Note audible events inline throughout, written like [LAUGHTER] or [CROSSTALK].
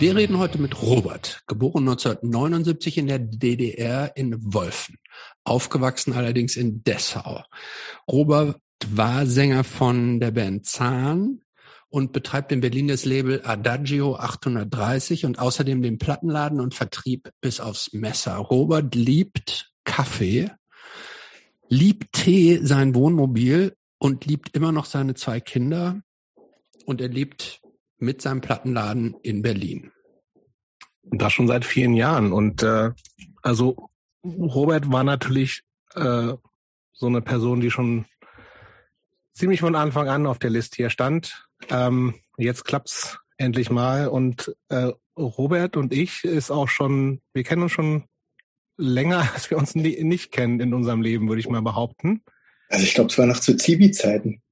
Wir reden heute mit Robert, geboren 1979 in der DDR in Wolfen, aufgewachsen allerdings in Dessau. Robert war Sänger von der Band Zahn und betreibt in Berlin das Label Adagio 830 und außerdem den Plattenladen und Vertrieb bis aufs Messer. Robert liebt Kaffee, liebt Tee, sein Wohnmobil und liebt immer noch seine zwei Kinder und er liebt mit seinem Plattenladen in Berlin. Und das schon seit vielen Jahren. Und äh, also Robert war natürlich äh, so eine Person, die schon ziemlich von Anfang an auf der Liste hier stand. Ähm, jetzt klappt's endlich mal. Und äh, Robert und ich ist auch schon, wir kennen uns schon länger, [LAUGHS] als wir uns nie, nicht kennen in unserem Leben, würde ich mal behaupten. Also ich glaube, es war noch zu Zivi-Zeiten.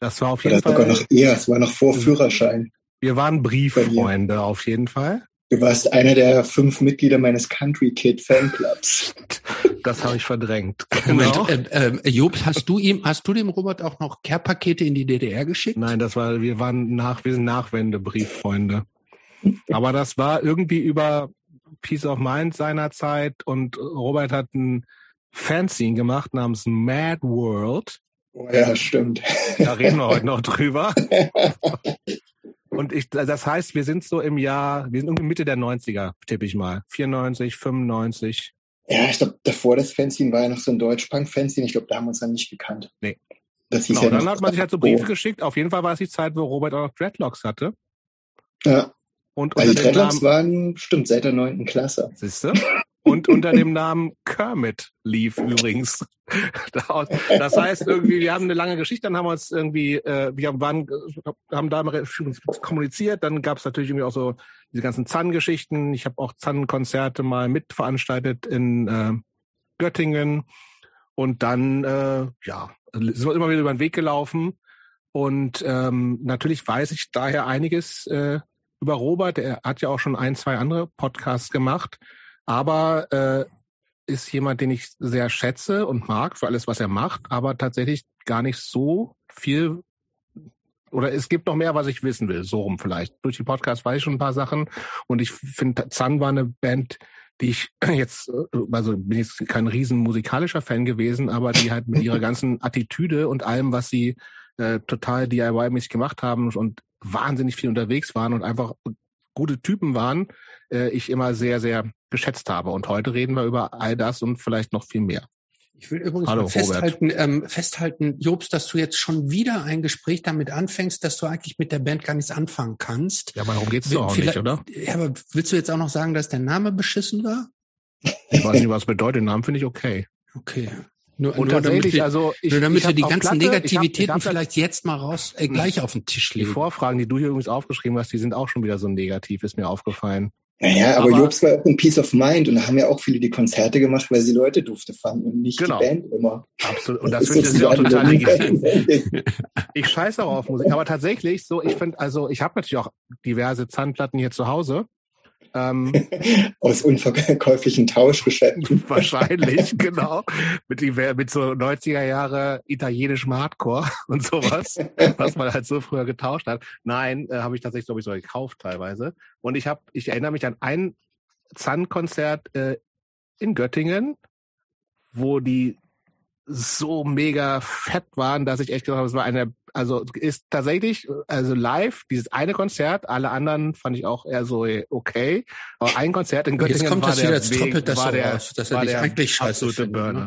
Das war auf jeden Oder Fall. sogar noch eher, es war noch vor Führerschein. Wir waren Brieffreunde auf jeden Fall. Du warst einer der fünf Mitglieder meines Country Kid Fanclubs. [LAUGHS] Das habe ich verdrängt. Moment, Genau. äh, äh, Job, hast du ihm, hast du dem Robert auch noch Care-Pakete in die DDR geschickt? Nein, das war, wir waren nach, wir sind Nachwende-Brieffreunde. [LAUGHS] Aber das war irgendwie über Peace of Mind seinerzeit und Robert hat ein Fanzine gemacht namens Mad World. Oh ja, stimmt. Da reden wir heute noch drüber. [LAUGHS] Und ich, das heißt, wir sind so im Jahr, wir sind irgendwie Mitte der 90er, tippe ich mal. 94, 95. Ja, ich glaube, davor das Fanzine war ja noch so ein Deutsch-Punk-Fanzine. Ich glaube, da haben wir uns dann nicht gekannt. Nee. Das hieß Genau, ja dann hat man sich halt so Briefe Oh. geschickt. Auf jeden Fall war es die Zeit, wo Robert auch noch Dreadlocks hatte. Ja, Und also die Dreadlocks waren, stimmt, seit der neunten Klasse. siehste? [LAUGHS] Und unter dem [LAUGHS] Namen Kermit lief übrigens. [LAUGHS] Das [LAUGHS] heißt irgendwie, wir haben eine lange Geschichte, dann haben wir uns irgendwie, äh, wir waren, haben da mal kommuniziert, dann gab es natürlich irgendwie auch so diese ganzen Zahn-Geschichten. Ich habe auch Zahn-Konzerte mal mitveranstaltet in äh, Göttingen und dann, äh, ja, sind wir immer wieder über den Weg gelaufen und ähm, natürlich weiß ich daher einiges äh, über Robert. Er hat ja auch schon ein, zwei andere Podcasts gemacht, aber äh, ist jemand, den ich sehr schätze und mag für alles, was er macht, aber tatsächlich gar nicht so viel oder es gibt noch mehr, was ich wissen will, so rum vielleicht. Durch die Podcast weiß ich schon ein paar Sachen und ich finde, Zan war eine Band, die ich [CLEARS THROAT] jetzt, äh, also bin jetzt kein riesen musikalischer Fan gewesen, aber die halt mit ihrer [LAUGHS] ganzen Attitüde und allem, was sie äh, total DIY-mäßig gemacht haben und wahnsinnig viel unterwegs waren und einfach gute Typen waren, äh, ich immer sehr, sehr geschätzt habe. Und heute reden wir über all das und vielleicht noch viel mehr. Ich will übrigens Hallo, festhalten, ähm, festhalten, Jobs, dass du jetzt schon wieder ein Gespräch damit anfängst, dass du eigentlich mit der Band gar nichts anfangen kannst. Ja, aber darum geht's Will- doch auch nicht, oder? Ja, aber willst du jetzt auch noch sagen, dass der Name beschissen war? Ich weiß nicht, was bedeutet. Den Namen finde ich okay. Okay. Nur, Und nur damit wir, also ich, nur damit wir die ganzen Platte, ich hab- Negativitäten ich hab vielleicht jetzt mal raus, äh, gleich auf den Tisch Die legen. Vorfragen, die du hier übrigens aufgeschrieben hast, die sind auch schon wieder so negativ, ist mir aufgefallen. Naja, aber, Aber- Jobs war auch ein Peace of Mind und da haben ja auch viele die Konzerte gemacht, weil sie Leute dufte fanden und nicht Genau. die Band immer. Absolut. Und das finde ich auch total legitim. Ich scheiße auch auf Musik. Aber tatsächlich, so, ich finde, also ich habe natürlich auch diverse Zahnplatten hier zu Hause. Ähm, [LAUGHS] Aus unverkäuflichen Tauschgeschäften. [LAUGHS] wahrscheinlich, genau. Mit, mit so 90er Jahre italienischem Hardcore [LAUGHS] und sowas, was man halt so früher getauscht hat. Nein, äh, habe ich tatsächlich, glaube ich, sogar gekauft teilweise. Und ich habe, ich erinnere mich an ein Zahn-Konzert äh, in Göttingen, wo die so mega fett waren, dass ich echt gedacht habe, es war eine, also ist tatsächlich, also live, dieses eine Konzert, alle anderen fand ich auch eher so okay. Aber ein Konzert in Göttingen Jetzt kommt war das der wieder, jetzt tröppelt das war so der, raus, dass er war dich der eigentlich scheiße findet, Burner. ne?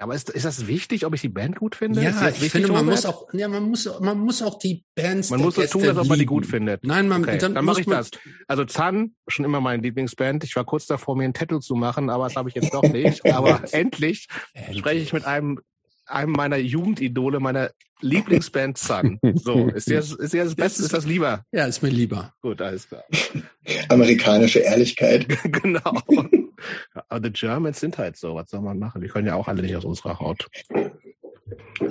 Aber ist, ist das wichtig, ob ich die Band gut finde? Ja, ich wichtig, finde, man Robert? muss auch, ja, man muss, man muss auch die Bands. Man muss so tun, als ob man die gut findet. Nein, man, Okay, dann, dann muss mache ich das. Also Zahn, schon immer meine Lieblingsband. Ich war kurz davor, mir ein Tattoo zu machen, aber das habe ich jetzt doch nicht. [LAUGHS] aber endlich spreche ich mit einem, einem meiner Jugendidole, meiner Lieblingsband Sun. [LAUGHS] So, ist dir das, ist dir das Beste, ist das lieber? Ja, ist mir lieber. Gut, alles klar. Amerikanische Ehrlichkeit. [LAUGHS] genau. Aber die Germans sind halt so, was soll man machen? Die können ja auch alle nicht aus unserer Haut.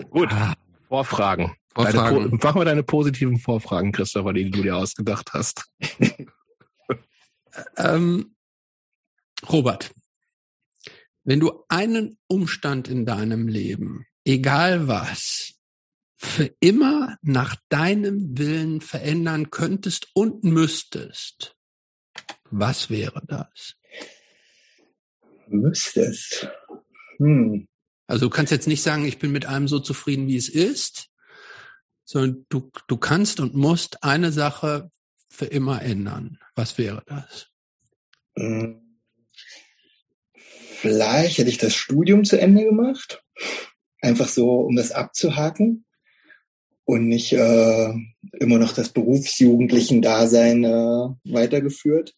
Gut, Ah, Vorfragen. Vorfragen. Deine, mach mal deine positiven Vorfragen, Christopher, die du dir ausgedacht hast. [LAUGHS] Ähm, Robert, wenn du einen Umstand in deinem Leben, egal was, für immer nach deinem Willen verändern könntest und müsstest, Was wäre das? Müsste es. Hm. Also du kannst jetzt nicht sagen, ich bin mit allem so zufrieden, wie es ist, sondern du, du kannst und musst eine Sache für immer ändern. Was wäre das? Hm. Vielleicht hätte ich das Studium zu Ende gemacht. Einfach so, um das abzuhaken und nicht äh, immer noch das berufsjugendlichen Dasein äh, weitergeführt.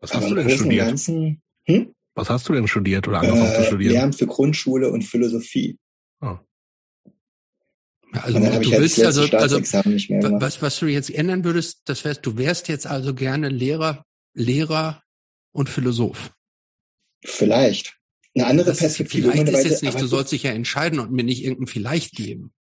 Was hast Aber du denn studiert? Ganzen, hm? Was hast du denn studiert oder angefangen äh, zu studieren? Lehramt für Grundschule und Philosophie. Oh. Also du willst also, also was, was du jetzt ändern würdest, das wärst, du wärst jetzt also gerne Lehrer, Lehrer und Philosoph. Vielleicht. Eine andere das Perspektive. Vielleicht ist jetzt nicht, du sollst dich ja entscheiden und mir nicht irgendein Vielleicht geben.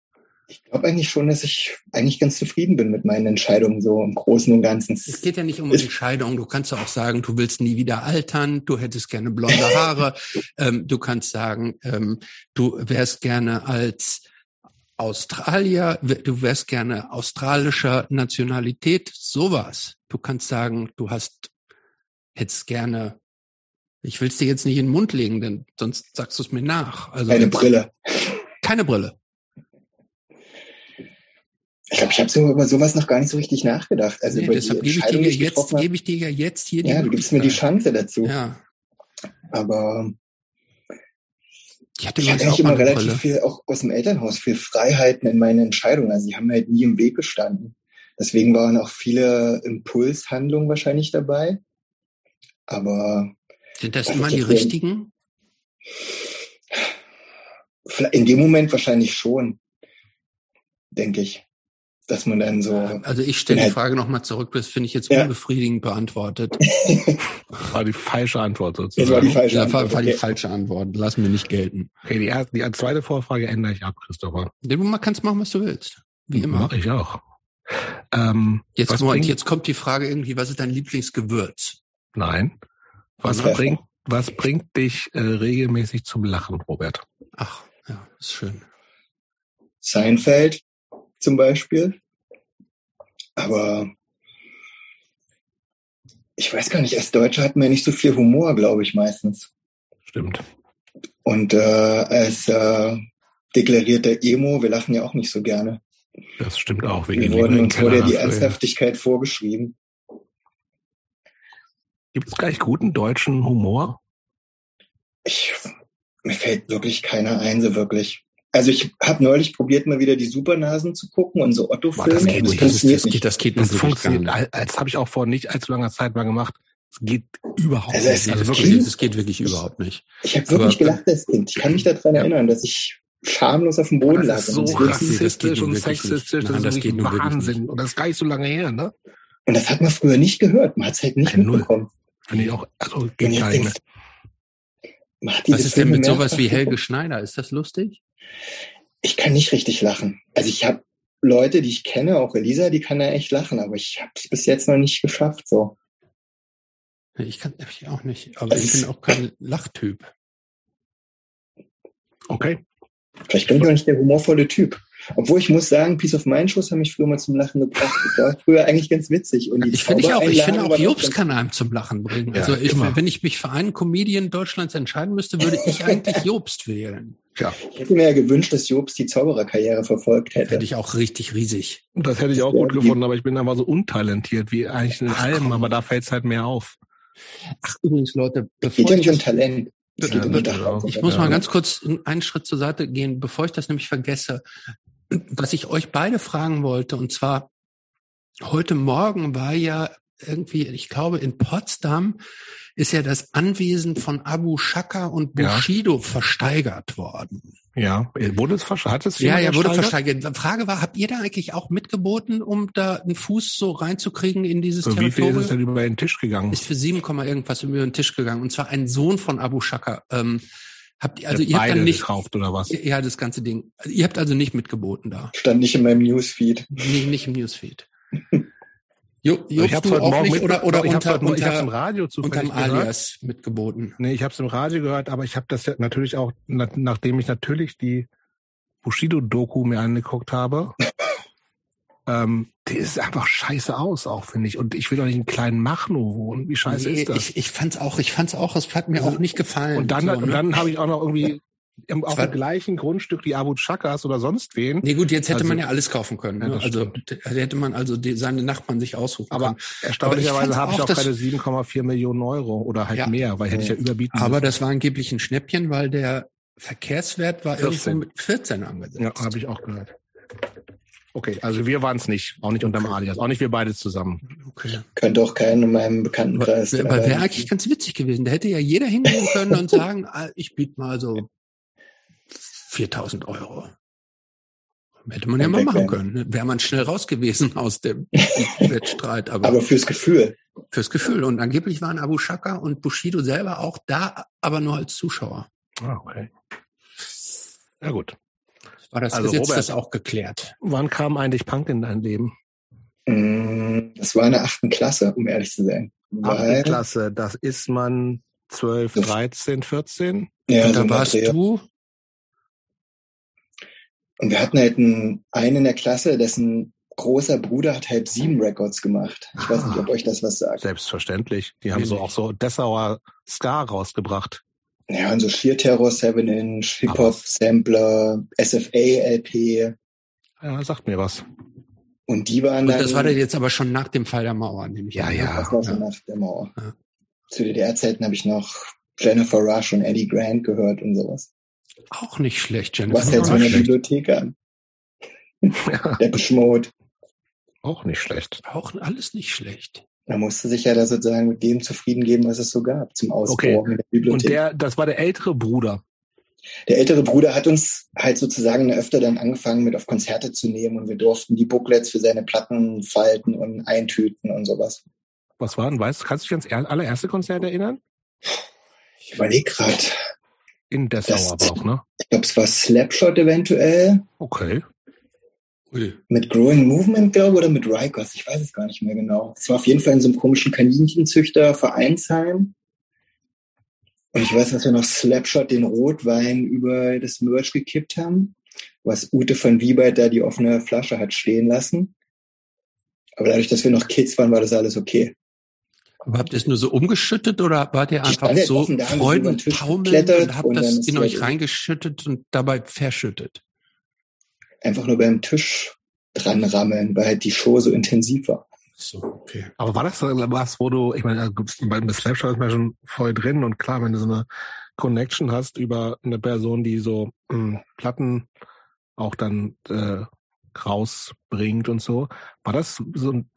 Ich glaube eigentlich schon, dass ich eigentlich ganz zufrieden bin mit meinen Entscheidungen so im Großen und Ganzen. Es geht ja nicht um Entscheidungen. Du kannst auch sagen, du willst nie wieder altern, du hättest gerne blonde Haare. [LAUGHS] ähm, du kannst sagen, ähm, du wärst gerne als Australier, du wärst gerne australischer Nationalität, sowas. Du kannst sagen, du hast, hättest gerne, ich will es dir jetzt nicht in den Mund legen, denn sonst sagst du es mir nach. Also keine Brille. Keine Brille. Ich glaube, ich habe so über sowas noch gar nicht so richtig nachgedacht. Also nee, über deshalb gebe ich, dir jetzt, gebe ich dir ja jetzt hier die Ja, du gibst mir die Chance dazu. Ja. Aber ich hatte, ich hatte eigentlich immer relativ Rolle. viel, auch aus dem Elternhaus, viel Freiheiten in meinen Entscheidungen. Also die haben halt nie im Weg gestanden. Deswegen waren auch viele Impulshandlungen wahrscheinlich dabei. Aber sind das immer die richtigen? In dem Moment wahrscheinlich schon, denke ich dass man dann so. Also ich stelle die Frage nochmal zurück, das finde ich jetzt ja. unbefriedigend beantwortet. [LAUGHS] war die falsche Antwort sozusagen. Das war die falsche Antwort. Ja, war, war die falsche Antwort. Lass mir nicht gelten. Okay, die, erste, die zweite Vorfrage ändere ich ab, Christopher. Du kannst machen, was du willst. Wie immer. Mach ich auch. Ähm, jetzt, Moment, jetzt kommt die Frage irgendwie, was ist dein Lieblingsgewürz? Nein. Was bringt, was bringt dich äh, regelmäßig zum Lachen, Robert? Ach, ja, ist schön. Seinfeld zum Beispiel. Aber ich weiß gar nicht, als Deutscher hat man ja nicht so viel Humor, glaube ich, meistens. Stimmt. Und äh, als äh, deklarierter Emo, wir lachen ja auch nicht so gerne. Das stimmt auch. Wir, wir wurden uns wurde die Ernsthaftigkeit vorgeschrieben. Gibt es gleich guten deutschen Humor? Ich, mir fällt wirklich keiner ein, so wirklich. Also ich habe neulich probiert, mal wieder die Supernasen zu gucken und so Otto-Filme. Das, geht das, funktioniert das, nicht. Das geht das funktioniert. Als habe ich auch vor nicht allzu langer Zeit mal gemacht. Es geht überhaupt also nicht. Also wirklich, es geht wirklich ich, überhaupt nicht. Ich habe wirklich gelacht als Kind. Ich kann mich daran ja. erinnern, dass ich schamlos auf dem Boden lag. Das ist so rassistisch und sexistisch. Nein, das, das geht Wahnsinn. Und das ist gar nicht so lange her, ne? Und das hat man früher nicht gehört. Man hat es halt nicht Nein, mitbekommen. Finde ich auch, also gar nicht Was ist denn mit sowas wie Helge Schneider? Ist das lustig? Ich kann nicht richtig lachen. Also ich habe Leute, die ich kenne, auch Elisa, die kann ja echt lachen, aber ich habe es bis jetzt noch nicht geschafft. So. Ich kann ich auch nicht, aber das ich bin auch kein Lachtyp. Okay. Vielleicht bin ich auch nicht der humorvolle Typ. Obwohl ich muss sagen, Peace of Mind Shows haben mich früher mal zum Lachen gebracht. Das war früher eigentlich ganz witzig. Und ich finde ich auch, ich finde auch Jobs kann einem zum Lachen bringen. Also ich, wenn ich mich für einen Comedian Deutschlands entscheiden müsste, würde ich eigentlich [LAUGHS] Jobst wählen. Ja. Ich hätte mir ja gewünscht, dass Jobst die Zaubererkarriere verfolgt hätte. Hätte ich auch richtig riesig. Das hätte ich auch gut gefunden, aber ich bin einfach so untalentiert wie eigentlich in allem, aber da fällt es halt mehr auf. Ach, übrigens, Leute, bevor geht ja nicht um Talent. Ich muss mal ganz kurz einen Schritt zur Seite gehen, bevor ich das nämlich vergesse was ich euch beide fragen wollte, und zwar heute Morgen war ja irgendwie, ich glaube, in Potsdam ist ja das Anwesen von Abu Shaka und Bushido ja. versteigert worden. Ja, wurde es versteigert? Hat es ja, ja, wurde versteigert. Die Frage war, habt ihr da eigentlich auch mitgeboten, um da einen Fuß so reinzukriegen in dieses Territorium? Wie viel ist es denn über den Tisch gegangen? Ist für 7, irgendwas über den Tisch gegangen. Und zwar ein Sohn von Abu Shaka. Ähm, Habt ihr, also ihr habt dann nicht gekauft oder was? Ja, das ganze Ding. Also ihr habt also nicht mitgeboten da. Stand nicht in meinem Newsfeed. Nee, nicht im Newsfeed. [LAUGHS] Jo, ich hab's du auch nicht oder, oder ich unter, heute, unter, ich hab's im Radio unterm Alias mitgeboten. Nee, ich habe es im Radio gehört, aber ich habe das ja natürlich auch, nachdem ich natürlich die Bushido-Doku mir angeguckt habe, [LAUGHS] ähm, die ist einfach scheiße aus, auch finde ich. Und ich will doch nicht einen kleinen Machno wohnen. Wie scheiße nee, ist das? Ich, ich fand's auch, ich fand's auch, es hat mir auch nicht gefallen. Und dann, so, ne? und dann habe ich auch noch irgendwie im, auf dem gleichen Grundstück die Abu Chakas oder sonst wen. Nee, gut, jetzt hätte also, man ja alles kaufen können. Ne? Ja, also hätte man also die, seine Nachbarn sich aussuchen aber können. Erstaunlicherweise habe ich auch keine 7,4 Millionen Euro oder halt ja, mehr, weil hätte ich ja überbieten Aber müssen. das war angeblich ein Schnäppchen, weil der Verkehrswert war 14. irgendwo mit 14 angesetzt. Ja, habe ich auch gehört. Okay, also wir waren es nicht, auch nicht unterm Alias, auch nicht wir beide zusammen. Okay. Könnte auch keinen in meinem Bekanntenkreis. Aber wäre eigentlich ganz witzig gewesen. Da hätte ja jeder hingehen können und [LAUGHS] sagen, ah, ich biete mal so 4000 Euro. Hätte man ja mal machen können. Ne? Wäre man schnell raus gewesen [LAUGHS] aus dem [LAUGHS] Wettstreit. Aber, aber fürs Gefühl. Fürs Gefühl. Und angeblich waren Abu Shaka und Bushido selber auch da, aber nur als Zuschauer. Ah, okay. Ja gut. War das also jetzt das auch geklärt? Wann kam eigentlich Punk in dein Leben? Mm, das war in der achten Klasse, um ehrlich zu sein. Achte Klasse, das ist man 12, 13, 14? Ja, und da so warst du? Und wir hatten halt einen, einen in der Klasse, dessen großer Bruder hat halb sieben Records gemacht. Ich weiß nicht, ob euch das was sagt. Selbstverständlich. Die haben so auch so Dessauer Ska rausgebracht. Ja, und so Sheer Terror 7 Inch, Hip-Hop, Sampler, SFA LP. Ja, sagt mir was. Und die waren dann. Und das war dann jetzt aber schon nach dem Fall der Mauer, nämlich. Ja, ja. Das war schon ja. nach der Mauer. Ja. Zu DDR-Zeiten habe ich noch Jennifer Rush und Eddie Grant gehört und sowas. Auch nicht schlecht, Jennifer. Was hält so eine Bibliothek an? Ja. [LAUGHS] Der Beschmut. Auch nicht schlecht. Auch alles nicht schlecht. Man musste sich ja da sozusagen mit dem zufrieden geben, was es so gab zum Ausbau okay. in der Bibliothek. Und der, das war der ältere Bruder. Der ältere Bruder hat uns halt sozusagen öfter dann angefangen, mit auf Konzerte zu nehmen und wir durften die Booklets für seine Platten falten und eintüten und sowas. Was war denn, weißt du, kannst du dich ans allererste Konzert erinnern? Ich überlege gerade. In Dessau aber auch, ne? Ich glaube, es war Slapshot eventuell. Okay. Mit Growing Movement, glaube ich, oder mit Rikers, ich weiß es gar nicht mehr genau. Es war auf jeden Fall in so einem komischen Kaninchenzüchter Vereinsheim. Und ich weiß, dass wir noch Slapshot den Rotwein über das Merch gekippt haben, was Ute von Wiebert da die offene Flasche hat stehen lassen. Aber dadurch, dass wir noch Kids waren, war das alles okay. Aber habt ihr es nur so umgeschüttet oder wart ihr einfach so freudentaumelnd und habt das in euch reingeschüttet und dabei verschüttet? Einfach nur beim Tisch dran rammeln, weil halt die Show so intensiv war. So, okay. Aber war das was, wo du, ich meine, beim Slapshot ist man schon voll drin und klar, wenn du so eine Connection hast über eine Person, die so mh, hm, Platten auch dann äh, rausbringt und so, war das so ein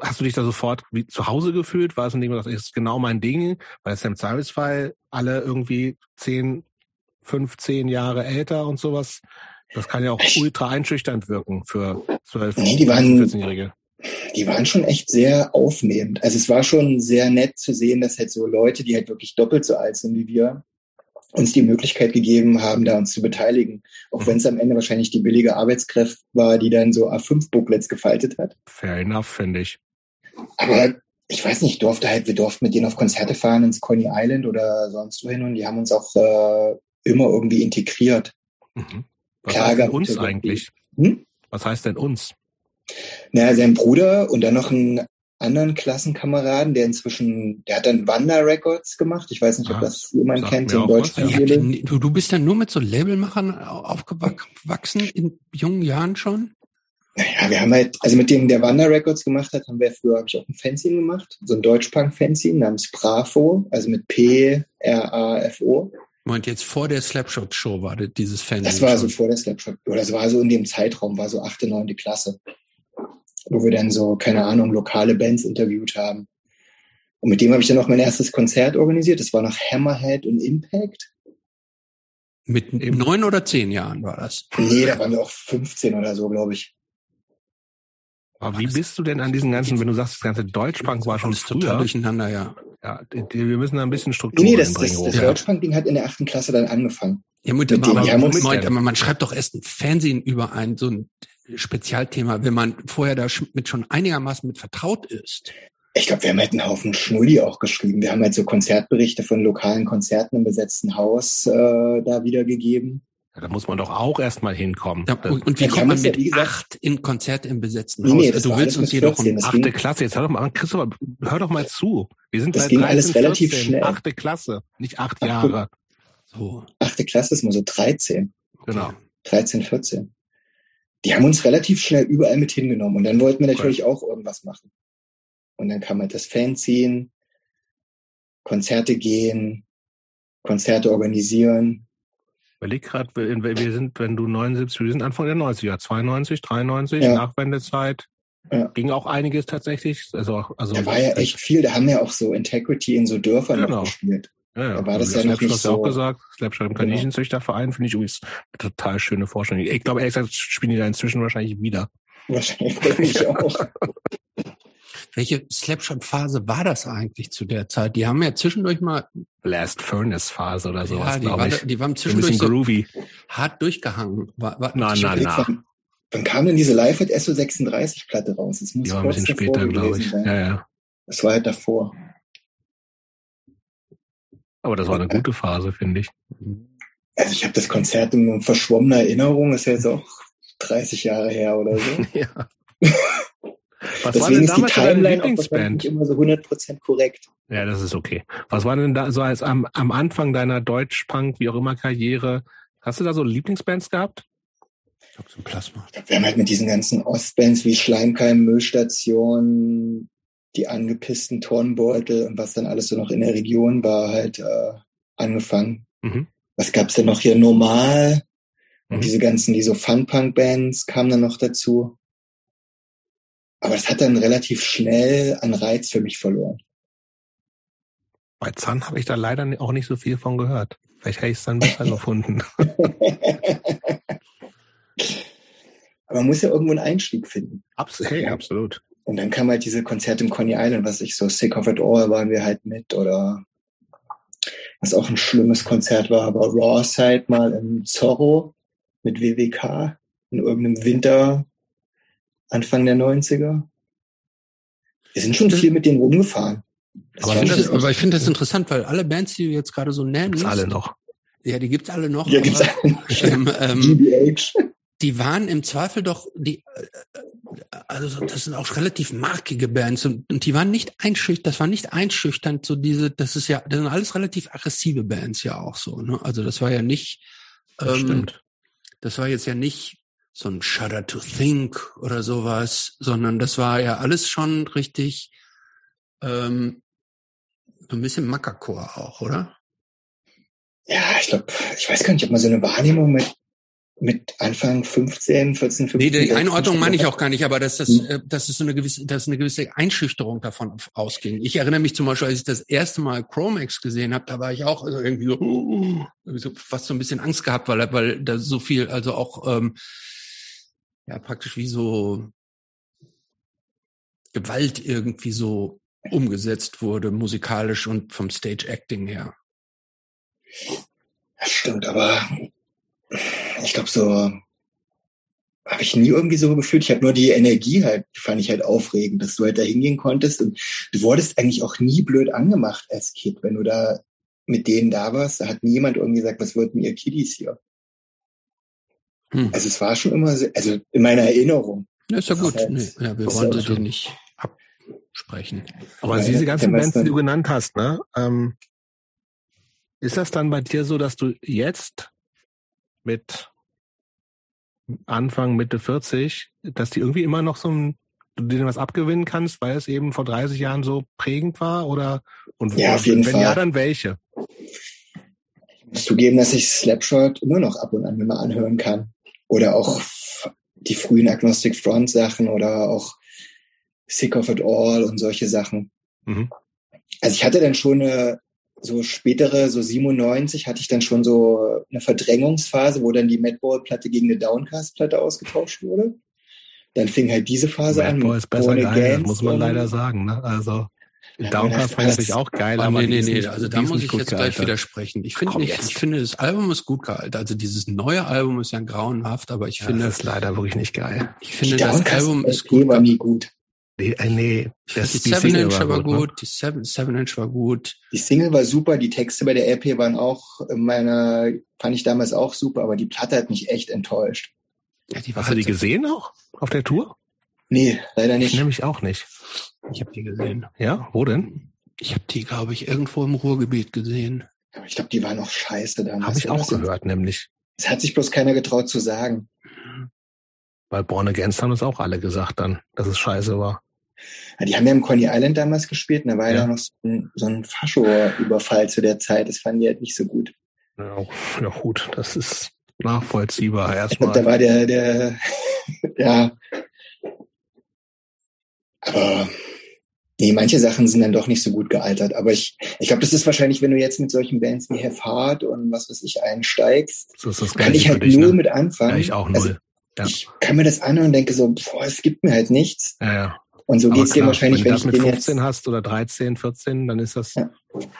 Hast du dich da sofort wie zu Hause gefühlt? War es ein Ding, das ist genau mein Ding? Weil es ja im Zweifelsfall alle irgendwie zehn 15 Jahre älter und sowas. Das kann ja auch ultra einschüchternd wirken für 12, nee, die waren, 14-Jährige. Die waren schon echt sehr aufnehmend. Also es war schon sehr nett zu sehen, dass halt so Leute, die halt wirklich doppelt so alt sind wie wir, uns die Möglichkeit gegeben haben, da uns zu beteiligen. Auch mhm. wenn es am Ende wahrscheinlich die billige Arbeitskraft war, die dann so A5-Booklets gefaltet hat. Fair enough, finde ich. Aber ich weiß nicht, durfte halt, wir durften mit denen auf Konzerte fahren ins Coney Island oder sonst wohin und die haben uns auch äh, immer irgendwie integriert. Mhm. Was Klar, heißt denn uns eigentlich? Hm? Was heißt denn uns? Naja, sein Bruder und dann noch einen anderen Klassenkameraden, der inzwischen, der hat dann Wanda Records gemacht. Ich weiß nicht, ob ah, das jemand kennt in Deutschland. Ja, du, du bist dann nur mit so Labelmachern aufgewachsen in jungen Jahren schon? Naja, wir haben halt, also mit dem der Wanda Records gemacht hat, haben wir früher, habe ich auch ein Fanzine gemacht, so ein Deutschpunk-Fanzine namens Brafo, also mit P-R-A-F-O. Moment, jetzt vor der Slapshot-Show war das dieses Fan. Das war so vor der Slapshot. Oder das war so in dem Zeitraum, war so achte, neunte Klasse. Wo wir dann so, keine Ahnung, lokale Bands interviewt haben. Und mit dem habe ich dann auch mein erstes Konzert organisiert. Das war nach Hammerhead und Impact. Mit neun oder zehn Jahren war das? Nee, da waren wir auch 15 oder so, glaube ich. Aber wie bist du denn an diesen ganzen, wenn du sagst, das ganze Deutschbank war schon früher? Total durcheinander, ja. Ja, wir müssen da ein bisschen Struktur Nee, das, das, das Deutschbank-Ding hat in der achten Klasse dann angefangen. Ja, mit, mit aber, aber, Moment, aber man schreibt doch erst ein Fernsehen über ein so ein Spezialthema, wenn man vorher da mit schon einigermaßen mit vertraut ist. Ich glaube, wir haben halt einen Haufen Schnulli auch geschrieben. Wir haben halt so Konzertberichte von lokalen Konzerten im besetzten Haus äh, da wiedergegeben. Ja, da muss man doch auch erstmal hinkommen. Ja, und, und, wie ja, kommt man mit ja, acht in Konzert im besetzten nee, Haus? Nee, du willst uns hier doch um achte Klasse. Jetzt hör doch mal, Christoph, hör doch mal zu. Wir sind das ging 13, alles relativ 14, schnell. Achte Klasse, nicht acht Jahre. So. Achte Klasse ist nur so 13. Genau. 13, 14. Die haben uns relativ schnell überall mit hingenommen und dann wollten wir natürlich okay. auch irgendwas machen. Und dann kam halt das Fanziehen, Konzerte gehen, Konzerte organisieren. Überleg gerade, wir sind, wenn du 79, wir sind Anfang der 90er, 92, 93, ja. Nachwendezeit. Ja. Ging auch einiges tatsächlich. Also, also da war ja echt viel. Da haben ja auch so Integrity in so Dörfern genau. gespielt. Ja, ja. Da war das, das ja noch nicht so. auch gesagt. Slapshot im genau. Kaninchenzüchterverein finde ich übrigens eine total schöne Vorstellung. Ich glaube, ehrlich gesagt, spielen die da inzwischen wahrscheinlich wieder. Wahrscheinlich [LAUGHS] auch. Welche Slapshot-Phase war das eigentlich zu der Zeit? Die haben ja zwischendurch mal Last Furnace-Phase oder sowas, ja, glaube ich. Die waren zwischendurch so groovy. hart durchgehangen. War, war na, na, na. Wann, wann kam denn diese Live at SO36-Platte raus? Das muss die war ein bisschen später, glaube ich. Ja, ja. Das war halt davor. Aber das war eine gute Phase, finde ich. Also ich habe das Konzert in verschwommener Erinnerung, ist ja jetzt auch 30 Jahre her oder so. [LAUGHS] ja. [LAUGHS] Was Deswegen war denn damals deine Lieblingsband? immer so 100% korrekt. Ja, das ist okay. Was war denn da so als am, am Anfang deiner Deutsch-Punk, wie auch immer Karriere? Hast du da so Lieblingsbands gehabt? Ich glaube, so Plasma. Ich glaub, wir haben halt mit diesen ganzen Ostbands wie Schleimkeim, Müllstation, die angepissten Turnbeutel und was dann alles so noch in der Region war, halt äh, angefangen. Mhm. Was gab's denn noch hier? Normal. Mhm. Und diese ganzen, die so Fun-Punk-Bands kamen dann noch dazu. Aber das hat dann relativ schnell an Reiz für mich verloren. Bei Zahn habe ich da leider auch nicht so viel von gehört. Vielleicht hätte ich es dann besser [LAUGHS] gefunden. Aber [LAUGHS] man muss ja irgendwo einen Einstieg finden. Absolut, hey, absolut. Und dann kam halt diese Konzerte im Coney Island, was ich so Sick of It All waren wir halt mit oder was auch ein schlimmes Konzert war, aber Raw Side mal im Zorro mit WWK in irgendeinem Winter Anfang der 90er. Wir sind schon viel mit denen rumgefahren. aber, das, aber, ich finde das interessant, weil alle Bands, die du jetzt gerade so nennst. Gibt's alle noch. Ja, die gibt's alle noch. Ja, gibt's alle noch. [LAUGHS] Ähm, ähm, GBH. Die waren im Zweifel doch, die, also das sind auch relativ markige Bands und, und die waren nicht einschüchternd, das war nicht einschüchternd, so diese, das ist ja, das sind alles relativ aggressive Bands ja auch so, ne? Also das war ja nicht, das ähm, stimmt. Das war jetzt ja nicht so ein Shudder to Think oder sowas, sondern das war ja alles schon richtig ähm, so ein bisschen Mackerchor auch, oder? Ja, ich glaube, ich weiß gar nicht, ob man so eine Wahrnehmung mit mit Anfang 15, 14, 15. Nee, die Einordnung meine ich auch gar nicht, aber dass das, hm. dass es so eine gewisse, dass eine gewisse Einschüchterung davon ausging. Ich erinnere mich zum Beispiel, als ich das erste Mal Chromex gesehen habe, da war ich auch also irgendwie so, [GASPS] uh, so fast so ein bisschen Angst gehabt, weil, weil da so viel, also auch ähm, ja praktisch wie so Gewalt irgendwie so umgesetzt wurde, musikalisch und vom Stage Acting her. Das stimmt, aber ich glaube, so habe ich nie irgendwie so gefühlt. Ich habe nur die Energie halt, die fand ich halt aufregend, dass du halt da hingehen konntest und du wurdest eigentlich auch nie blöd angemacht als Kid, wenn du da mit denen da warst. Da hat niemand irgendwie gesagt, was wollten ihr Kiddies hier? Hm. Also es war schon immer, sehr, also in meiner Erinnerung. Ja, ist ja gut. Halt, nee, ja, wir wollen sie dir nicht absprechen. Aber ja, diese ganzen Bands, die du genannt hast, ne? Ähm, ist das dann bei dir so, dass du jetzt mit Anfang, Mitte 40, dass die irgendwie immer noch so ein, du denen was abgewinnen kannst, weil es eben vor 30 Jahren so prägend war? Oder und ja, auf jeden wenn Fall. ja, dann welche? Ich muss zugeben, dass ich Slapshot immer noch ab und an mal anhören kann. Oder auch die frühen Agnostic Front Sachen oder auch Sick of It All und solche Sachen. Mhm. Also ich hatte dann schon eine, so spätere, so 97, hatte ich dann schon so eine Verdrängungsphase, wo dann die Madball-Platte gegen eine Downcast-Platte ausgetauscht wurde. Dann fing halt diese Phase Madball an. Madball ist besser geil, muss man leider sagen. Ne? Also Downcast fand ich auch geil, oh, aber nee, nee, nee, also da muss ich jetzt gleich widersprechen. Ich finde nicht, ich finde das Album ist gut gealtert. Also dieses neue Album ist ja grauenhaft, aber ich ja, finde das ist leider wirklich nicht geil. Ich finde das Album ist gut. War nie gut. Nee, äh, nee. Das, die, die Seven Inch war, war gut, ne? die Seven, Seven Inch war gut. Die Single war super, die Texte bei der LP waren auch meiner, fand ich damals auch super, aber die Platte hat mich echt enttäuscht. Ja, die war Hast halt du die gesehen auch auf der Tour? Nee, leider nicht. Ich nämlich auch nicht. Ich habe die gesehen. Ja, wo denn? Ich habe die, glaube ich, irgendwo im Ruhrgebiet gesehen. Aber ich glaube, die waren noch scheiße damals. Habe ich auch gehört, nämlich. Es hat sich bloß keiner getraut zu sagen. Weil Born Against haben es auch alle gesagt dann, dass es scheiße war. Ja, die haben ja im Coney Island damals gespielt und da war ja, ja noch so ein, so ein Fascho-Überfall zu der Zeit. Das fanden die halt nicht so gut. Ja, ja gut, das ist nachvollziehbar erstmal. Da war der, der, [LAUGHS] ja. Aber nee, manche Sachen sind dann doch nicht so gut gealtert. Aber ich, ich glaube, das ist wahrscheinlich, wenn du jetzt mit solchen Bands wie Have Heart und was weiß ich einsteigst, so kann ich halt dich, null ne? mit anfangen. Ja, ich auch null. Also, ja. Ich kann mir das anhören und denke so, boah, es gibt mir halt nichts. Ja, ja. Und so geht's dir wahrscheinlich, wenn, wenn du das mit 15 hast oder 13, 14, dann ist das,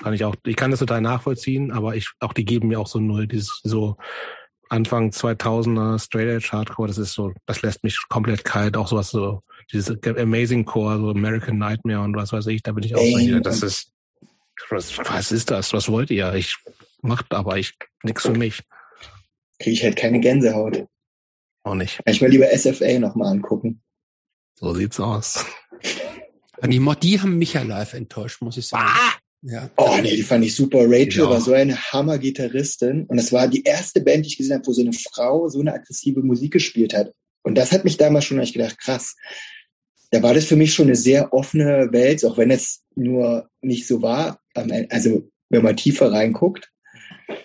kann ich auch, ich kann das total nachvollziehen, aber ich, auch die geben mir auch so null, dieses so Anfang 2000er Straight Edge Hardcore, das ist so, das lässt mich komplett kalt, auch sowas so, dieses Amazing Core, so American Nightmare und was weiß ich, da bin ich auch so, das ist, was, was ist das? Was wollt ihr? Ich macht aber ich, nix für mich. Kriege ich halt keine Gänsehaut. Auch nicht. Ich will lieber SFA nochmal angucken. So sieht's aus. [LAUGHS] Die, die haben mich ja live enttäuscht, muss ich sagen. Ah! Ja. Oh nee, die fand ich super. Rachel ja. war so eine Hammer-Gitarristin und es war die erste Band, die ich gesehen habe, wo so eine Frau so eine aggressive Musik gespielt hat. Und das hat mich damals schon ich gedacht, krass. Da war das für mich schon eine sehr offene Welt, auch wenn es nur nicht so war. Also wenn man tiefer reinguckt.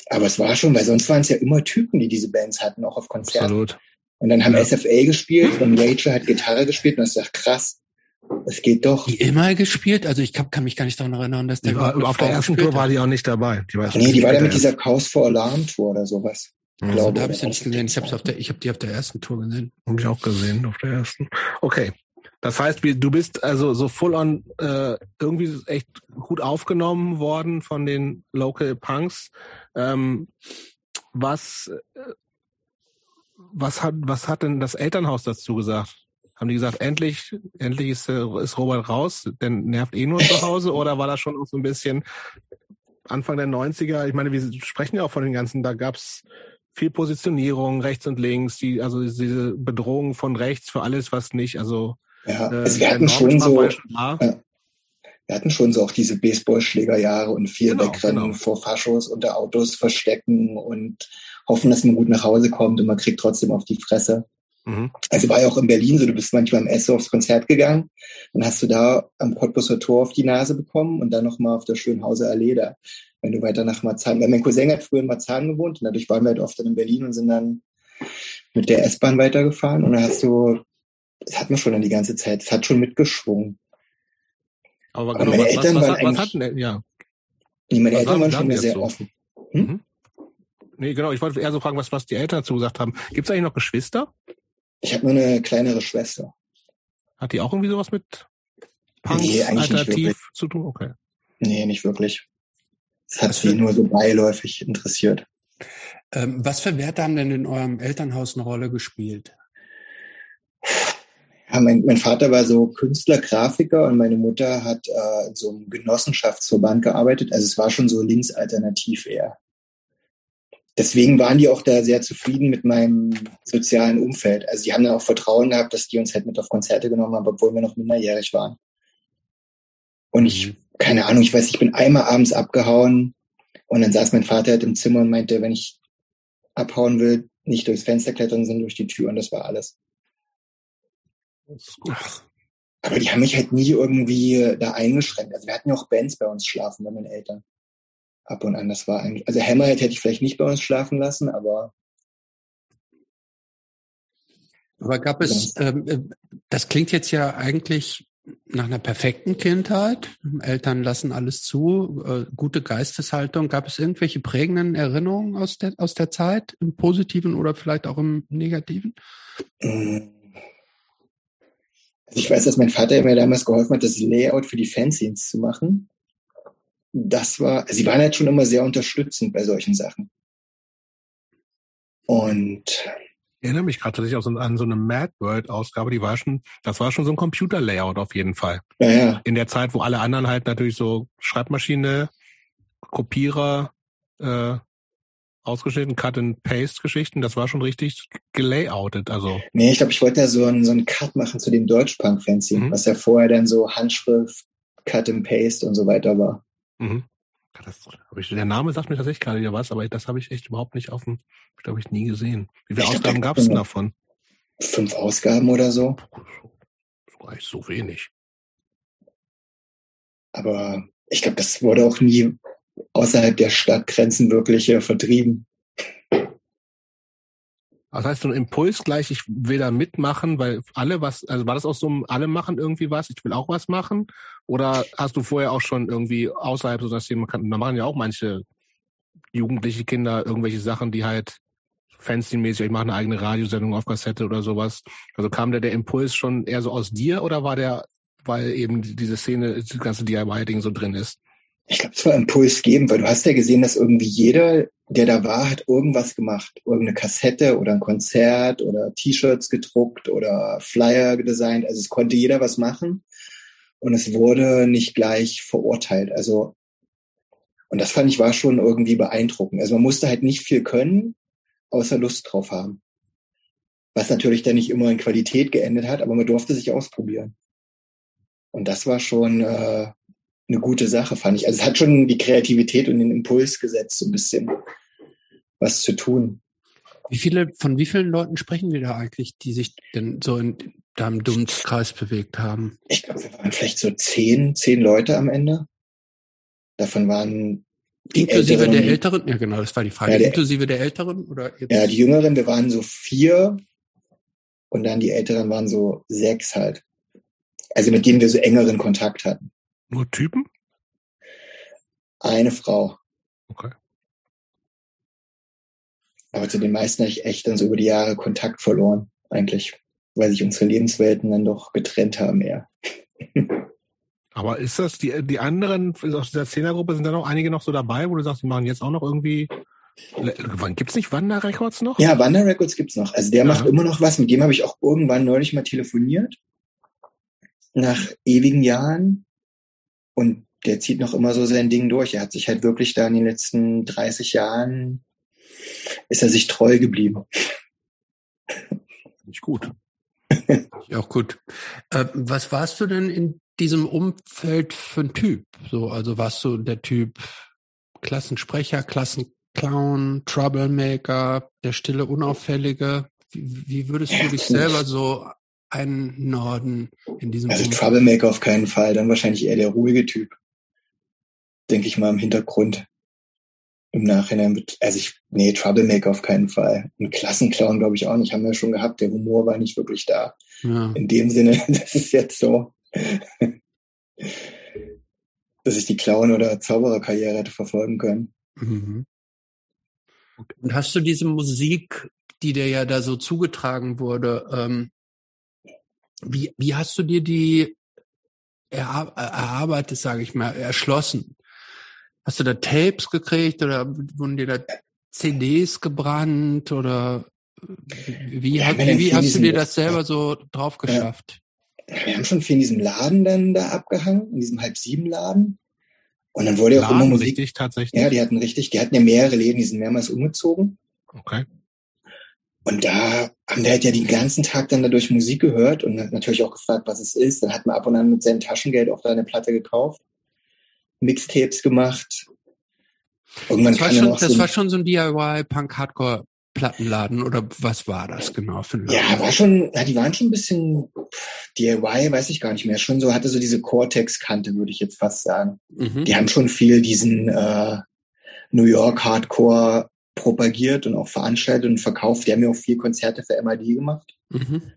Aber es war schon, weil sonst waren es ja immer Typen, die diese Bands hatten, auch auf Konzerten. Absolut. Und dann haben ja. SFA gespielt und Rachel hat Gitarre gespielt und ich dachte, krass, es geht doch. Die immer gespielt? Also ich kann, kann mich gar nicht daran erinnern, dass der war, auf der ersten Tour war die auch nicht dabei. Die war nee, die war da mit dieser Chaos for Alarm Tour oder sowas. Also, glaube, da habe ich sie nicht gesehen. Ich habe auf der, ich habe die auf der ersten Tour gesehen. Habe ich auch gesehen auf der ersten. Okay. Das heißt, du bist also so full on äh, irgendwie echt gut aufgenommen worden von den Local Punks. Ähm, was äh, was hat, was hat denn das Elternhaus dazu gesagt? Haben die gesagt, endlich, endlich ist, äh, ist Robert raus, denn nervt eh nur zu Hause? [LAUGHS] Oder war das schon auch so ein bisschen Anfang der 90er? Ich meine, wir sprechen ja auch von den ganzen, da gab's viel Positionierung rechts und links, die, also diese Bedrohung von rechts für alles, was nicht, also, ja, äh, also wir hatten schon so, ja, wir hatten schon so auch diese Baseballschlägerjahre und viel genau, Wegrennen genau. vor Faschos unter Autos verstecken und hoffen, dass man gut nach Hause kommt und man kriegt trotzdem auf die Fresse. Mhm. Also war ja auch in Berlin so, du bist manchmal im Esso aufs Konzert gegangen und hast du da am Cottbuser Tor auf die Nase bekommen und dann nochmal auf der Schönhauser Allee da, wenn du weiter nach Marzahn, weil mein Cousin hat früher in Marzahn gewohnt und dadurch waren wir halt oft dann in Berlin und sind dann mit der S-Bahn weitergefahren und dann hast du, das hatten wir schon dann die ganze Zeit, es hat schon mitgeschwungen. Aber genau, meine was, Eltern was, was, waren was hatten, ja. Meine was Eltern waren schon sehr so? offen. Hm? Mhm. Nee, genau. Ich wollte eher so fragen, was, was die Eltern dazu gesagt haben. Gibt es eigentlich noch Geschwister? Ich habe nur eine kleinere Schwester. Hat die auch irgendwie sowas mit Punks nee, alternativ zu tun? Okay. Nee, nicht wirklich. Es hat sie nur so beiläufig interessiert. Ähm, was für Werte haben denn in eurem Elternhaus eine Rolle gespielt? Ja, mein, mein Vater war so Künstler, Grafiker und meine Mutter hat äh, in so einem Genossenschaftsverband gearbeitet. Also es war schon so linksalternativ eher deswegen waren die auch da sehr zufrieden mit meinem sozialen Umfeld. Also die haben dann auch Vertrauen gehabt, dass die uns halt mit auf Konzerte genommen haben, obwohl wir noch minderjährig waren. Und ich, mhm. keine Ahnung, ich weiß, ich bin einmal abends abgehauen und dann saß mein Vater halt im Zimmer und meinte, wenn ich abhauen will, nicht durchs Fenster klettern, sondern durch die Tür und das war alles. Das Aber die haben mich halt nie irgendwie da eingeschränkt. Also wir hatten ja auch Bands bei uns schlafen bei meinen Eltern ab und an. Das war eigentlich, also Hammerhead hätte ich vielleicht nicht bei uns schlafen lassen, aber. Aber gab es, ähm, äh, das klingt jetzt ja eigentlich nach einer perfekten Kindheit. Eltern lassen alles zu, äh, gute Geisteshaltung. Gab es irgendwelche prägenden Erinnerungen aus der, aus der Zeit, im Positiven oder vielleicht auch im Negativen? Also ich weiß, dass mein Vater mir damals geholfen hat, das Layout für die Fanzines zu machen das war, sie waren halt schon immer sehr unterstützend bei solchen Sachen. Und Ich erinnere mich gerade tatsächlich auch so an so eine Mad World Ausgabe, die war schon, das war schon so ein Computer-Layout auf jeden Fall. Ja, ja. In der Zeit, wo alle anderen halt natürlich so Schreibmaschine, Kopierer, äh, ausgeschnitten, Cut-and-Paste-Geschichten, das war schon richtig gelayoutet. Also. Nee, ich glaube, ich wollte ja so einen, so einen Cut machen zu dem Deutschpunk-Fanzine, mhm. was ja vorher dann so Handschrift, Cut-and-Paste und so weiter war. Mhm. Ich, der Name sagt mir tatsächlich gerade wieder was, aber das habe ich echt überhaupt nicht auf dem, glaube ich, nie gesehen. Wie viele ich Ausgaben gab es denn davon? Fünf Ausgaben oder so. Echt so wenig. Aber ich glaube, das wurde auch nie außerhalb der Stadtgrenzen wirklich äh, vertrieben. Das heißt, so ein Impuls gleich, ich will da mitmachen, weil alle was, also war das auch so, alle machen irgendwie was, ich will auch was machen? Oder hast du vorher auch schon irgendwie außerhalb so das Thema, da machen ja auch manche jugendliche Kinder irgendwelche Sachen, die halt fancy-mäßig, ich mache eine eigene Radiosendung auf Kassette oder sowas. Also kam der, der Impuls schon eher so aus dir oder war der, weil eben diese Szene, das ganze DIY-Ding so drin ist? Ich glaube, es war Impuls geben, weil du hast ja gesehen, dass irgendwie jeder, der da war, hat irgendwas gemacht. Irgendeine Kassette oder ein Konzert oder T-Shirts gedruckt oder Flyer designt. Also es konnte jeder was machen und es wurde nicht gleich verurteilt. Also, und das fand ich war schon irgendwie beeindruckend. Also man musste halt nicht viel können, außer Lust drauf haben. Was natürlich dann nicht immer in Qualität geendet hat, aber man durfte sich ausprobieren. Und das war schon äh, eine gute Sache, fand ich. Also es hat schon die Kreativität und den Impuls gesetzt, so ein bisschen was zu tun. Wie viele, von wie vielen Leuten sprechen wir da eigentlich, die sich denn so in deinem Dunstkreis bewegt haben? Ich glaube, wir waren vielleicht so zehn, zehn Leute am Ende. Davon waren die Inklusive Älteren, der Älteren? Ja, genau, das war die Frage. Ja, der, Inklusive der Älteren? Oder jetzt? Ja, die Jüngeren, wir waren so vier und dann die Älteren waren so sechs halt. Also mit denen wir so engeren Kontakt hatten. Nur Typen? Eine Frau. Okay. Aber zu den meisten habe ich echt dann so über die Jahre Kontakt verloren, eigentlich, weil sich unsere Lebenswelten dann doch getrennt haben eher. [LAUGHS] Aber ist das, die, die anderen aus dieser Zehnergruppe, sind da noch einige noch so dabei, wo du sagst, die machen jetzt auch noch irgendwie Gibt es nicht Wander Records noch? Ja, Wander Records gibt's noch. Also der ja. macht immer noch was. Mit dem habe ich auch irgendwann neulich mal telefoniert. Nach ewigen Jahren. Und der zieht noch immer so sein Ding durch. Er hat sich halt wirklich da in den letzten 30 Jahren, ist er sich treu geblieben. Nicht gut. ja, auch gut. Äh, was warst du denn in diesem Umfeld für ein Typ? So, also warst du der Typ Klassensprecher, Klassenclown, Troublemaker, der stille Unauffällige? Wie, wie würdest du dich selber so ein Norden in diesem Also Umfeld. Troublemaker auf keinen Fall, dann wahrscheinlich eher der ruhige Typ. Denke ich mal im Hintergrund. Im Nachhinein wird, also ich, nee, Troublemaker auf keinen Fall. Ein Klassenclown glaube ich auch nicht, haben wir schon gehabt. Der Humor war nicht wirklich da. Ja. In dem Sinne, [LAUGHS] das ist jetzt so, dass ich die Clown- oder Zaubererkarriere hätte verfolgen können. Mhm. Und hast du diese Musik, die dir ja da so zugetragen wurde, ähm, wie, wie hast du dir die erarbeitet, sage ich mal, erschlossen? Hast du da Tapes gekriegt oder wurden dir da CDs gebrannt oder wie, ja, wie, wie hast du dir das selber so drauf geschafft? Ja, wir haben schon viel in diesem Laden dann da abgehangen, in diesem halb sieben Laden. Und dann wurde ja auch immer Musik. Richtig, tatsächlich. Ja, die hatten richtig, die hatten ja mehrere Läden, die sind mehrmals umgezogen. Okay. Und da haben wir halt ja den ganzen Tag dann dadurch Musik gehört und natürlich auch gefragt, was es ist. Dann hat man ab und an mit seinem Taschengeld auch da eine Platte gekauft, Mixtapes gemacht. Irgendwann das war, schon, das so war schon so ein DIY-Punk-Hardcore Plattenladen oder was war das genau für ein Laden? Ja, war schon, ja, die waren schon ein bisschen DIY, weiß ich gar nicht mehr. Schon so, hatte so diese Cortex-Kante, würde ich jetzt fast sagen. Mhm. Die haben schon viel diesen äh, New York Hardcore propagiert und auch veranstaltet und verkauft. Die haben ja auch vier Konzerte für MID gemacht. Mhm.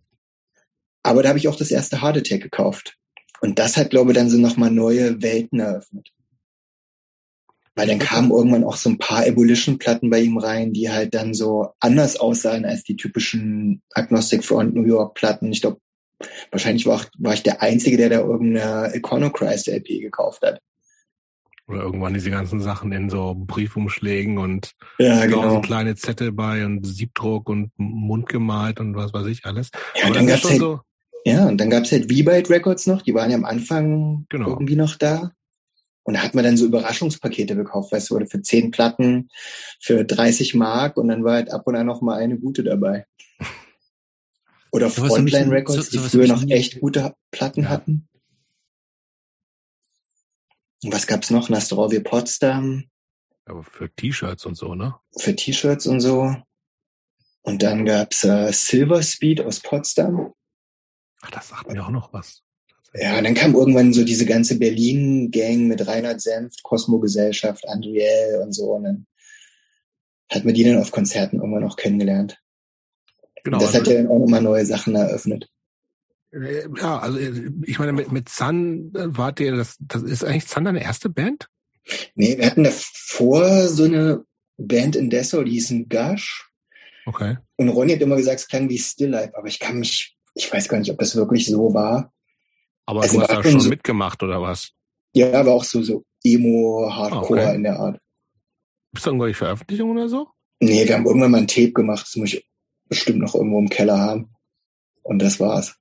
Aber da habe ich auch das erste Hard Attack gekauft. Und das hat, glaube ich, dann so nochmal neue Welten eröffnet. Weil dann kamen irgendwann auch so ein paar Abolition-Platten bei ihm rein, die halt dann so anders aussahen als die typischen Agnostic Front New York-Platten. Ich glaube, wahrscheinlich war, war ich der Einzige, der da irgendeine Iconochrist LP gekauft hat. Oder irgendwann diese ganzen Sachen in so Briefumschlägen und ja, genau. kleine Zettel bei und Siebdruck und mundgemalt und was weiß ich alles. Ja, und dann gab's halt, so ja, und dann gab's halt V-Byte Records noch, die waren ja am Anfang genau. irgendwie noch da. Und da hat man dann so Überraschungspakete gekauft, weißt du, oder für zehn Platten, für 30 Mark und dann war halt ab und an noch mal eine gute dabei. [LAUGHS] Oder Frontline Records, die früher noch echt gute Platten ja. hatten. Und was gab's noch? Nastrovie Potsdam. Aber für T-Shirts und so, ne? Für T-Shirts und so. Und dann gab's äh, Silver Speed aus Potsdam. Ach, das sagt mir auch noch was. Ja, dann kam irgendwann so diese ganze Berlin-Gang mit Reinhard Senft, Cosmo-Gesellschaft, Andriel und so. Und dann hat man die dann auf Konzerten irgendwann auch kennengelernt. Genau. Und das also, hat ja dann auch nochmal neue Sachen eröffnet. Äh, ja, also äh, ich meine, mit, mit Sun äh, wart ihr, das, das ist eigentlich Sun deine erste Band? Nee, wir hatten davor so eine Band in Dessau, die hieß ein Gush. Okay. Und Ronny hat immer gesagt, es klang wie Still Life, aber ich kann mich, ich weiß gar nicht, ob das wirklich so war. Aber also du hast da schon so, mitgemacht, oder was? Ja, aber auch so, so Emo, Hardcore okay. in der Art. Bist du irgendwelche Veröffentlichungen oder so? Nee, wir haben irgendwann mal ein Tape gemacht, das muss ich bestimmt noch irgendwo im Keller haben. Und das war's.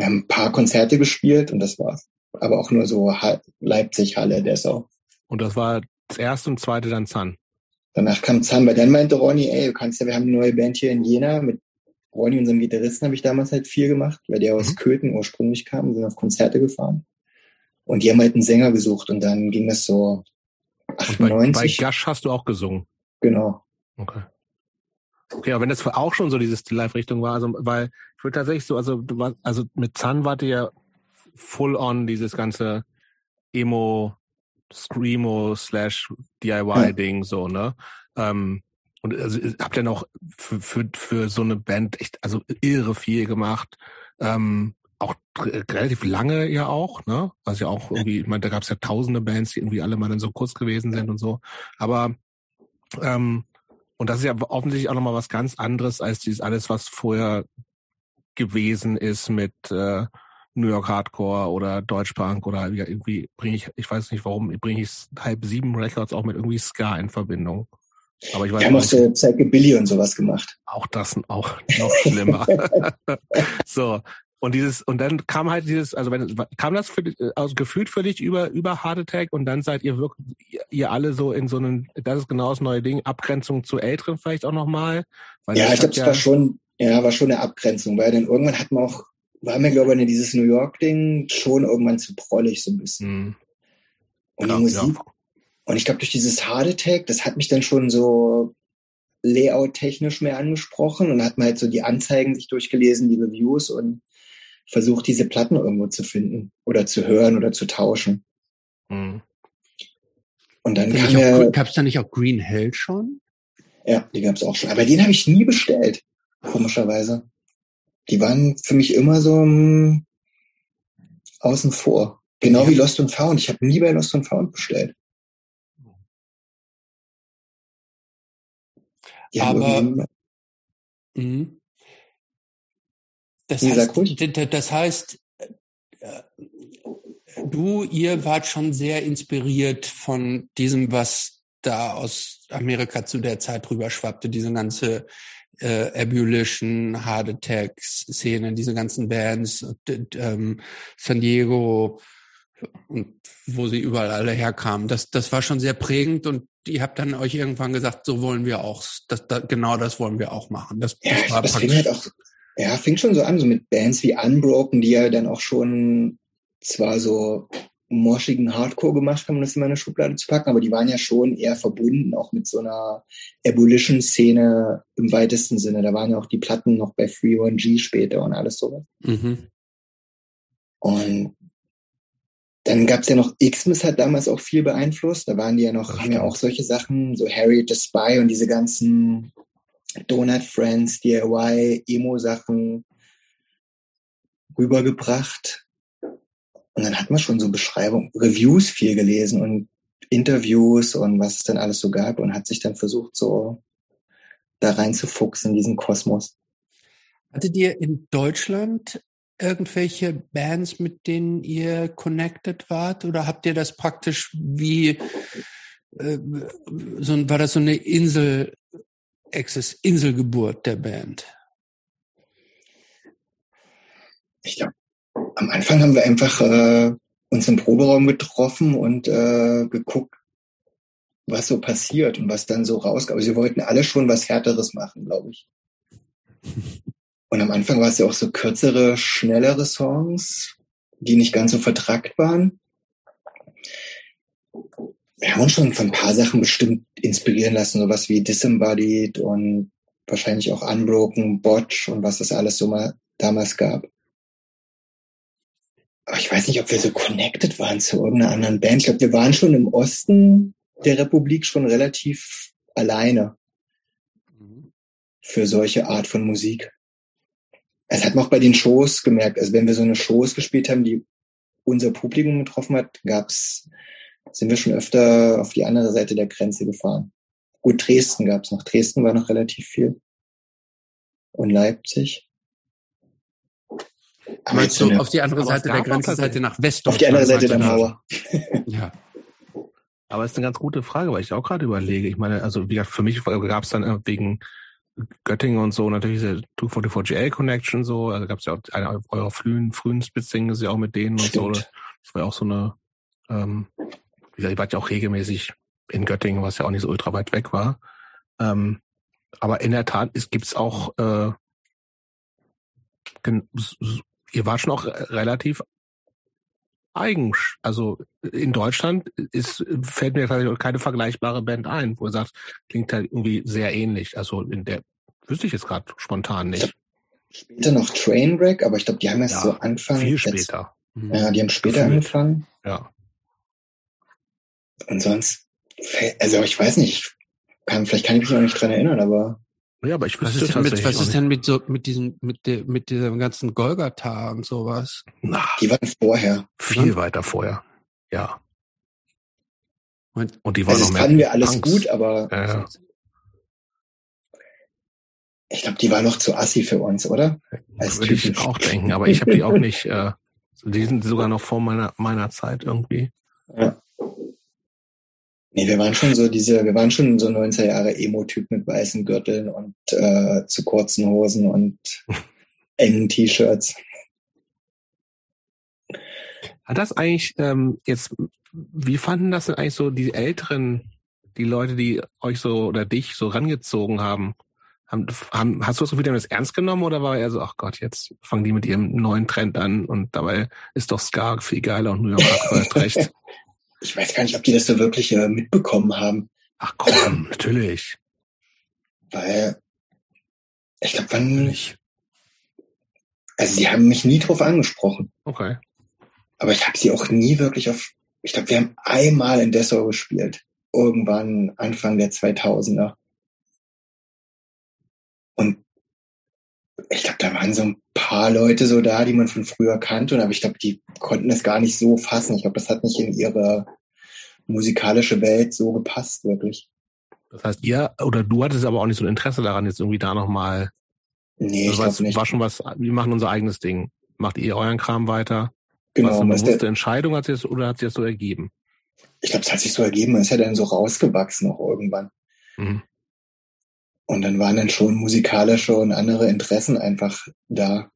Wir haben ein paar Konzerte gespielt und das war's. Aber auch nur so Leipzig, Halle, Dessau. Und das war das erste und zweite dann Zahn. Danach kam Zahn, weil dann meinte Ronny, ey, du kannst ja, wir haben eine neue Band hier in Jena mit Ronny, unserem Gitarristen, habe ich damals halt viel gemacht, weil der aus mhm. Köthen ursprünglich kam, und sind auf Konzerte gefahren. Und die haben halt einen Sänger gesucht und dann ging das so 98. Bei, bei Gash hast du auch gesungen? Genau. Okay. Okay, aber wenn das auch schon so diese Still-Life-Richtung war, also, weil ich würde tatsächlich so, also du warst, also mit Zahn wart ihr ja full on dieses ganze Emo, Screamo slash DIY-Ding, so, ne? Ähm, und also habt ihr noch für, für, für so eine Band echt, also irre viel gemacht. Ähm, auch relativ lange ja auch, ne? Was ja auch irgendwie, ich meine, da gab es ja tausende Bands, die irgendwie alle mal dann so kurz gewesen sind und so. Aber ähm, und das ist ja offensichtlich auch nochmal was ganz anderes als dieses alles, was vorher gewesen ist mit äh, New York Hardcore oder Deutschpunk oder irgendwie bringe ich, ich weiß nicht warum, bringe ich halb sieben Records auch mit irgendwie Ska in Verbindung. Aber ich weiß Wir haben auch so Zeige Billy und sowas gemacht. Auch das auch noch schlimmer. [LAUGHS] so. Und dieses, und dann kam halt dieses, also wenn, kam das für, also gefühlt für dich über, über Heart Attack und dann seid ihr wirklich, ihr alle so in so einem, das ist genau das neue Ding, Abgrenzung zu Älteren vielleicht auch nochmal? Ja, ich glaube, es ja war schon, ja, war schon eine Abgrenzung, weil dann irgendwann hat man auch, war mir glaube ich, dieses New York Ding schon irgendwann zu prollig so ein bisschen. Mhm. Und ja, die Musik, ja. Und ich glaube, durch dieses Hard Attack, das hat mich dann schon so layout-technisch mehr angesprochen und hat man halt so die Anzeigen sich durchgelesen, die Reviews und versucht, diese Platten irgendwo zu finden oder zu hören oder zu tauschen. Mhm. Und dann kam ja, gab es da nicht auch Green Hell schon? Ja, die gab es auch schon. Aber den habe ich nie bestellt, komischerweise. Die waren für mich immer so um, außen vor. Genau ja. wie Lost and Found. Ich habe nie bei Lost and Found bestellt. Ja, aber mh. das, heißt, das heißt, äh, du, ihr wart schon sehr inspiriert von diesem, was da aus Amerika zu der Zeit drüber schwappte, diese ganze äh, Ebullition, Hard Attacks Szene, diese ganzen Bands, ähm, San Diego und wo sie überall alle herkamen. Das, das war schon sehr prägend und ihr habt dann euch irgendwann gesagt, so wollen wir auch, das, das, genau das wollen wir auch machen. Das, ja, das, war das fing halt auch, ja, fing schon so an, so mit Bands wie Unbroken, die ja dann auch schon zwar so moschigen Hardcore gemacht haben, um das in meine Schublade zu packen, aber die waren ja schon eher verbunden auch mit so einer Abolition-Szene im weitesten Sinne. Da waren ja auch die Platten noch bei Free One G später und alles sowas. Mhm. Und dann gab's ja noch Xmas hat damals auch viel beeinflusst. Da waren die ja noch, haben ja auch solche Sachen, so Harry the Spy und diese ganzen Donut Friends, DIY, Emo-Sachen rübergebracht. Und dann hat man schon so Beschreibungen, Reviews viel gelesen und Interviews und was es dann alles so gab und hat sich dann versucht, so da reinzufuchsen in diesen Kosmos. Hattet ihr in Deutschland irgendwelche Bands, mit denen ihr connected wart? Oder habt ihr das praktisch wie, äh, so, war das so eine Insel, Inselgeburt der Band? Ich glaube, am Anfang haben wir einfach äh, uns im Proberaum getroffen und äh, geguckt, was so passiert und was dann so rauskommt. Aber sie wollten alle schon was Härteres machen, glaube ich. [LAUGHS] Und am Anfang war es ja auch so kürzere, schnellere Songs, die nicht ganz so vertrackt waren. Wir haben uns schon von ein paar Sachen bestimmt inspirieren lassen, sowas wie Disembodied und wahrscheinlich auch Unbroken, Botch und was das alles so mal damals gab. Ich weiß nicht, ob wir so connected waren zu irgendeiner anderen Band. Ich glaube, wir waren schon im Osten der Republik schon relativ alleine für solche Art von Musik. Es hat man auch bei den Shows gemerkt. Also wenn wir so eine Shows gespielt haben, die unser Publikum getroffen hat, gab's, sind wir schon öfter auf die andere Seite der Grenze gefahren. Gut, Dresden gab's noch. Dresden war noch relativ viel. Und Leipzig. Meinst du auf die andere Seite der Grenze, Seite nach Westdeutschland? Auf die andere Seite der Mauer. [LAUGHS] ja. Aber es ist eine ganz gute Frage, weil ich auch gerade überlege. Ich meine, also wie gesagt, für mich gab es dann wegen Göttingen und so natürlich diese 244GL Connection so. Also gab es ja auch eine eurer frühen, frühen Spitzingen ist ja auch mit denen Stimmt. und so. Das war ja auch so eine, ähm, wie gesagt, ich war ja auch regelmäßig in Göttingen, was ja auch nicht so ultra weit weg war. Ähm, aber in der Tat es gibt's auch, äh, ihr war schon auch relativ eigen, also in Deutschland ist, fällt mir keine vergleichbare Band ein, wo er sagt, klingt halt irgendwie sehr ähnlich. Also in der wüsste ich jetzt gerade spontan nicht. Später noch Trainwreck, aber ich glaube, die haben erst ja, so Anfang. Viel später. Jetzt, ja, die haben später Gefühlt. angefangen. Ja. Und sonst, also ich weiß nicht, kann, vielleicht kann ich mich noch nicht dran erinnern, aber ja, aber ich was ist denn mit, was ist denn mit so mit diesem mit der mit diesem ganzen Golgatha und sowas? Na, die waren vorher. Viel weiter vorher. Ja. Und, und die waren also noch mehr. Das fanden wir alles Angst. gut, aber ja. ich glaube, die war noch zu assi für uns, oder? Als Würde Typen. ich auch denken, aber ich habe die auch nicht. Äh, die sind sogar noch vor meiner meiner Zeit irgendwie. Ja. Nee, wir waren schon so diese, wir waren schon so 90er Jahre Emo-Typ mit weißen Gürteln und äh, zu kurzen Hosen und [LAUGHS] engen T-Shirts. Hat das eigentlich ähm, jetzt, wie fanden das denn eigentlich so die Älteren, die Leute, die euch so oder dich so rangezogen haben? Haben, haben hast du das Gefühl, die haben das ernst genommen oder war er so, ach Gott, jetzt fangen die mit ihrem neuen Trend an und dabei ist doch Ska viel geiler und New York hast recht. [LAUGHS] ich weiß gar nicht, ob die das so wirklich äh, mitbekommen haben. Ach komm, [CLEARS THROAT] natürlich. Weil, ich glaube, wann nicht. Also sie haben mich nie drauf angesprochen. Okay. Aber ich habe sie auch nie wirklich auf. Ich glaube, wir haben einmal in Dessau gespielt. Irgendwann Anfang der 2000er. Ich glaube, da waren so ein paar Leute so da, die man von früher kannte, und aber ich glaube, die konnten das gar nicht so fassen. Ich glaube, das hat nicht in ihre musikalische Welt so gepasst, wirklich. Das heißt, ihr oder du hattest aber auch nicht so ein Interesse daran, jetzt irgendwie da nochmal. Nee, also ich was, nicht. War schon was, wir machen unser eigenes Ding. Macht ihr euren Kram weiter? Genau. Was eine bewusste Entscheidung hat sich das, oder hat sich das so ergeben? Ich glaube, es hat sich so ergeben. Es ist ja dann so rausgewachsen auch irgendwann. Mhm. Und dann waren dann schon musikalische und andere Interessen einfach da.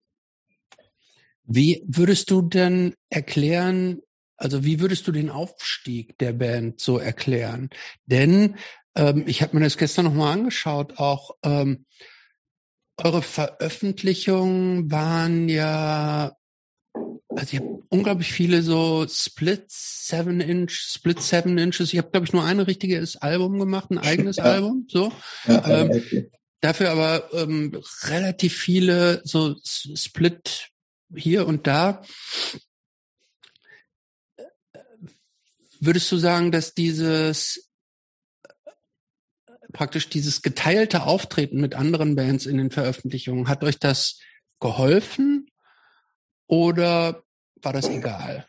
Wie würdest du denn erklären, also wie würdest du den Aufstieg der Band so erklären? Denn ähm, ich habe mir das gestern nochmal angeschaut, auch ähm, eure Veröffentlichungen waren ja also ich habe unglaublich viele so Split Seven Inch, Split Seven Inches. Ich habe glaube ich nur ein richtiges Album gemacht, ein eigenes [LAUGHS] ja. Album. So. Ja, ähm, okay. Dafür aber ähm, relativ viele so Split hier und da. Würdest du sagen, dass dieses praktisch dieses geteilte Auftreten mit anderen Bands in den Veröffentlichungen, hat euch das geholfen oder war das egal?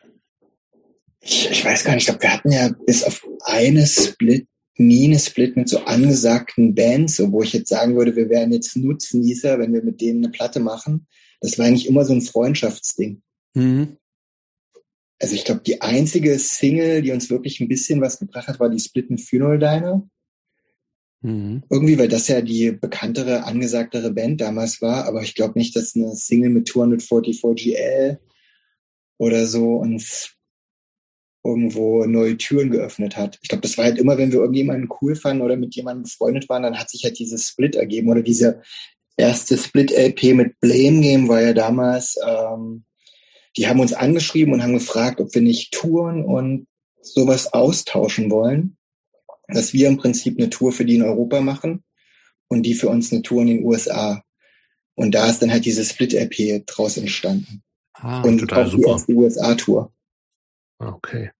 Ich, ich weiß gar nicht, ich glaube, wir hatten ja bis auf eine Split, nie eine Split mit so angesagten Bands, so wo ich jetzt sagen würde, wir wären jetzt Nutznießer, wenn wir mit denen eine Platte machen. Das war eigentlich immer so ein Freundschaftsding. Mhm. Also ich glaube, die einzige Single, die uns wirklich ein bisschen was gebracht hat, war die Split mit Funeral Diner. Mhm. Irgendwie, weil das ja die bekanntere, angesagtere Band damals war, aber ich glaube nicht, dass eine Single mit 244 GL oder so uns irgendwo neue Türen geöffnet hat. Ich glaube, das war halt immer, wenn wir irgendjemanden cool fanden oder mit jemandem befreundet waren, dann hat sich halt dieses Split ergeben oder diese erste Split-LP mit Blame Game war ja damals, ähm, die haben uns angeschrieben und haben gefragt, ob wir nicht touren und sowas austauschen wollen, dass wir im Prinzip eine Tour für die in Europa machen und die für uns eine Tour in den USA. Und da ist dann halt diese Split-LP draus entstanden. Ah, und total auch super. die erste USA-Tour. Ah, okay.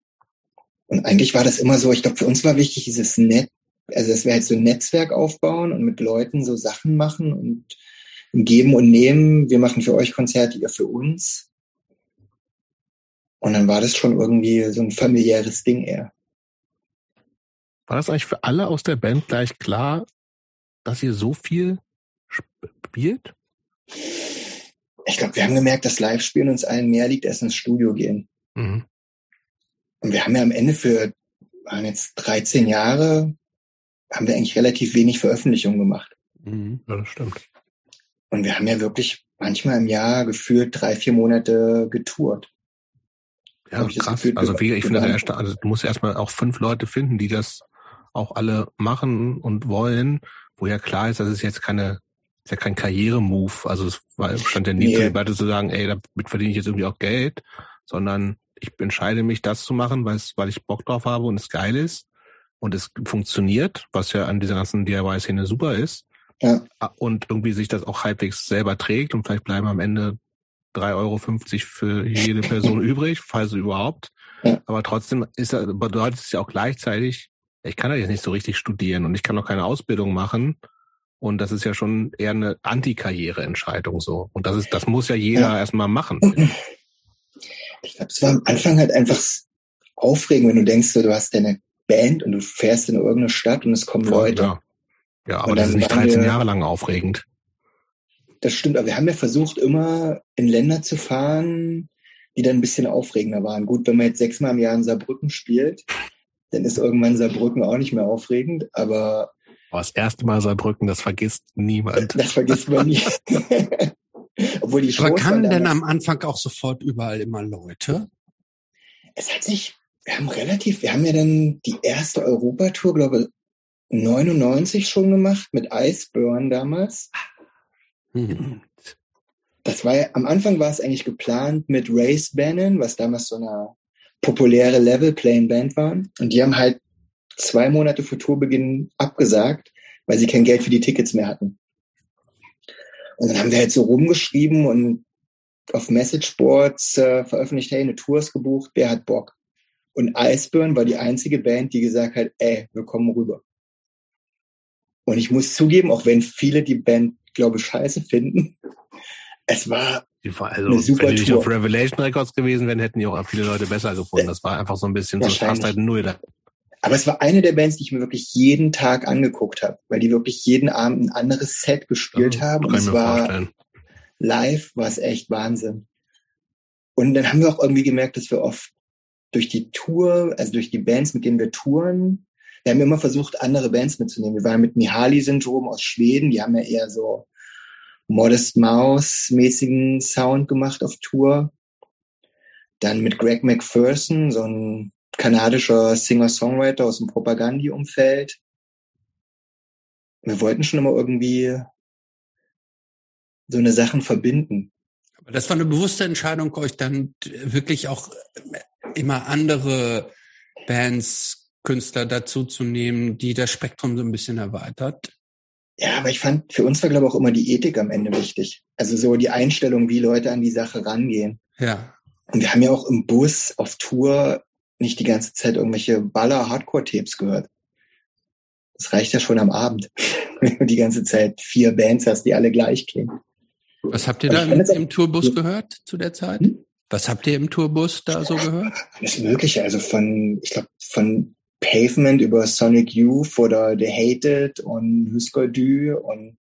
Und eigentlich war das immer so, ich glaube, für uns war wichtig, dieses Net, also dass wir halt so ein Netzwerk aufbauen und mit Leuten so Sachen machen und geben und nehmen. Wir machen für euch Konzerte, ihr für uns. Und dann war das schon irgendwie so ein familiäres Ding eher. War das eigentlich für alle aus der Band gleich klar, dass ihr so viel spielt? Ich glaube, wir haben gemerkt, dass Live-Spielen uns allen mehr liegt, als ins Studio gehen. Mhm. Und wir haben ja am Ende für, waren jetzt 13 Jahre, haben wir eigentlich relativ wenig Veröffentlichungen gemacht. Mhm, ja, das stimmt. Und wir haben ja wirklich manchmal im Jahr gefühlt drei, vier Monate getourt. Ja, krass. Gefühl, also wie, ich finde das erst, also du musst erstmal auch fünf Leute finden, die das auch alle machen und wollen, wo ja klar ist, das ist jetzt keine, ist ja kein Karrieremove. Also es war, stand ja nie nee. zur Debatte zu sagen, ey, damit verdiene ich jetzt irgendwie auch Geld, sondern ich entscheide mich, das zu machen, weil, es, weil ich Bock drauf habe und es geil ist und es funktioniert, was ja an dieser ganzen DIY-Szene super ist. Ja. Und irgendwie sich das auch halbwegs selber trägt und vielleicht bleiben am Ende 3,50 Euro für jede Person [LAUGHS] übrig, falls überhaupt. Ja. Aber trotzdem ist, bedeutet es ja auch gleichzeitig, ich kann ja jetzt nicht so richtig studieren und ich kann noch keine Ausbildung machen. Und das ist ja schon eher eine Antikarriere-Entscheidung so. Und das ist, das muss ja jeder ja. erstmal machen. Ich glaube, es war am Anfang halt einfach aufregend, wenn du denkst, du hast deine Band und du fährst in irgendeine Stadt und es kommen Voll, Leute. Ja, ja aber das ist nicht 13 wir, Jahre lang aufregend. Das stimmt, aber wir haben ja versucht, immer in Länder zu fahren, die dann ein bisschen aufregender waren. Gut, wenn man jetzt sechsmal im Jahr in Saarbrücken spielt, dann ist irgendwann Saarbrücken auch nicht mehr aufregend, aber. aber das erste Mal Saarbrücken, das vergisst niemand. Das vergisst man nie. [LAUGHS] Obwohl die Shows Aber kamen denn am Anfang auch sofort überall immer Leute? Es hat sich, wir haben relativ, wir haben ja dann die erste Europatour, glaube 99 schon gemacht mit Iceburn damals. Hm. Das war ja, am Anfang war es eigentlich geplant mit Race Bannon, was damals so eine populäre Level-Playing-Band war. Und die haben halt zwei Monate vor Tourbeginn abgesagt, weil sie kein Geld für die Tickets mehr hatten. Und dann haben wir halt so rumgeschrieben und auf Messageboards äh, veröffentlicht, hey, eine Tour ist gebucht, wer hat Bock? Und Iceburn war die einzige Band, die gesagt hat, ey, wir kommen rüber. Und ich muss zugeben, auch wenn viele die Band, glaube ich, scheiße finden, es war also, wenn die nicht Tour. auf Revelation Records gewesen wären, hätten die auch viele Leute besser gefunden. Das war einfach so ein bisschen so halt null. Da. Aber es war eine der Bands, die ich mir wirklich jeden Tag angeguckt habe, weil die wirklich jeden Abend ein anderes Set gespielt ja, haben. Und es war vorstellen. live, war es echt Wahnsinn. Und dann haben wir auch irgendwie gemerkt, dass wir oft durch die Tour, also durch die Bands, mit denen wir touren, wir haben immer versucht, andere Bands mitzunehmen. Wir waren mit Mihaly-Syndrom aus Schweden, die haben ja eher so Modest Mouse-mäßigen Sound gemacht auf Tour. Dann mit Greg McPherson, so ein kanadischer Singer-Songwriter aus dem Propagandie-Umfeld. Wir wollten schon immer irgendwie so eine Sachen verbinden. Aber das war eine bewusste Entscheidung, euch dann wirklich auch immer andere Bands, Künstler dazu zu nehmen, die das Spektrum so ein bisschen erweitert. Ja, aber ich fand, für uns war, glaube ich, auch immer die Ethik am Ende wichtig. Also so die Einstellung, wie Leute an die Sache rangehen. Ja. Und wir haben ja auch im Bus auf Tour nicht die ganze Zeit irgendwelche Baller-Hardcore-Tapes gehört. Das reicht ja schon am Abend, [LAUGHS] wenn du die ganze Zeit vier Bands hast, die alle gleich klingen. Was habt ihr da im, im Tourbus gehört zu der Zeit? Hm? Was habt ihr im Tourbus da so gehört? Alles Mögliche, also von, ich glaube, von Pavement über Sonic Youth oder The Hated und Husker Du und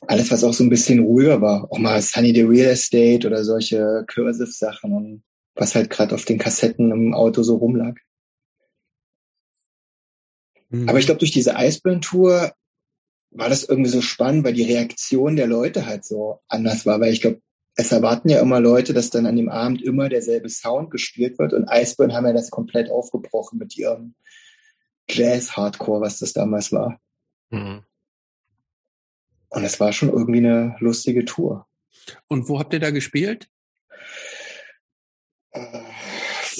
alles, was auch so ein bisschen ruhiger war. Auch mal Sunny the Real Estate oder solche Cursive-Sachen und was halt gerade auf den Kassetten im Auto so rumlag. Mhm. Aber ich glaube, durch diese Iceburn-Tour war das irgendwie so spannend, weil die Reaktion der Leute halt so anders war. Weil ich glaube, es erwarten ja immer Leute, dass dann an dem Abend immer derselbe Sound gespielt wird. Und Iceburn haben ja das komplett aufgebrochen mit ihrem Jazz-Hardcore, was das damals war. Mhm. Und es war schon irgendwie eine lustige Tour. Und wo habt ihr da gespielt? Äh,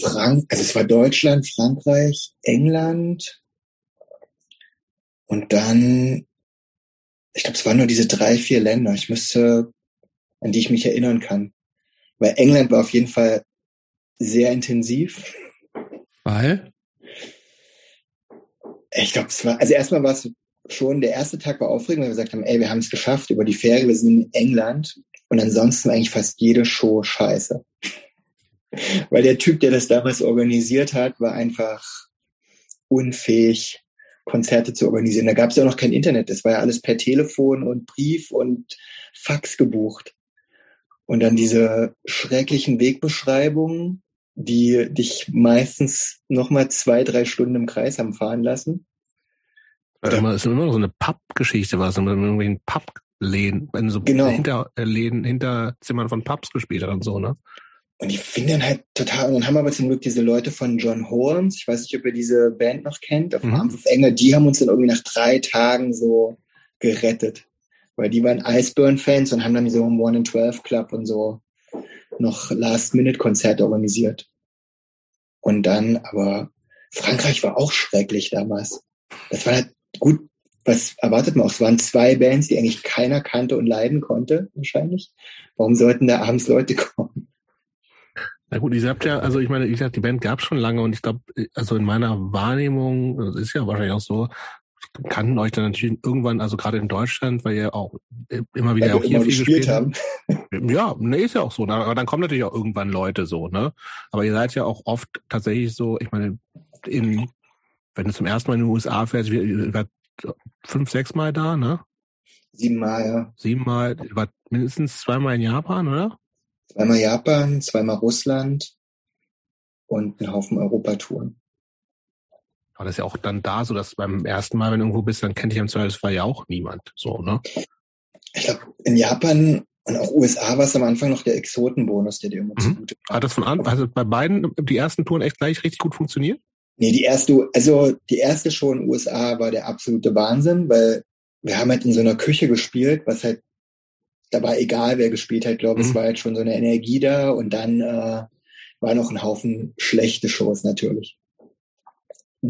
Frank also es war Deutschland, Frankreich, England und dann, ich glaube, es waren nur diese drei, vier Länder. Ich müsste, an die ich mich erinnern kann. Weil England war auf jeden Fall sehr intensiv. Weil? Ich glaube, es war, also erstmal war es schon, der erste Tag war aufregend, weil wir gesagt haben, ey, wir haben es geschafft über die Fähre, wir sind in England und ansonsten eigentlich fast jede Show scheiße. [LAUGHS] weil der Typ, der das damals organisiert hat, war einfach unfähig, Konzerte zu organisieren. Da gab es ja noch kein Internet, das war ja alles per Telefon und Brief und Fax gebucht. Und dann diese schrecklichen Wegbeschreibungen, die dich meistens nochmal zwei, drei Stunden im Kreis haben fahren lassen. Ja. Immer, ist immer so eine Pappgeschichte, war es in irgendwelchen Pappläden, wenn so genau. hinter äh, Läden, hinter Zimmern von Pubs gespielt hat und so, ne? Und die fingen dann halt total, und dann haben aber zum Glück diese Leute von John Holmes, ich weiß nicht, ob ihr diese Band noch kennt, auf mhm. Arms of Anger, die haben uns dann irgendwie nach drei Tagen so gerettet. Weil die waren Iceburn-Fans und haben dann so im One in Twelve Club und so noch Last-Minute-Konzerte organisiert. Und dann, aber Frankreich war auch schrecklich damals. Das war halt gut, was erwartet man auch? Es waren zwei Bands, die eigentlich keiner kannte und leiden konnte, wahrscheinlich. Warum sollten da abends Leute [LAUGHS] kommen? Na gut, ihr habt ja, also ich meine, wie gesagt, die Band gab schon lange und ich glaube, also in meiner Wahrnehmung, das ist ja wahrscheinlich auch so, kannten euch dann natürlich irgendwann, also gerade in Deutschland, weil ihr auch immer wieder ja, auch hier viel gespielt haben. Ja, ne, ist ja auch so. Aber dann kommen natürlich auch irgendwann Leute so, ne? Aber ihr seid ja auch oft tatsächlich so, ich meine, in, wenn du zum ersten Mal in den USA fährst, ihr wart fünf, sechs Mal da, ne? Siebenmal, ja. Siebenmal, ihr wart mindestens zweimal in Japan, oder? Zweimal Japan, zweimal Russland und einen Haufen Europatouren. Aber das ist ja auch dann da so, dass beim ersten Mal, wenn du irgendwo bist, dann kennt dich im Zweifelsfall ja auch niemand. So, ne? Ich glaube, in Japan und auch USA war es am Anfang noch der Exotenbonus, der dir immer mhm. zugute war. Hat das von an, also bei beiden die ersten Touren echt gleich richtig gut funktioniert? Nee, die erste, also die erste Show in den USA war der absolute Wahnsinn, weil wir haben halt in so einer Küche gespielt, was halt da war egal, wer gespielt hat, glaube ich, mhm. es war halt schon so eine Energie da und dann äh, war noch ein Haufen schlechte Shows natürlich,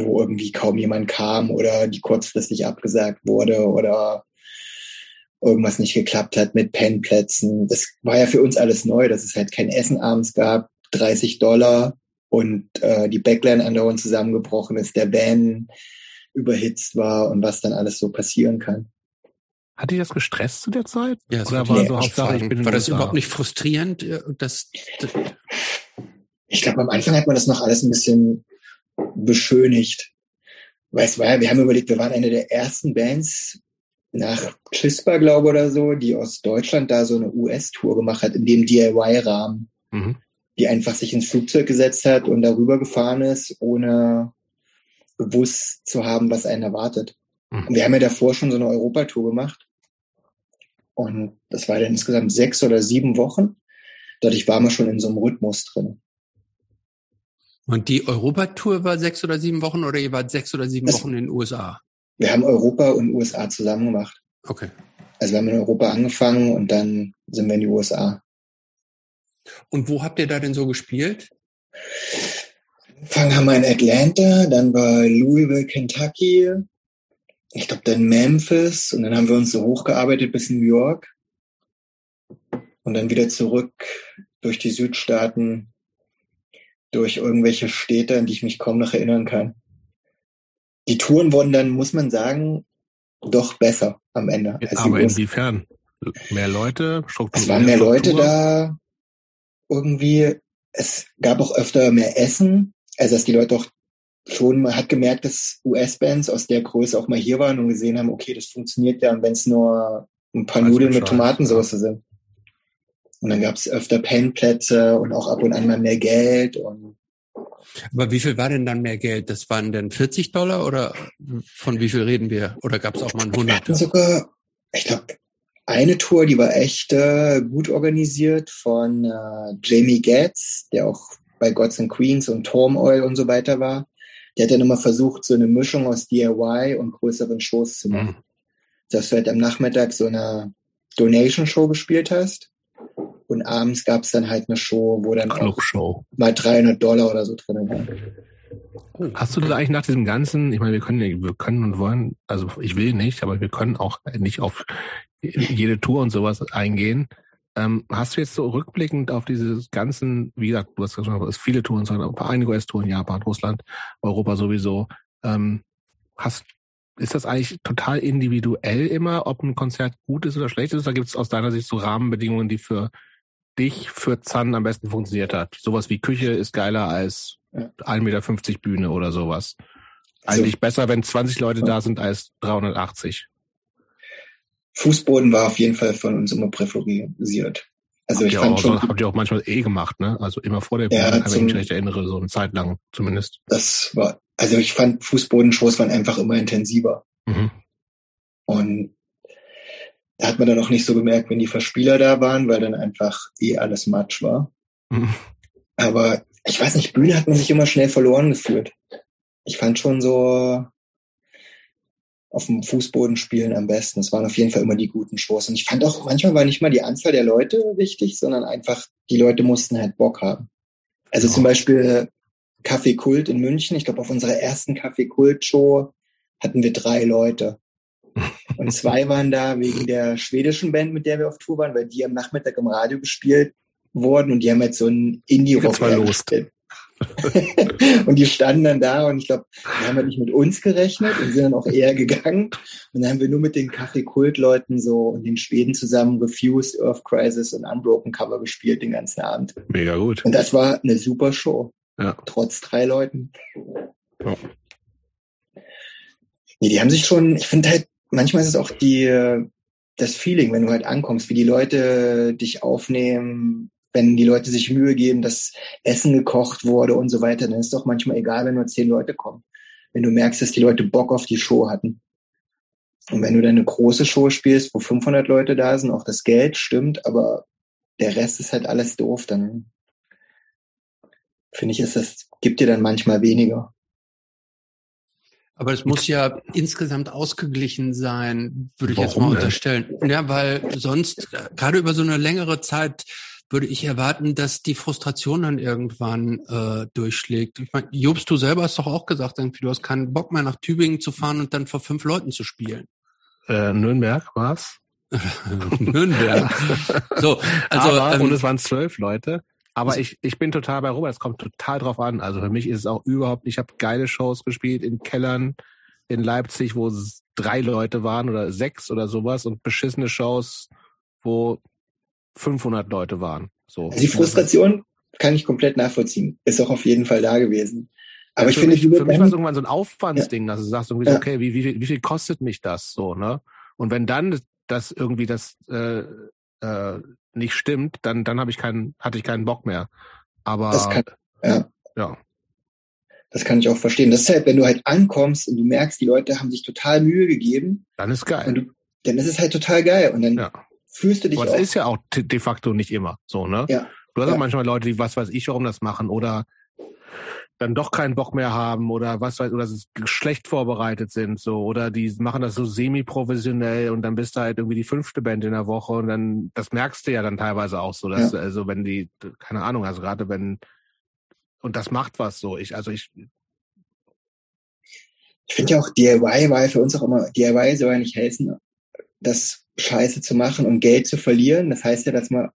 wo irgendwie kaum jemand kam oder die kurzfristig abgesagt wurde oder irgendwas nicht geklappt hat mit Pennplätzen. Das war ja für uns alles neu, dass es halt kein Essen abends gab, 30 Dollar und äh, die Backline andauernd zusammengebrochen ist, der Van überhitzt war und was dann alles so passieren kann. Hat dich das gestresst zu der Zeit? Ja, das Oder war so Hauptsache, ich bin War das überhaupt nicht frustrierend? Äh, dass, dass ich glaube, am Anfang hat man das noch alles ein bisschen beschönigt. Weißt du, wir haben überlegt, wir waren eine der ersten Bands nach CHISPA, glaube oder so, die aus Deutschland da so eine US-Tour gemacht hat, in dem DIY-Rahmen. Mhm. Die einfach sich ins Flugzeug gesetzt hat und darüber gefahren ist, ohne gewusst zu haben, was einen erwartet. Mhm. Und wir haben ja davor schon so eine Europatour gemacht. Und das war dann insgesamt sechs oder sieben Wochen. Dadurch waren wir schon in so einem Rhythmus drin. Und die Europatour war sechs oder sieben Wochen oder ihr wart sechs oder sieben das, Wochen in den USA? Wir haben Europa und USA zusammen gemacht. Okay. Also wir haben in Europa angefangen und dann sind wir in die USA. Und wo habt ihr da denn so gespielt? Angefangen haben wir in Atlanta, dann war Louisville, Kentucky, ich glaube dann Memphis und dann haben wir uns so hochgearbeitet bis New York und dann wieder zurück durch die Südstaaten, durch irgendwelche Städte, an die ich mich kaum noch erinnern kann. Die Touren wurden dann, muss man sagen, doch besser am Ende. Aber inwiefern? Mehr Leute? Struktur, es waren mehr Leute da. Irgendwie, es gab auch öfter mehr Essen. Also, dass die Leute auch schon, man hat gemerkt, dass US-Bands aus der Größe auch mal hier waren und gesehen haben, okay, das funktioniert ja, und wenn es nur ein paar Nudeln mit Tomatensauce sind. Und dann gab es öfter Pennplätze und auch ab und an mal mehr Geld. Und Aber wie viel war denn dann mehr Geld? Das waren denn 40 Dollar oder von wie viel reden wir? Oder gab es auch mal ein 100? Wir sogar, ich glaube, eine Tour, die war echt äh, gut organisiert von äh, Jamie Getz, der auch bei Gods and Queens und Torm Oil und so weiter war. Der hat dann immer versucht, so eine Mischung aus DIY und größeren Shows zu machen. Mhm. Dass du halt am Nachmittag so eine Donation-Show gespielt hast und abends gab es dann halt eine Show, wo dann auch mal 300 Dollar oder so drin waren. Hast du da eigentlich nach diesem ganzen, ich meine, wir können, wir können und wollen, also ich will nicht, aber wir können auch nicht auf jede Tour und sowas eingehen. Ähm, hast du jetzt so rückblickend auf diese ganzen, wie gesagt, du hast gesagt, es viele Touren, einige US-Touren, Japan, Russland, Europa sowieso. Ähm, hast, ist das eigentlich total individuell immer, ob ein Konzert gut ist oder schlecht ist? Oder gibt es aus deiner Sicht so Rahmenbedingungen, die für dich, für Zan am besten funktioniert hat? Sowas wie Küche ist geiler als ja. 1,50 Meter Bühne oder sowas. Also Eigentlich besser, wenn 20 Leute da sind als 380. Fußboden war auf jeden Fall von uns immer präferisiert. Also habt ich fand auch, schon. Habt ihr auch manchmal eh gemacht, ne? Also immer vor der Bühne, ja, kann ich mich recht erinnere, so eine Zeit lang zumindest. Das war, also ich fand Fußbodenshows waren einfach immer intensiver. Mhm. Und hat man dann auch nicht so gemerkt, wenn die Verspieler da waren, weil dann einfach eh alles Matsch war. Mhm. Aber ich weiß nicht, Bühne hat man sich immer schnell verloren gefühlt. Ich fand schon so, auf dem Fußboden spielen am besten. Es waren auf jeden Fall immer die guten Shows. Und ich fand auch, manchmal war nicht mal die Anzahl der Leute wichtig, sondern einfach, die Leute mussten halt Bock haben. Also ja. zum Beispiel Café Kult in München. Ich glaube, auf unserer ersten Café Kult Show hatten wir drei Leute. Und zwei waren da wegen der schwedischen Band, mit der wir auf Tour waren, weil die am Nachmittag im Radio gespielt wurden und die haben jetzt so ein Indie-Rock gespielt. [LAUGHS] und die standen dann da und ich glaube, die haben halt nicht mit uns gerechnet und sind dann auch eher gegangen. Und dann haben wir nur mit den Kaffee-Kult-Leuten so und den Schweden zusammen Refused, Earth Crisis und Unbroken Cover gespielt den ganzen Abend. Mega gut. Und das war eine super Show. Ja. Trotz drei Leuten. Ja. Nee, die haben sich schon, ich finde halt, manchmal ist es auch die, das Feeling, wenn du halt ankommst, wie die Leute dich aufnehmen, wenn die Leute sich Mühe geben, dass Essen gekocht wurde und so weiter, dann ist doch manchmal egal, wenn nur zehn Leute kommen. Wenn du merkst, dass die Leute Bock auf die Show hatten. Und wenn du dann eine große Show spielst, wo 500 Leute da sind, auch das Geld stimmt, aber der Rest ist halt alles doof, dann finde ich, ist das, gibt dir dann manchmal weniger. Aber es muss ja insgesamt ausgeglichen sein, würde ich Warum jetzt mal unterstellen. Ja, weil sonst, äh, gerade über so eine längere Zeit, würde ich erwarten, dass die Frustration dann irgendwann äh, durchschlägt. Ich meine, Jobst, du selber hast doch auch gesagt, irgendwie, du hast keinen Bock mehr nach Tübingen zu fahren und dann vor fünf Leuten zu spielen. Äh, Nürnberg war's? [LAUGHS] [LAUGHS] Nürnberg. so, also Aber, ähm, und es waren zwölf Leute. Aber ich, ich bin total bei Robert. Es kommt total drauf an. Also für mich ist es auch überhaupt. Ich habe geile Shows gespielt in Kellern in Leipzig, wo drei Leute waren oder sechs oder sowas und beschissene Shows, wo 500 Leute waren. So. Also die Frustration kann ich komplett nachvollziehen. Ist auch auf jeden Fall da gewesen. Aber ja, ich finde, mich, für mich war es irgendwann so ein Aufwandsding, ja. dass du sagst, irgendwie ja. okay, wie, wie, wie viel kostet mich das so, ne? Und wenn dann das irgendwie das äh, äh, nicht stimmt, dann dann habe ich keinen, hatte ich keinen Bock mehr. Aber das kann, ja. ja. Das kann ich auch verstehen. Das ist halt, wenn du halt ankommst und du merkst, die Leute haben sich total Mühe gegeben. Dann ist geil. Du, dann ist es halt total geil. Und dann ja fühlst du dich Aber es ist ja auch de facto nicht immer so, ne? Ja. Du hast ja. auch manchmal Leute, die was weiß ich, warum das machen oder dann doch keinen Bock mehr haben oder was weiß oder schlecht vorbereitet sind so oder die machen das so semi-professionell und dann bist du halt irgendwie die fünfte Band in der Woche und dann das merkst du ja dann teilweise auch so, dass ja. also wenn die keine Ahnung, also gerade wenn und das macht was so. Ich also ich ich finde ja auch DIY war für uns auch immer DIY soll ja nicht helfen, das Scheiße zu machen und Geld zu verlieren. Das heißt ja, dass man,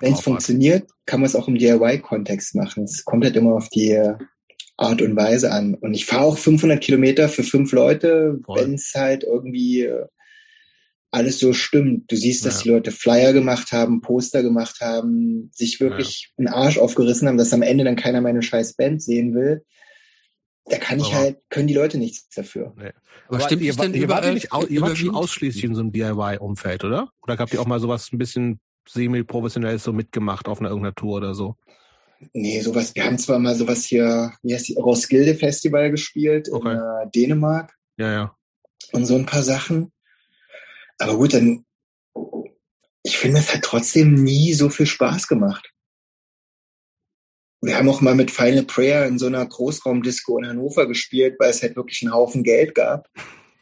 wenn es funktioniert, kann man es auch im DIY-Kontext machen. Es kommt halt immer auf die Art und Weise an. Und ich fahre auch 500 Kilometer für fünf Leute, wenn es halt irgendwie äh, alles so stimmt. Du siehst, dass ja. die Leute Flyer gemacht haben, Poster gemacht haben, sich wirklich ja. einen Arsch aufgerissen haben, dass am Ende dann keiner meine scheiß Band sehen will. da kann ich halt, können die Leute nichts dafür. Nee. Aber, Aber stimmt ihr, denn ihr, wart nicht, ihr wart schon ausschließlich in so einem DIY-Umfeld, oder? Oder habt ihr auch mal sowas ein bisschen semi-professionelles so mitgemacht auf einer irgendeiner Tour oder so? Nee, sowas, wir haben zwar mal sowas hier, wie heißt die, Roskilde Festival gespielt okay. in äh, Dänemark. Ja, ja. Und so ein paar Sachen. Aber gut, dann, ich finde, es hat trotzdem nie so viel Spaß gemacht. Wir haben auch mal mit Final Prayer in so einer Großraumdisco in Hannover gespielt, weil es halt wirklich einen Haufen Geld gab.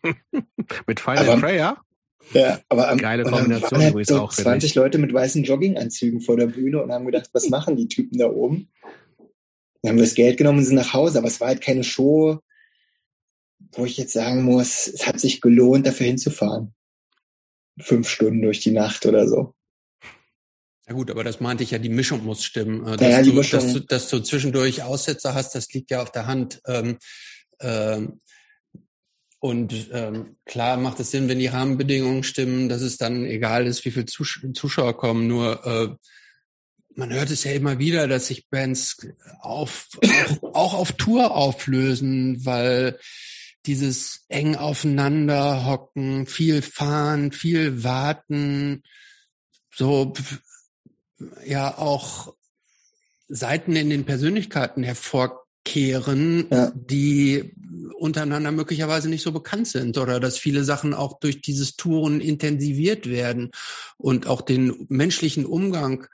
[LAUGHS] mit Final aber, Prayer? Ja, aber am, Geile Kombination waren halt so auch, 20 Leute mit weißen Jogginganzügen vor der Bühne und haben gedacht, was machen die Typen da oben? Dann haben wir das Geld genommen und sind nach Hause, aber es war halt keine Show, wo ich jetzt sagen muss, es hat sich gelohnt, dafür hinzufahren. Fünf Stunden durch die Nacht oder so. Ja gut, aber das meinte ich ja, die Mischung muss stimmen. Dass, ja, du, Mischung. Dass, du, dass du zwischendurch Aussetzer hast, das liegt ja auf der Hand. Ähm, ähm, und ähm, klar macht es Sinn, wenn die Rahmenbedingungen stimmen, dass es dann egal ist, wie viele Zus Zuschauer kommen. Nur äh, man hört es ja immer wieder, dass sich Bands auf, auch, auch auf Tour auflösen, weil dieses eng aufeinander hocken, viel fahren, viel warten, so ja auch Seiten in den Persönlichkeiten hervorkehren, ja. die untereinander möglicherweise nicht so bekannt sind oder dass viele Sachen auch durch dieses Touren intensiviert werden und auch den menschlichen Umgang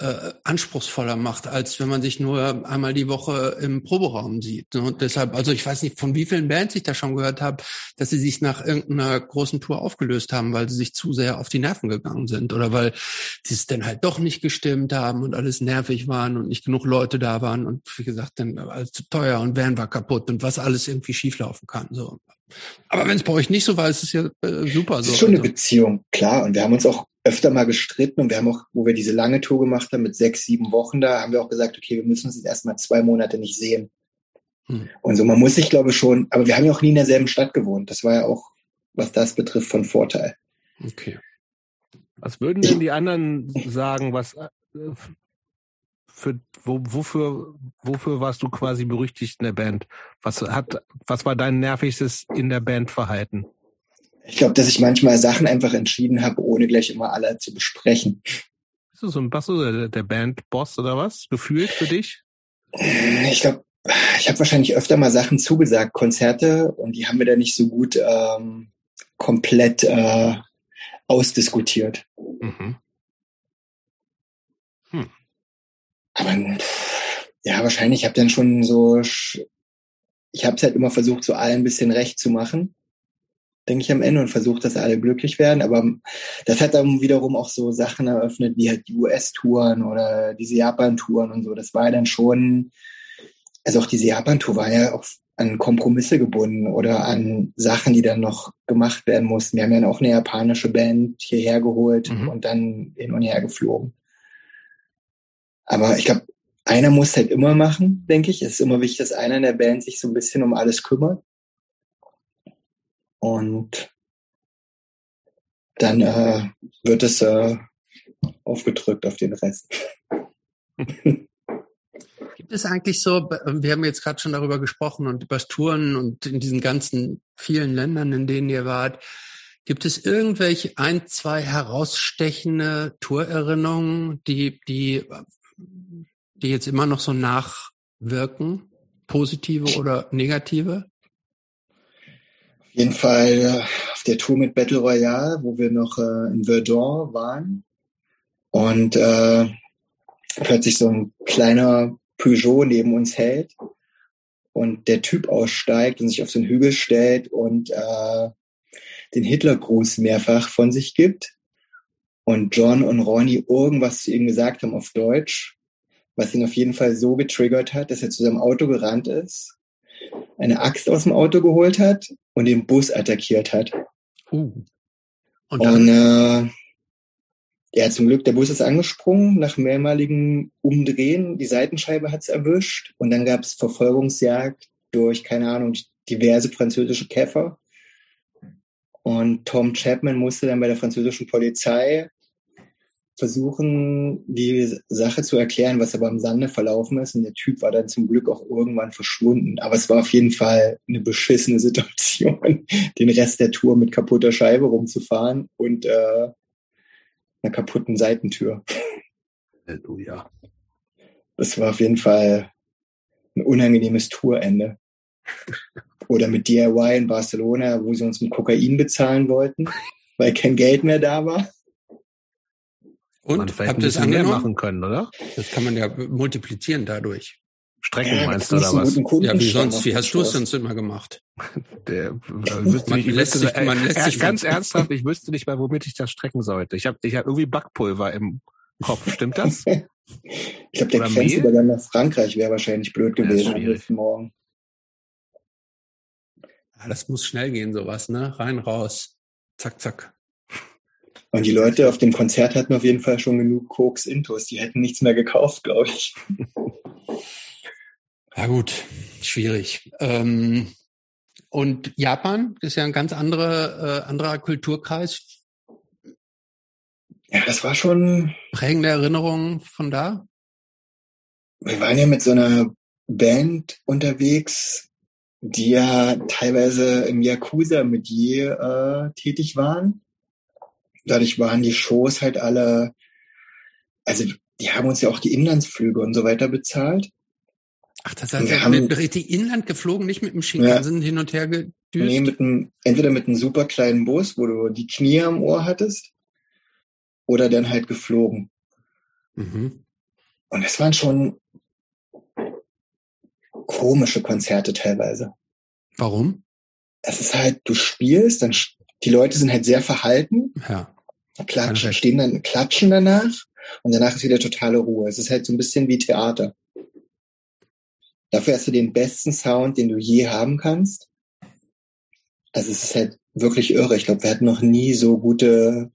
äh, anspruchsvoller macht, als wenn man sich nur einmal die Woche im Proberaum sieht. Ne? Und deshalb, also ich weiß nicht, von wie vielen Bands ich da schon gehört habe, dass sie sich nach irgendeiner großen Tour aufgelöst haben, weil sie sich zu sehr auf die Nerven gegangen sind oder weil sie es dann halt doch nicht gestimmt haben und alles nervig waren und nicht genug Leute da waren und wie gesagt, dann alles zu teuer und Van war kaputt und was alles irgendwie schieflaufen kann. So. Aber wenn es bei euch nicht so war, ist es ja äh, super. Es ist schon eine also. Beziehung, klar. Und wir haben uns auch öfter mal gestritten und wir haben auch, wo wir diese lange Tour gemacht haben mit sechs, sieben Wochen da, haben wir auch gesagt, okay, wir müssen uns jetzt erstmal zwei Monate nicht sehen. Hm. Und so, man muss sich, glaube ich, schon, aber wir haben ja auch nie in derselben Stadt gewohnt. Das war ja auch, was das betrifft, von Vorteil. Okay. Was würden denn die anderen sagen, was äh, für wo, wofür wofür warst du quasi berüchtigt in der Band? Was hat was war dein nervigstes in der Band Verhalten? Ich glaube, dass ich manchmal Sachen einfach entschieden habe, ohne gleich immer alle zu besprechen. Bist du so ein Basso, der, der Bandboss oder was? Gefühlt für dich? Ich glaube, ich habe wahrscheinlich öfter mal Sachen zugesagt, Konzerte, und die haben wir dann nicht so gut ähm, komplett äh, ausdiskutiert. Mhm. Hm. Aber ja, wahrscheinlich, ich habe dann schon so, ich habe es halt immer versucht, so allen ein bisschen recht zu machen denke ich, am Ende und versucht, dass alle glücklich werden. Aber das hat dann wiederum auch so Sachen eröffnet, wie halt die US-Touren oder diese Japan-Touren und so. Das war ja dann schon, also auch diese Japan-Tour war ja auch an Kompromisse gebunden oder an Sachen, die dann noch gemacht werden mussten. Wir haben ja auch eine japanische Band hierher geholt mhm. und dann hin und her geflogen. Aber ich glaube, einer muss halt immer machen, denke ich. Es ist immer wichtig, dass einer in der Band sich so ein bisschen um alles kümmert. Und dann äh, wird es äh, aufgedrückt auf den Rest. [LAUGHS] Gibt es eigentlich so, wir haben jetzt gerade schon darüber gesprochen und über Touren und in diesen ganzen vielen Ländern, in denen ihr wart, gibt es irgendwelche ein, zwei herausstechende Tourerinnerungen, die, die, die jetzt immer noch so nachwirken? Positive oder negative? jeden Fall äh, auf der Tour mit Battle Royale, wo wir noch äh, in Verdun waren. Und äh, plötzlich so ein kleiner Peugeot neben uns hält und der Typ aussteigt und sich auf so einen Hügel stellt und äh, den Hitlergruß mehrfach von sich gibt. Und John und Ronnie irgendwas zu ihm gesagt haben auf Deutsch, was ihn auf jeden Fall so getriggert hat, dass er zu seinem Auto gerannt ist eine Axt aus dem Auto geholt hat und den Bus attackiert hat. Uh. Und, und äh, ja, zum Glück, der Bus ist angesprungen nach mehrmaligen Umdrehen. Die Seitenscheibe hat es erwischt und dann gab es Verfolgungsjagd durch, keine Ahnung, diverse französische Käfer. Und Tom Chapman musste dann bei der französischen Polizei versuchen, die Sache zu erklären, was aber im Sande verlaufen ist. Und der Typ war dann zum Glück auch irgendwann verschwunden. Aber es war auf jeden Fall eine beschissene Situation, [LAUGHS] den Rest der Tour mit kaputter Scheibe rumzufahren und äh, einer kaputten Seitentür. Halleluja. Das war auf jeden Fall ein unangenehmes Tourende. Oder mit DIY in Barcelona, wo sie uns mit Kokain bezahlen wollten, weil kein Geld mehr da war. Und man habt ihr es angenommen? machen können, oder? Das kann man ja multiplizieren dadurch. Strecken ja, meinst du oder was? Ja, wie sonst? Wie hast du es sonst immer gemacht? [LAUGHS] Der, äh, [LAUGHS] man, nicht, lässt sich, äh, man lässt sich ganz [LAUGHS] ernsthaft. Ich wüsste nicht mal, womit ich das strecken sollte. Ich habe, ich habe irgendwie Backpulver im Kopf. Stimmt das? ich glaube, der Grenzübergang nach Frankreich wäre wahrscheinlich blöd gewesen am nächsten Morgen. Ja, das muss schnell gehen, sowas, ne? Rein, raus. Zack, zack. Und die Leute auf dem Konzert hatten auf jeden Fall schon genug Koks Intos. Die hätten nichts mehr gekauft, glaube ich. Ja gut, schwierig. Ähm, und Japan ist ja ein ganz andere, äh, anderer Kulturkreis. Ja, das war schon prägende Erinnerungen von da. Wir waren ja mit so einer Band unterwegs, die ja teilweise im Yakuza mit je äh, tätig waren dadurch waren die Shows halt alle, also die haben uns ja auch die Inlandsflüge und so weiter bezahlt. Ach, das heißt, wir haben richtig Inland geflogen, nicht mit dem Shinkansen ja, hin und her gedüst? Nee, mit einem, entweder mit einem super kleinen Bus, wo du die Knie am Ohr hattest, oder dann halt geflogen. Mhm. Und es waren schon komische Konzerte teilweise. Warum? Es ist halt, du spielst, dann die Leute sind halt sehr verhalten. Ja klatschen, stehen dann, klatschen danach und danach ist wieder totale Ruhe. Es ist halt so ein bisschen wie Theater. Dafür hast du den besten Sound, den du je haben kannst. Also es ist halt wirklich irre. Ich glaube, wir hatten noch nie so gute,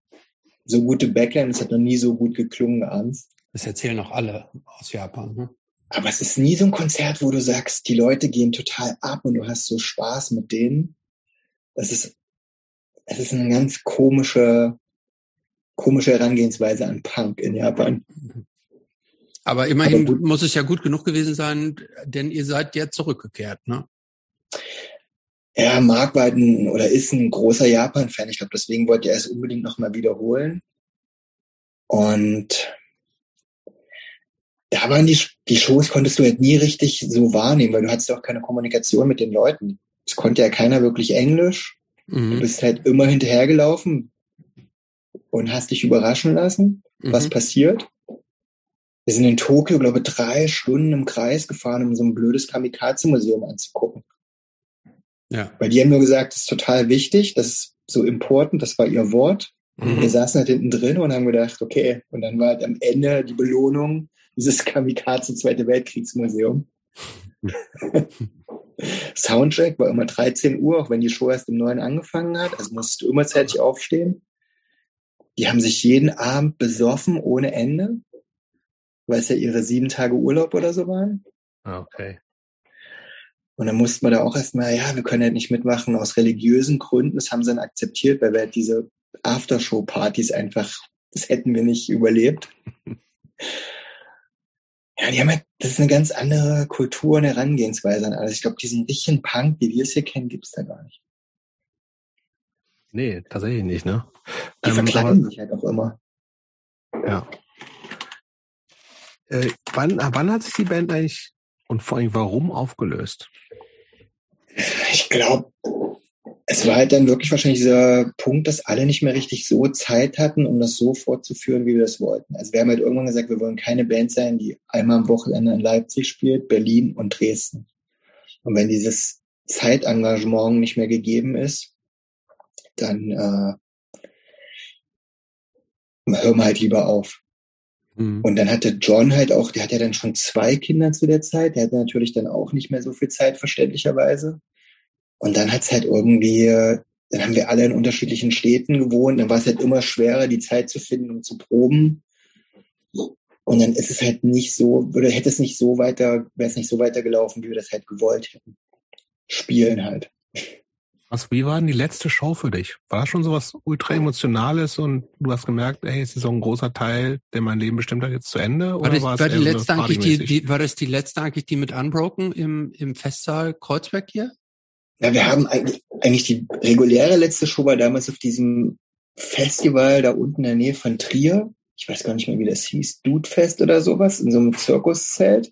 so gute Backline. Es hat noch nie so gut geklungen abends. Das erzählen auch alle aus Japan. Ne? Aber es ist nie so ein Konzert, wo du sagst, die Leute gehen total ab und du hast so Spaß mit denen. Das ist, es ist eine ganz komische, komische Herangehensweise an Punk in Japan. Aber immerhin Aber muss es ja gut genug gewesen sein, denn ihr seid ja zurückgekehrt, ne? Ja, Mark war halt ein, oder ist ein großer Japan-Fan. Ich glaube, deswegen wollte er es unbedingt nochmal wiederholen. Und da waren die, die Shows, konntest du halt nie richtig so wahrnehmen, weil du hattest auch keine Kommunikation mit den Leuten. Es konnte ja keiner wirklich Englisch. Mhm. Du bist halt immer hinterhergelaufen, und hast dich überraschen lassen, mhm. was passiert. Wir sind in Tokio, glaube ich, drei Stunden im Kreis gefahren, um so ein blödes Kamikaze-Museum anzugucken. Ja. Weil die haben nur gesagt, das ist total wichtig, das ist so important, das war ihr Wort. Mhm. Wir saßen halt hinten drin und haben gedacht, okay, und dann war halt am Ende die Belohnung dieses Kamikaze Zweite Weltkriegsmuseum. [LAUGHS] Soundtrack war immer 13 Uhr, auch wenn die Show erst um 9 angefangen hat. Also musstest du immer zeitig aufstehen. Die haben sich jeden Abend besoffen ohne Ende, weil es ja ihre sieben Tage Urlaub oder so waren. Ah, okay. Und dann mussten wir da auch erstmal, ja, wir können halt nicht mitmachen aus religiösen Gründen. Das haben sie dann akzeptiert, weil wir halt diese Aftershow-Partys einfach, das hätten wir nicht überlebt. [LAUGHS] ja, die haben halt, das ist eine ganz andere Kultur und Herangehensweise an alles. Ich glaube, diesen richtigen Punk, wie wir es hier kennen, gibt's da gar nicht. Nee, tatsächlich nicht, ne? Die ähm, verkleiden sich halt auch immer. Ja. Äh, wann, wann hat sich die Band eigentlich und vor allem warum aufgelöst? Ich glaube, es war halt dann wirklich wahrscheinlich dieser Punkt, dass alle nicht mehr richtig so Zeit hatten, um das so fortzuführen, wie wir das wollten. Also wir haben halt irgendwann gesagt, wir wollen keine Band sein, die einmal am Wochenende in Leipzig spielt, Berlin und Dresden. Und wenn dieses Zeitengagement nicht mehr gegeben ist, dann äh, hör mal halt lieber auf. Mhm. Und dann hatte John halt auch, der hat ja dann schon zwei Kinder zu der Zeit, der hatte natürlich dann auch nicht mehr so viel Zeit, verständlicherweise. Und dann hat's halt irgendwie, dann haben wir alle in unterschiedlichen Städten gewohnt, dann war es halt immer schwerer, die Zeit zu finden, um zu proben. Und dann ist es halt nicht so, oder hätte es nicht so weiter, wäre es nicht so weitergelaufen, wie wir das halt gewollt hätten. Spielen halt. Was, wie war denn die letzte Show für dich? War das schon so was ultra emotionales und du hast gemerkt, ey, es ist so ein großer Teil, der mein Leben bestimmt hat, jetzt zu Ende? War das, war, war die letzte eigentlich die, die, war das die letzte eigentlich die mit Unbroken im, im Festsaal Kreuzberg hier? Ja, wir haben eigentlich, eigentlich die reguläre letzte Show war damals auf diesem Festival da unten in der Nähe von Trier. Ich weiß gar nicht mehr, wie das hieß. Dudefest oder sowas, in so einem Zirkuszelt.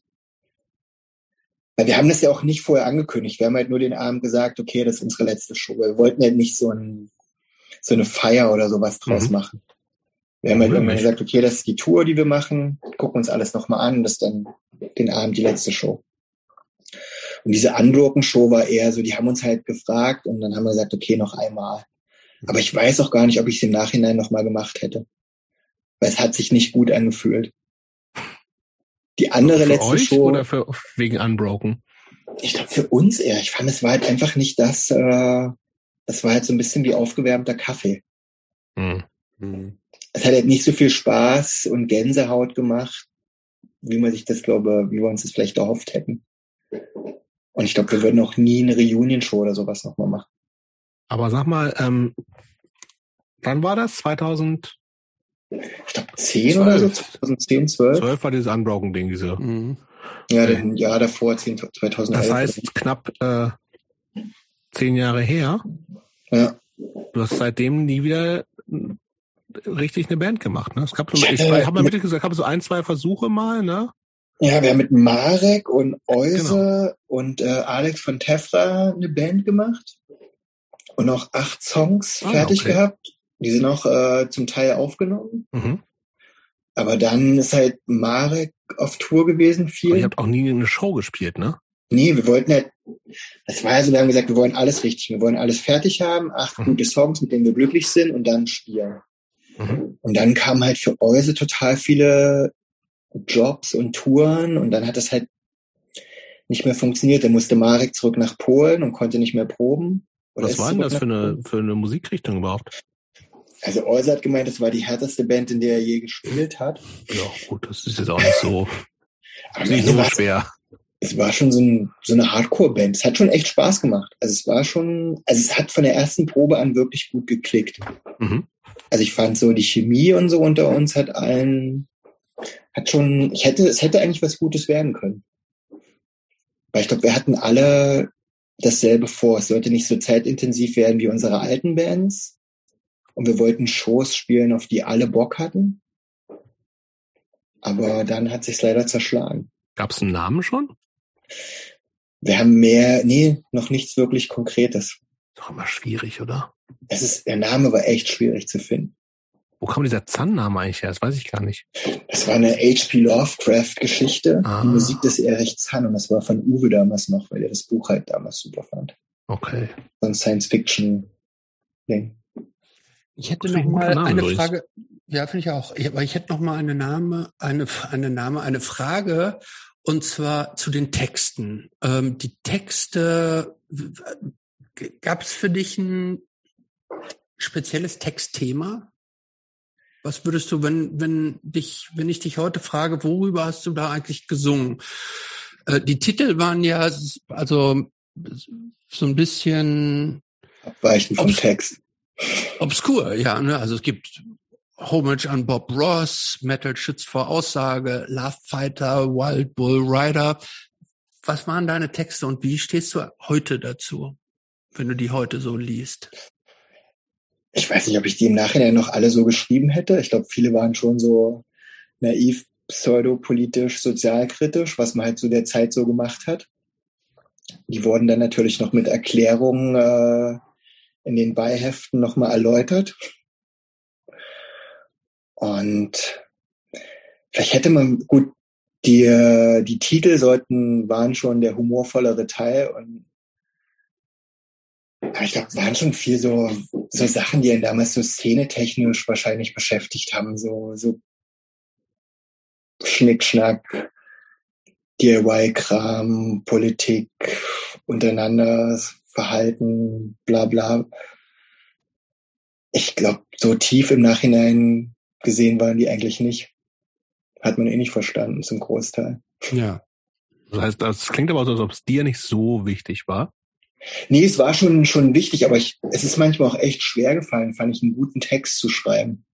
Wir haben das ja auch nicht vorher angekündigt. Wir haben halt nur den Abend gesagt, okay, das ist unsere letzte Show. Wir wollten halt nicht so, ein, so eine Feier oder sowas draus mhm. machen. Wir haben halt irgendwann gesagt, okay, das ist die Tour, die wir machen, gucken uns alles nochmal an, das ist dann den Abend die letzte Show. Und diese Unbroken-Show war eher so, die haben uns halt gefragt und dann haben wir gesagt, okay, noch einmal. Aber ich weiß auch gar nicht, ob ich es im Nachhinein nochmal gemacht hätte. Weil es hat sich nicht gut angefühlt. Die andere für letzte euch Show. Oder für, wegen Unbroken? Ich glaube für uns eher. Ich fand, es war halt einfach nicht das, äh, das war halt so ein bisschen wie aufgewärmter Kaffee. Hm. hm. Es hat halt nicht so viel Spaß und Gänsehaut gemacht, wie man sich das, glaube, wie wir uns das vielleicht erhofft hätten. Und ich glaube, wir würden auch nie eine Reunion-Show oder sowas nochmal machen. Aber sag mal, ähm, wann war das? 2000? Ich glaube 10 12. oder so, 2010, 12. 12 war dieses Unbroken-Ding, diese. Mhm. Ja, okay. ein Jahr davor, 10, 2011. Das heißt, knapp äh, zehn Jahre her. Ja. Du hast seitdem nie wieder richtig eine Band gemacht, ne? Es gab so, ich, ich habe mal mitgekriegt, es gab so ein, zwei Versuche mal, ne? Ja, wir haben mit Marek und Euse genau. und äh, Alex von Tefra eine Band gemacht und noch acht Songs ah, fertig okay. gehabt. Die sind auch äh, zum Teil aufgenommen. Mhm. Aber dann ist halt Marek auf Tour gewesen viel. Aber ihr habt auch nie eine Show gespielt, ne? Nee, wir wollten halt, das war also, wir haben gesagt, wir wollen alles richtig. Wir wollen alles fertig haben, acht mhm. gute Songs, mit denen wir glücklich sind und dann spielen. Mhm. Und dann kamen halt für Euse total viele Jobs und Touren und dann hat das halt nicht mehr funktioniert. Dann musste Marek zurück nach Polen und konnte nicht mehr proben. Was war denn das für eine, für eine Musikrichtung überhaupt? Also Euse hat gemeint, das war die härteste Band, in der er je gespielt hat. Ja, gut, das ist jetzt auch nicht so, [LAUGHS] nicht so schwer. Es war schon so, ein, so eine Hardcore-Band. Es hat schon echt Spaß gemacht. Also es war schon, also es hat von der ersten Probe an wirklich gut geklickt. Mhm. Also ich fand so die Chemie und so unter uns hat allen, hat schon, ich hätte, es hätte eigentlich was Gutes werden können. Weil ich glaube, wir hatten alle dasselbe vor. Es sollte nicht so zeitintensiv werden wie unsere alten Bands. Und wir wollten Shows spielen, auf die alle Bock hatten. Aber dann hat sich leider zerschlagen. Gab es einen Namen schon? Wir haben mehr, nee, noch nichts wirklich Konkretes. Ist doch immer schwierig, oder? Es ist, der Name war echt schwierig zu finden. Wo kam dieser Zahn-Name eigentlich her? Das weiß ich gar nicht. Das war eine H.P. Lovecraft-Geschichte. Ah. Die Musik des Erich Zahn. Und das war von Uwe damals noch, weil er das Buch halt damals super fand. Okay. So ein Science-Fiction-Ding. Ich hätte noch mal Name, eine Frage. Ja, finde ich auch. Ich, aber ich hätte noch mal eine Name, eine, eine Name, eine Frage. Und zwar zu den Texten. Ähm, die Texte, gab es für dich ein spezielles Textthema? Was würdest du, wenn, wenn dich, wenn ich dich heute frage, worüber hast du da eigentlich gesungen? Äh, die Titel waren ja also so ein bisschen abweichend vom Text. Obskur, ja. Ne? Also es gibt Homage an Bob Ross, Metal Schütz vor Aussage, Love Fighter, Wild Bull Rider. Was waren deine Texte und wie stehst du heute dazu, wenn du die heute so liest? ich weiß nicht, ob ich die im Nachhinein noch alle so geschrieben hätte. Ich glaube, viele waren schon so naiv, pseudopolitisch, sozialkritisch, was man halt zu der Zeit so gemacht hat. Die wurden dann natürlich noch mit Erklärungen äh, in den Beiheften nochmal erläutert. Und vielleicht hätte man, gut, die, die Titel sollten, waren schon der humorvollere Teil und ich glaube, waren schon viel so, so Sachen, die ihn damals so szenetechnisch wahrscheinlich beschäftigt haben, so, so Schnickschnack, DIY-Kram, Politik, untereinander, Verhalten, bla bla. Ich glaube, so tief im Nachhinein gesehen waren die eigentlich nicht. Hat man eh nicht verstanden, zum Großteil. Ja. Das heißt, das klingt aber so, als ob es dir nicht so wichtig war. Nee, es war schon, schon wichtig, aber ich, es ist manchmal auch echt schwer gefallen, fand ich, einen guten Text zu schreiben.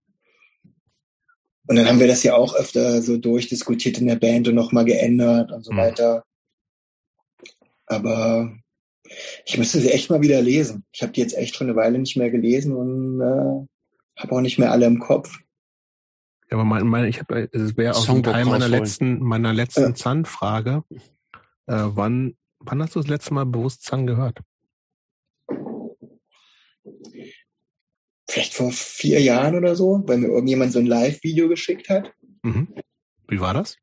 Und dann haben wir das ja auch öfter so durchdiskutiert in der Band und nochmal geändert und so mhm. weiter. Aber ich müsste sie echt mal wieder lesen. Ich habe die jetzt echt schon eine Weile nicht mehr gelesen und äh, habe auch nicht mehr alle im Kopf. Ja, aber mein, mein, ich habe, es wäre auch ein Teil meiner letzten, meiner letzten ja. Zahn-Frage. Äh, wann, wann hast du das letzte Mal bewusst Zahn gehört? Vielleicht vor vier Jahren oder so, weil mir irgendjemand so ein Live-Video geschickt hat. Mhm. Wie war das?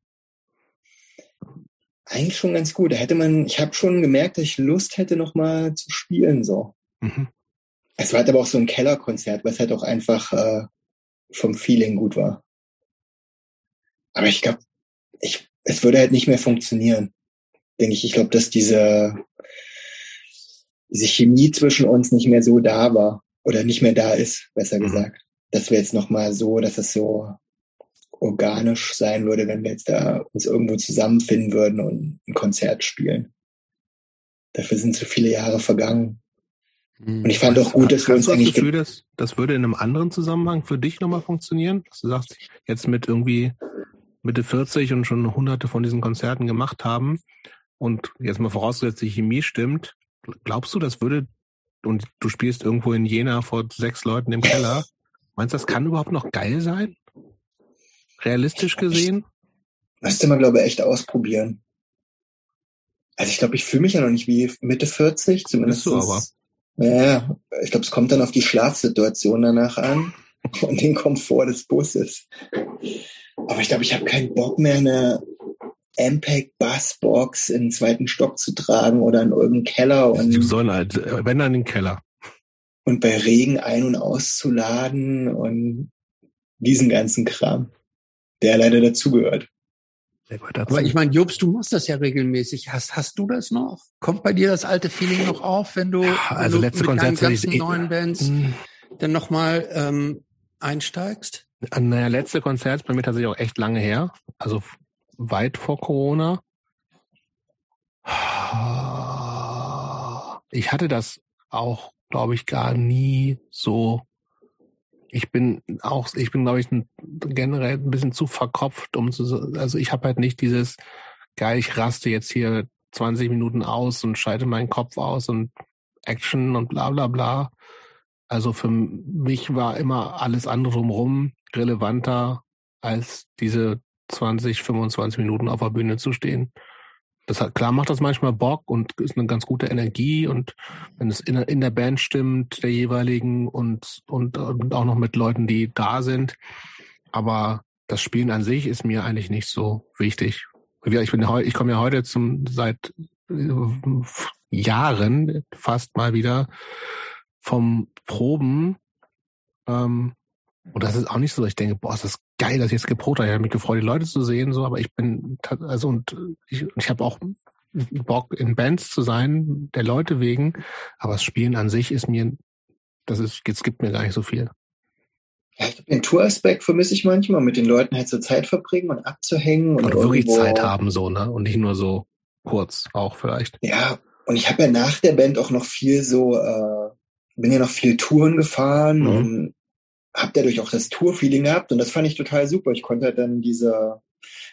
Eigentlich schon ganz gut. Da hätte man, ich habe schon gemerkt, dass ich Lust hätte, nochmal zu spielen so. Mhm. Es war halt aber auch so ein Kellerkonzert, was halt auch einfach äh, vom Feeling gut war. Aber ich glaube, ich, es würde halt nicht mehr funktionieren. Denke ich. Ich glaube, dass diese, diese Chemie zwischen uns nicht mehr so da war. Oder nicht mehr da ist, besser mhm. gesagt. Das wäre jetzt nochmal so, dass es so organisch sein würde, wenn wir jetzt da uns irgendwo zusammenfinden würden und ein Konzert spielen. Dafür sind zu viele Jahre vergangen. Hm. Und ich fand auch gut, dass wir uns eigentlich. Das Gefühl, dass das würde in einem anderen Zusammenhang für dich nochmal funktionieren? Dass du sagst, jetzt mit irgendwie Mitte 40 und schon hunderte von diesen Konzerten gemacht haben und jetzt mal vorausgesetzt, die Chemie stimmt, glaubst du, das würde, und du spielst irgendwo in Jena vor sechs Leuten im Keller, [LAUGHS] meinst du, das kann überhaupt noch geil sein? Realistisch gesehen? Müsste man, glaube ich, echt ausprobieren. Also ich glaube, ich fühle mich ja noch nicht wie Mitte 40, zumindest. Bist du aber. Ja, ich glaube, es kommt dann auf die Schlafsituation danach an [LAUGHS] und den Komfort des Busses. Aber ich glaube, ich habe keinen Bock mehr, eine MPEG Bassbox in den zweiten Stock zu tragen oder in irgendeinen Keller. Und Die sollen halt, wenn dann in den Keller. Und bei Regen ein- und auszuladen und diesen ganzen Kram, der leider dazugehört. Aber ich meine, Jobs, du machst das ja regelmäßig. Hast, hast du das noch? Kommt bei dir das alte Feeling noch auf, wenn du, ja, also wenn letzte du mit deinen ganzen neuen Bands hm. dann nochmal ähm, einsteigst? Naja, letzte Konzert ist bei mir tatsächlich auch echt lange her. Also weit vor Corona. Ich hatte das auch, glaube ich, gar nie so ich bin auch, ich bin, glaube ich, generell ein bisschen zu verkopft, um zu, also ich habe halt nicht dieses, geil, ich raste jetzt hier 20 Minuten aus und schalte meinen Kopf aus und Action und bla bla bla. Also für mich war immer alles andere drumherum relevanter als diese 20, 25 Minuten auf der Bühne zu stehen das hat, klar macht das manchmal Bock und ist eine ganz gute Energie und wenn es in, in der Band stimmt, der jeweiligen und, und, und auch noch mit Leuten, die da sind. Aber das Spielen an sich ist mir eigentlich nicht so wichtig. Ich bin ich komme ja heute zum seit äh, Jahren fast mal wieder vom Proben ähm, und das ist auch nicht so, ich denke, boah, ist das geil, dass ich jetzt geprobt habe. Ich habe mich gefreut, die Leute zu sehen, so, aber ich bin, also, und ich, ich habe auch Bock, in Bands zu sein, der Leute wegen, aber das Spielen an sich ist mir, das ist, es gibt mir gar nicht so viel. Ja, den Touraspekt vermisse ich manchmal, mit den Leuten halt so Zeit verbringen und abzuhängen. Und Oder wirklich Zeit haben, so, ne? Und nicht nur so kurz auch vielleicht. Ja, und ich habe ja nach der Band auch noch viel so, äh, bin ja noch viel Touren gefahren mhm. und habe dadurch auch das Tour-Feeling gehabt und das fand ich total super. Ich konnte halt dann diese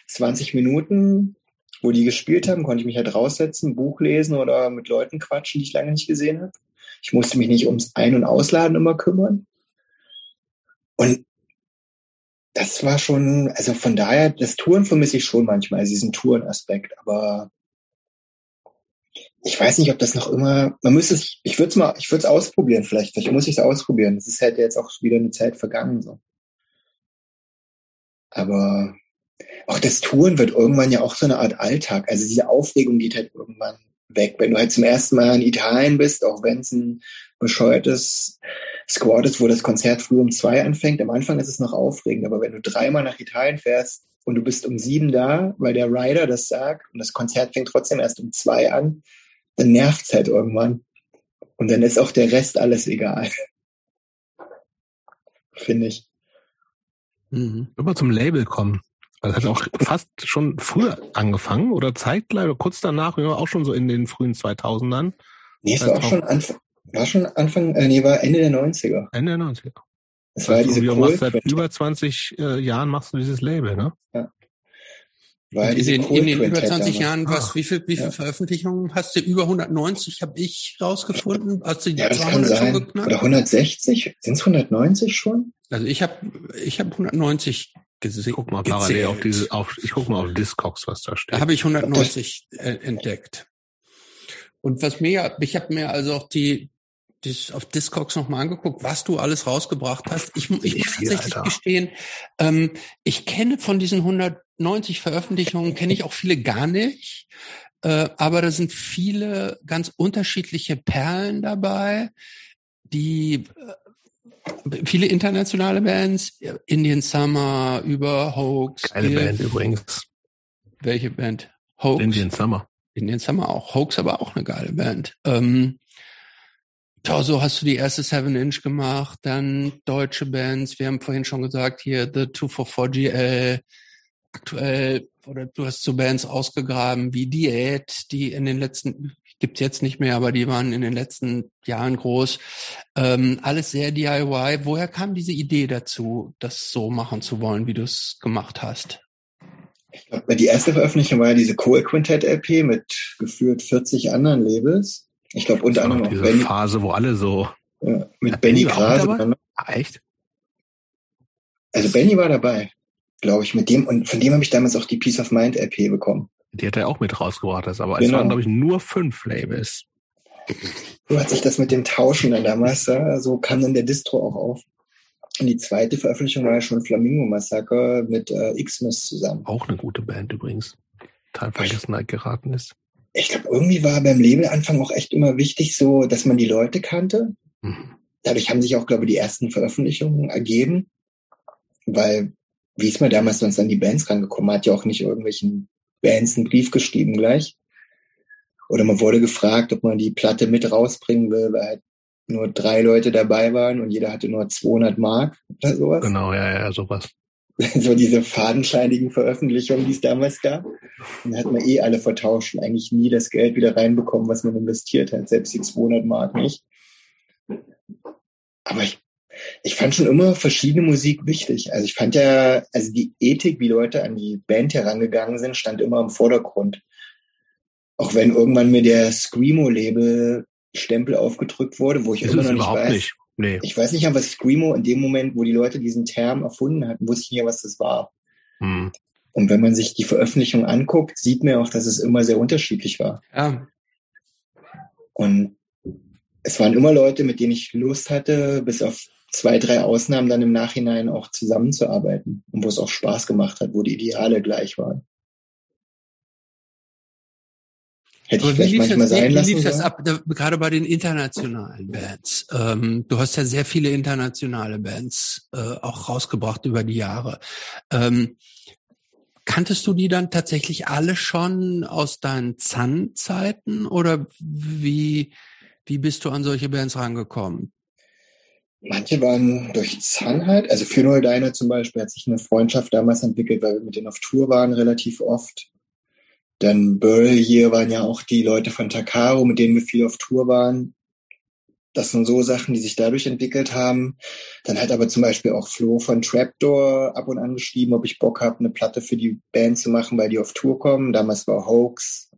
20 Minuten, wo die gespielt haben, konnte ich mich halt raussetzen, Buch lesen oder mit Leuten quatschen, die ich lange nicht gesehen habe. Ich musste mich nicht ums Ein- und Ausladen immer kümmern. Und das war schon, also von daher, das Touren vermisse ich schon manchmal, also diesen Tourenaspekt, aber ich weiß nicht, ob das noch immer, man müsste es, ich würde es mal, ich würde es ausprobieren vielleicht, vielleicht muss ich es ausprobieren. Es ist halt jetzt auch wieder eine Zeit vergangen, so. Aber auch das Touren wird irgendwann ja auch so eine Art Alltag. Also diese Aufregung geht halt irgendwann weg. Wenn du halt zum ersten Mal in Italien bist, auch wenn es ein bescheuertes Squad ist, wo das Konzert früh um zwei anfängt, am Anfang ist es noch aufregend. Aber wenn du dreimal nach Italien fährst und du bist um sieben da, weil der Rider das sagt und das Konzert fängt trotzdem erst um zwei an, dann nervt's halt irgendwann. Und dann ist auch der Rest alles egal. [LAUGHS] Finde ich. Mhm. Immer zum Label kommen. Das hat auch fast schon früher angefangen oder zeitgleich oder kurz danach, auch schon so in den frühen 2000ern. Nee, es war auch schon Anfang, war schon Anfang, äh, nee, war Ende der 90er. Ende der 90er. Es war diese du machst seit über 20 äh, Jahren machst du dieses Label, ne? Ja. War in, den, in den über 20 Jahren, was, ah. wie viel, wie viel ja. Veröffentlichungen hast du? Über 190 habe ich rausgefunden. Hast du die ja, das kann sein. Oder 160? Sind es 190 schon? Also ich habe ich hab 190 gesehen. Guck mal parallel auf diese, auf, ich guck mal auf Discogs, was da steht. Da habe ich 190 äh, entdeckt. Und was mir, ich habe mir also auch die, das auf Discogs nochmal angeguckt, was du alles rausgebracht hast. Ich, ich muss tatsächlich Alter. gestehen, ähm, ich kenne von diesen 190 Veröffentlichungen, kenne ich auch viele gar nicht. Äh, aber da sind viele ganz unterschiedliche Perlen dabei, die äh, viele internationale Bands, Indian Summer, über Hoax. Geile Band übrigens. Welche Band? Hoax. Indian Summer. Indian Summer auch. Hoax aber auch eine geile Band. Ähm, Torso hast du die erste Seven Inch gemacht, dann deutsche Bands. Wir haben vorhin schon gesagt, hier The 244 GL. Aktuell, oder du hast so Bands ausgegraben wie Diät, die in den letzten, gibt's jetzt nicht mehr, aber die waren in den letzten Jahren groß. Ähm, alles sehr DIY. Woher kam diese Idee dazu, das so machen zu wollen, wie du es gemacht hast? Ich glaube, die erste Veröffentlichung war ja diese Cool Quintet LP mit geführt 40 anderen Labels. Ich glaube unter anderem auch diese Benny, Phase, wo alle so ja, mit Benny Grase. Ah, echt? Also Benny war dabei, glaube ich, mit dem und von dem habe ich damals auch die Peace of Mind LP bekommen. Die hat er auch mit rausgebracht, das, aber genau. es waren glaube ich nur fünf Labels. So hat sich das mit dem Tauschen dann damals, so kam dann der Distro auch auf. Und die zweite Veröffentlichung war ja schon Flamingo Massacre mit äh, Xmas zusammen. Auch eine gute Band übrigens. Teil Vergessenheit geraten ist ich glaube, irgendwie war beim Labelanfang auch echt immer wichtig, so, dass man die Leute kannte. Mhm. Dadurch haben sich auch, glaube ich, die ersten Veröffentlichungen ergeben, weil, wie ist man damals sonst an die Bands rangekommen? Man hat ja auch nicht irgendwelchen Bands einen Brief geschrieben gleich. Oder man wurde gefragt, ob man die Platte mit rausbringen will, weil halt nur drei Leute dabei waren und jeder hatte nur 200 Mark oder sowas. Genau, ja, ja, sowas. [LAUGHS] so diese fadenscheinigen Veröffentlichungen, die es damals gab. Und dann hat man eh alle vertauscht und eigentlich nie das Geld wieder reinbekommen, was man investiert hat, selbst die 200 Mark nicht. Aber ich, ich fand schon immer verschiedene Musik wichtig. Also ich fand ja, also die Ethik, wie Leute an die Band herangegangen sind, stand immer im Vordergrund. Auch wenn irgendwann mir der Screamo-Label Stempel aufgedrückt wurde, wo ich das immer noch nicht weiß. Nicht. Nee. Ich weiß nicht, was Screamo in dem Moment, wo die Leute diesen Term erfunden hatten, wusste ich nicht, was das war. Hm. Und wenn man sich die Veröffentlichung anguckt, sieht man auch, dass es immer sehr unterschiedlich war. Ja. Und es waren immer Leute, mit denen ich Lust hatte, bis auf zwei, drei Ausnahmen dann im Nachhinein auch zusammenzuarbeiten und wo es auch Spaß gemacht hat, wo die Ideale gleich waren. Hätte ich vielleicht manchmal das, sein wie, lassen. Wie lief das ab, da, gerade bei den internationalen Bands? Ähm, du hast ja sehr viele internationale Bands äh, auch rausgebracht über die Jahre. Ähm, kanntest du die dann tatsächlich alle schon aus deinen Zahn-Zeiten oder wie, wie bist du an solche Bands rangekommen? Manche waren durch Zahn halt. Also für Noel Diner zum Beispiel hat sich eine Freundschaft damals entwickelt, weil wir mit denen auf Tour waren relativ oft. Dann Burl hier waren ja auch die Leute von Takaro, mit denen wir viel auf Tour waren. Das sind so Sachen, die sich dadurch entwickelt haben. Dann hat aber zum Beispiel auch Flo von Trapdoor ab und an geschrieben, ob ich Bock habe, eine Platte für die Band zu machen, weil die auf Tour kommen. Damals war Hoax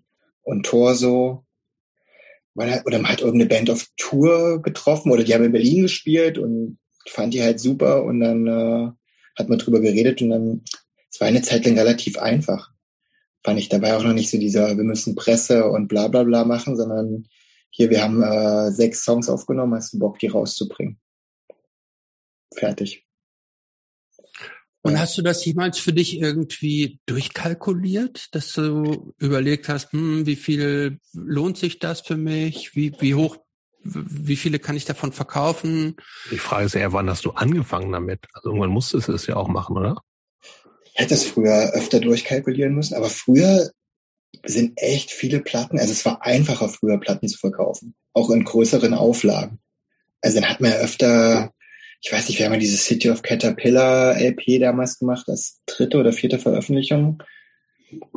und Torso. Oder man hat irgendeine Band auf Tour getroffen oder die haben in Berlin gespielt und fand die halt super und dann äh, hat man drüber geredet und dann, es war eine Zeit lang relativ einfach fand ich dabei auch noch nicht so dieser, wir müssen Presse und bla bla bla machen, sondern hier, wir haben äh, sechs Songs aufgenommen, hast du Bock, die rauszubringen? Fertig. Und hast du das jemals für dich irgendwie durchkalkuliert, dass du überlegt hast, hm, wie viel lohnt sich das für mich? Wie, wie hoch, wie viele kann ich davon verkaufen? Die Frage ist eher, wann hast du angefangen damit? Also irgendwann musstest du es ja auch machen, oder? hätte es früher öfter durchkalkulieren müssen, aber früher sind echt viele Platten, also es war einfacher früher Platten zu verkaufen, auch in größeren Auflagen. Also dann hat man ja öfter, ich weiß nicht, wir haben ja diese City of Caterpillar LP damals gemacht, als dritte oder vierte Veröffentlichung.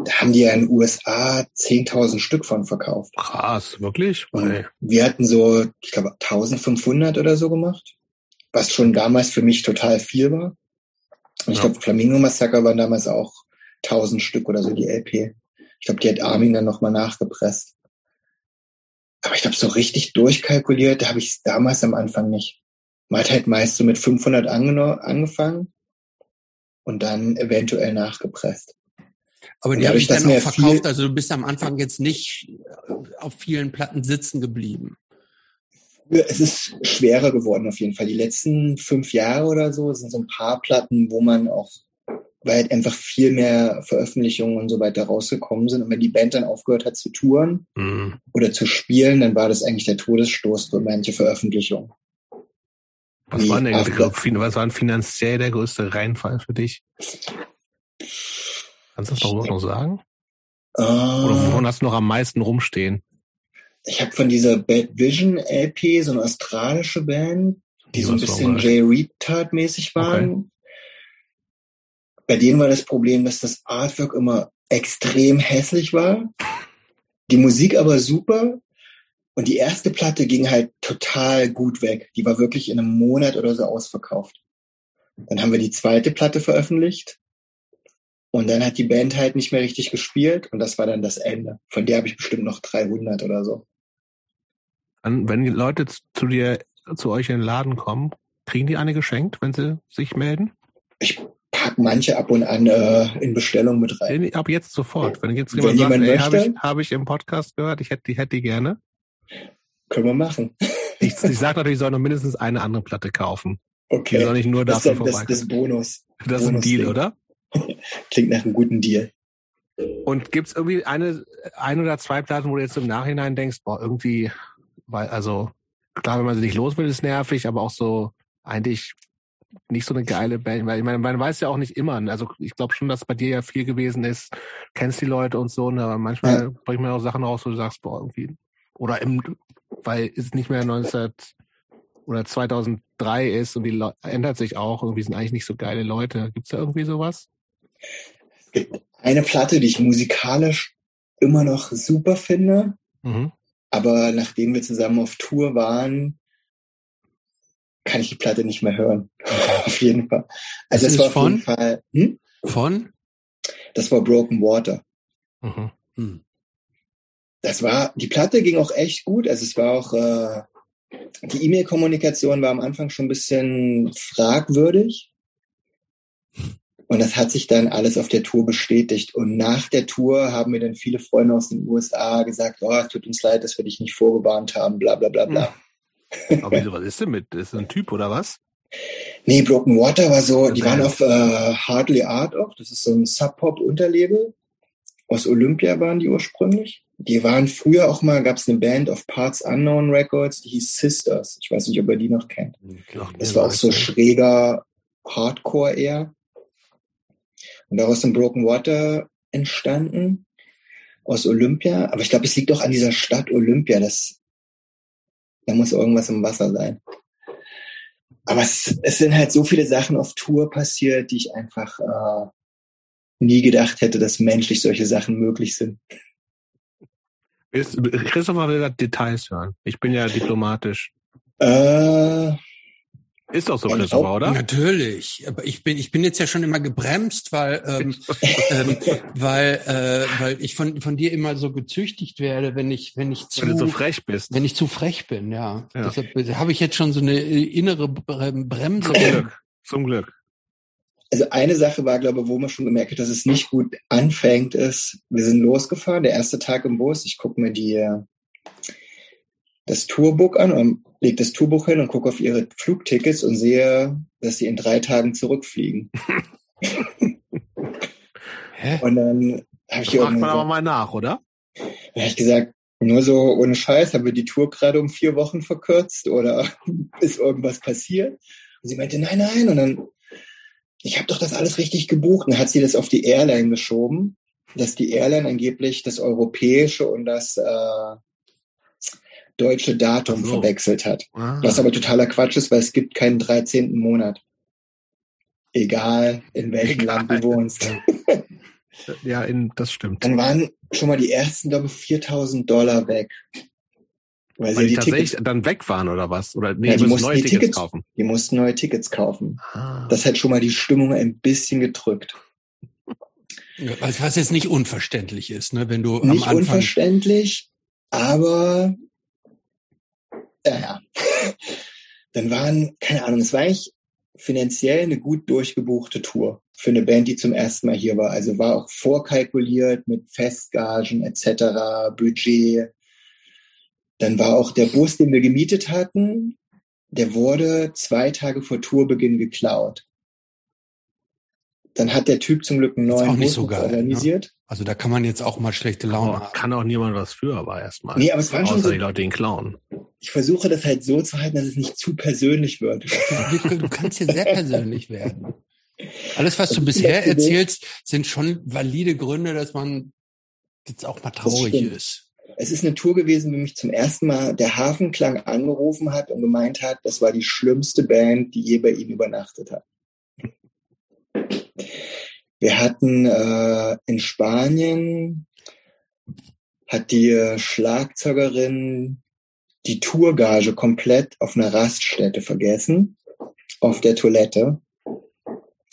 da haben die ja in den USA 10.000 Stück von verkauft. Krass, wirklich? Und wir hatten so, ich glaube, 1500 oder so gemacht, was schon damals für mich total viel war. Und ich ja. glaube, Flamingo Massacre waren damals auch 1000 Stück oder so, die LP. Ich glaube, die hat Armin dann nochmal nachgepresst. Aber ich glaube, so richtig durchkalkuliert habe ich es damals am Anfang nicht. Man hat halt meist so mit 500 angefangen und dann eventuell nachgepresst. Aber die habe ich dann auch verkauft, also du bist am Anfang jetzt nicht auf vielen Platten sitzen geblieben. Es ist schwerer geworden auf jeden Fall. Die letzten fünf Jahre oder so sind so ein paar Platten, wo man auch, weil halt einfach viel mehr Veröffentlichungen und so weiter rausgekommen sind. Und wenn die Band dann aufgehört hat zu touren mhm. oder zu spielen, dann war das eigentlich der Todesstoß für manche Veröffentlichungen. Was war, denn, was war finanziell der größte Reinfall für dich? Kannst du das noch, noch sagen? Äh, Oder wovon hast du noch am meisten rumstehen? Ich habe von dieser Bad Vision LP, so eine australische Band, die so ein bisschen Jay Retard mäßig waren. Okay. Bei denen war das Problem, dass das Artwork immer extrem hässlich war, die Musik aber super und die erste Platte ging halt total gut weg. Die war wirklich in einem Monat oder so ausverkauft. Dann haben wir die zweite Platte veröffentlicht. Und dann hat die Band halt nicht mehr richtig gespielt und das war dann das Ende. Von der habe ich bestimmt noch 300 oder so. Wenn die Leute zu dir, zu euch in den Laden kommen, kriegen die eine geschenkt, wenn sie sich melden? Ich pack manche ab und an äh, in Bestellung mit rein. Ab jetzt sofort. Wenn jetzt jemand, wenn jemand sagt, habe ich, hab ich im Podcast gehört, ich hätte die, hätte die gerne. Können wir machen. Ich, ich sage natürlich, ich soll noch mindestens eine andere Platte kaufen. Okay. Die soll nicht nur dafür das, das, das Bonus. Das ist ein Deal, oder? [LAUGHS] Klingt nach einem guten Deal. Und gibt's irgendwie eine, ein oder zwei Platten, wo du jetzt im Nachhinein denkst, boah, irgendwie, weil, also, klar, wenn man sie nicht los will, ist nervig, aber auch so eigentlich nicht so eine geile Band, weil ich meine, man weiß ja auch nicht immer. Also ich glaube schon, dass bei dir ja viel gewesen ist, kennst die Leute und so, ne, aber manchmal ja. bringt man auch Sachen raus, wo du sagst, boah, irgendwie oder im, weil es nicht mehr 19 oder 2003 ist und die Le ändert sich auch, irgendwie sind eigentlich nicht so geile Leute. Gibt es da irgendwie sowas? Es gibt eine Platte, die ich musikalisch immer noch super finde, mhm. aber nachdem wir zusammen auf Tour waren, kann ich die Platte nicht mehr hören. [LAUGHS] auf jeden Fall. Also das, das war von? Fall, hm? Von? Das war Broken Water. Mhm. Hm das war, die Platte ging auch echt gut. Also es war auch, äh, die E-Mail-Kommunikation war am Anfang schon ein bisschen fragwürdig. Und das hat sich dann alles auf der Tour bestätigt. Und nach der Tour haben mir dann viele Freunde aus den USA gesagt, oh, es tut uns leid, dass wir dich nicht vorgewarnt haben, bla bla bla bla. [LAUGHS] Aber wieso, was ist denn mit? Ist ein Typ oder was? Nee, Broken Water war so, die waren auf äh, Hardly Art auch, das ist so ein Sub-Pop-Unterlabel. Aus Olympia waren die ursprünglich. Die waren früher auch mal, gab es eine Band auf Parts Unknown Records, die hieß Sisters. Ich weiß nicht, ob ihr die noch kennt. Das war auch so schräger Hardcore eher. Und daraus sind Broken Water entstanden aus Olympia. Aber ich glaube, es liegt auch an dieser Stadt Olympia. Das, da muss irgendwas im Wasser sein. Aber es, es sind halt so viele Sachen auf Tour passiert, die ich einfach äh, nie gedacht hätte, dass menschlich solche Sachen möglich sind. Christopher will Details hören. Ich bin ja diplomatisch. Äh, ist doch so, Christopher, oder? Natürlich. Aber ich bin, ich bin jetzt ja schon immer gebremst, weil, ähm, [LAUGHS] ähm, weil, äh, weil ich von, von dir immer so gezüchtigt werde, wenn ich, wenn ich zu, wenn du so frech bist. Wenn ich zu frech bin, ja. ja. Deshalb habe ich jetzt schon so eine innere Bremse. Zum Glück. Zum Glück also eine Sache war, glaube ich, wo man schon gemerkt hat, dass es nicht gut anfängt, ist, wir sind losgefahren, der erste Tag im Bus, ich gucke mir die das Tourbook an und lege das Tourbuch hin und gucke auf ihre Flugtickets und sehe, dass sie in drei Tagen zurückfliegen. Hä? Und dann habe ich fragt man aber mal nach, oder? Dann habe ich gesagt, nur so ohne Scheiß, haben wir die Tour gerade um vier Wochen verkürzt oder [LAUGHS] ist irgendwas passiert? Und sie meinte, nein, nein. Und dann ich habe doch das alles richtig gebucht. Und dann hat sie das auf die Airline geschoben, dass die Airline angeblich das europäische und das äh, deutsche Datum so. verwechselt hat. Ah. Was aber totaler Quatsch ist, weil es gibt keinen 13. Monat. Egal, in welchem Egal. Land du wohnst. Ja, in, das stimmt. Dann waren schon mal die ersten, glaube ich, 4000 Dollar weg. Weil, weil sie die, tatsächlich Tickets, dann weg waren oder was? Oder nee, ja, die, mussten neue die Tickets, Tickets, kaufen. Die mussten neue Tickets kaufen. Ah. Das hat schon mal die Stimmung ein bisschen gedrückt. Was jetzt nicht unverständlich ist, ne? Wenn du nicht am Anfang unverständlich, aber ja, ja. [LAUGHS] Dann waren, keine Ahnung, es war eigentlich finanziell eine gut durchgebuchte Tour für eine Band, die zum ersten Mal hier war. Also war auch vorkalkuliert mit Festgagen etc., Budget. Dann war auch der Bus, den wir gemietet hatten, der wurde zwei Tage vor Tourbeginn geklaut. Dann hat der Typ zum Glück einen neuen Bus so geil, ne? organisiert. Ne? Also da kann man jetzt auch mal schlechte Laune aber haben. Kann auch niemand was für, aber erstmal. Nee, aber es waren schon so, die Leute den klauen. Ich versuche das halt so zu halten, dass es nicht zu persönlich wird. [LAUGHS] du kannst hier sehr persönlich werden. Alles, was du bisher erzählst, sind schon valide Gründe, dass man jetzt auch mal traurig ist. Es ist eine Tour gewesen, wie mich zum ersten Mal der Hafenklang angerufen hat und gemeint hat, das war die schlimmste Band, die je bei ihm übernachtet hat. Wir hatten äh, in Spanien hat die Schlagzeugerin die Tourgage komplett auf einer Raststätte vergessen, auf der Toilette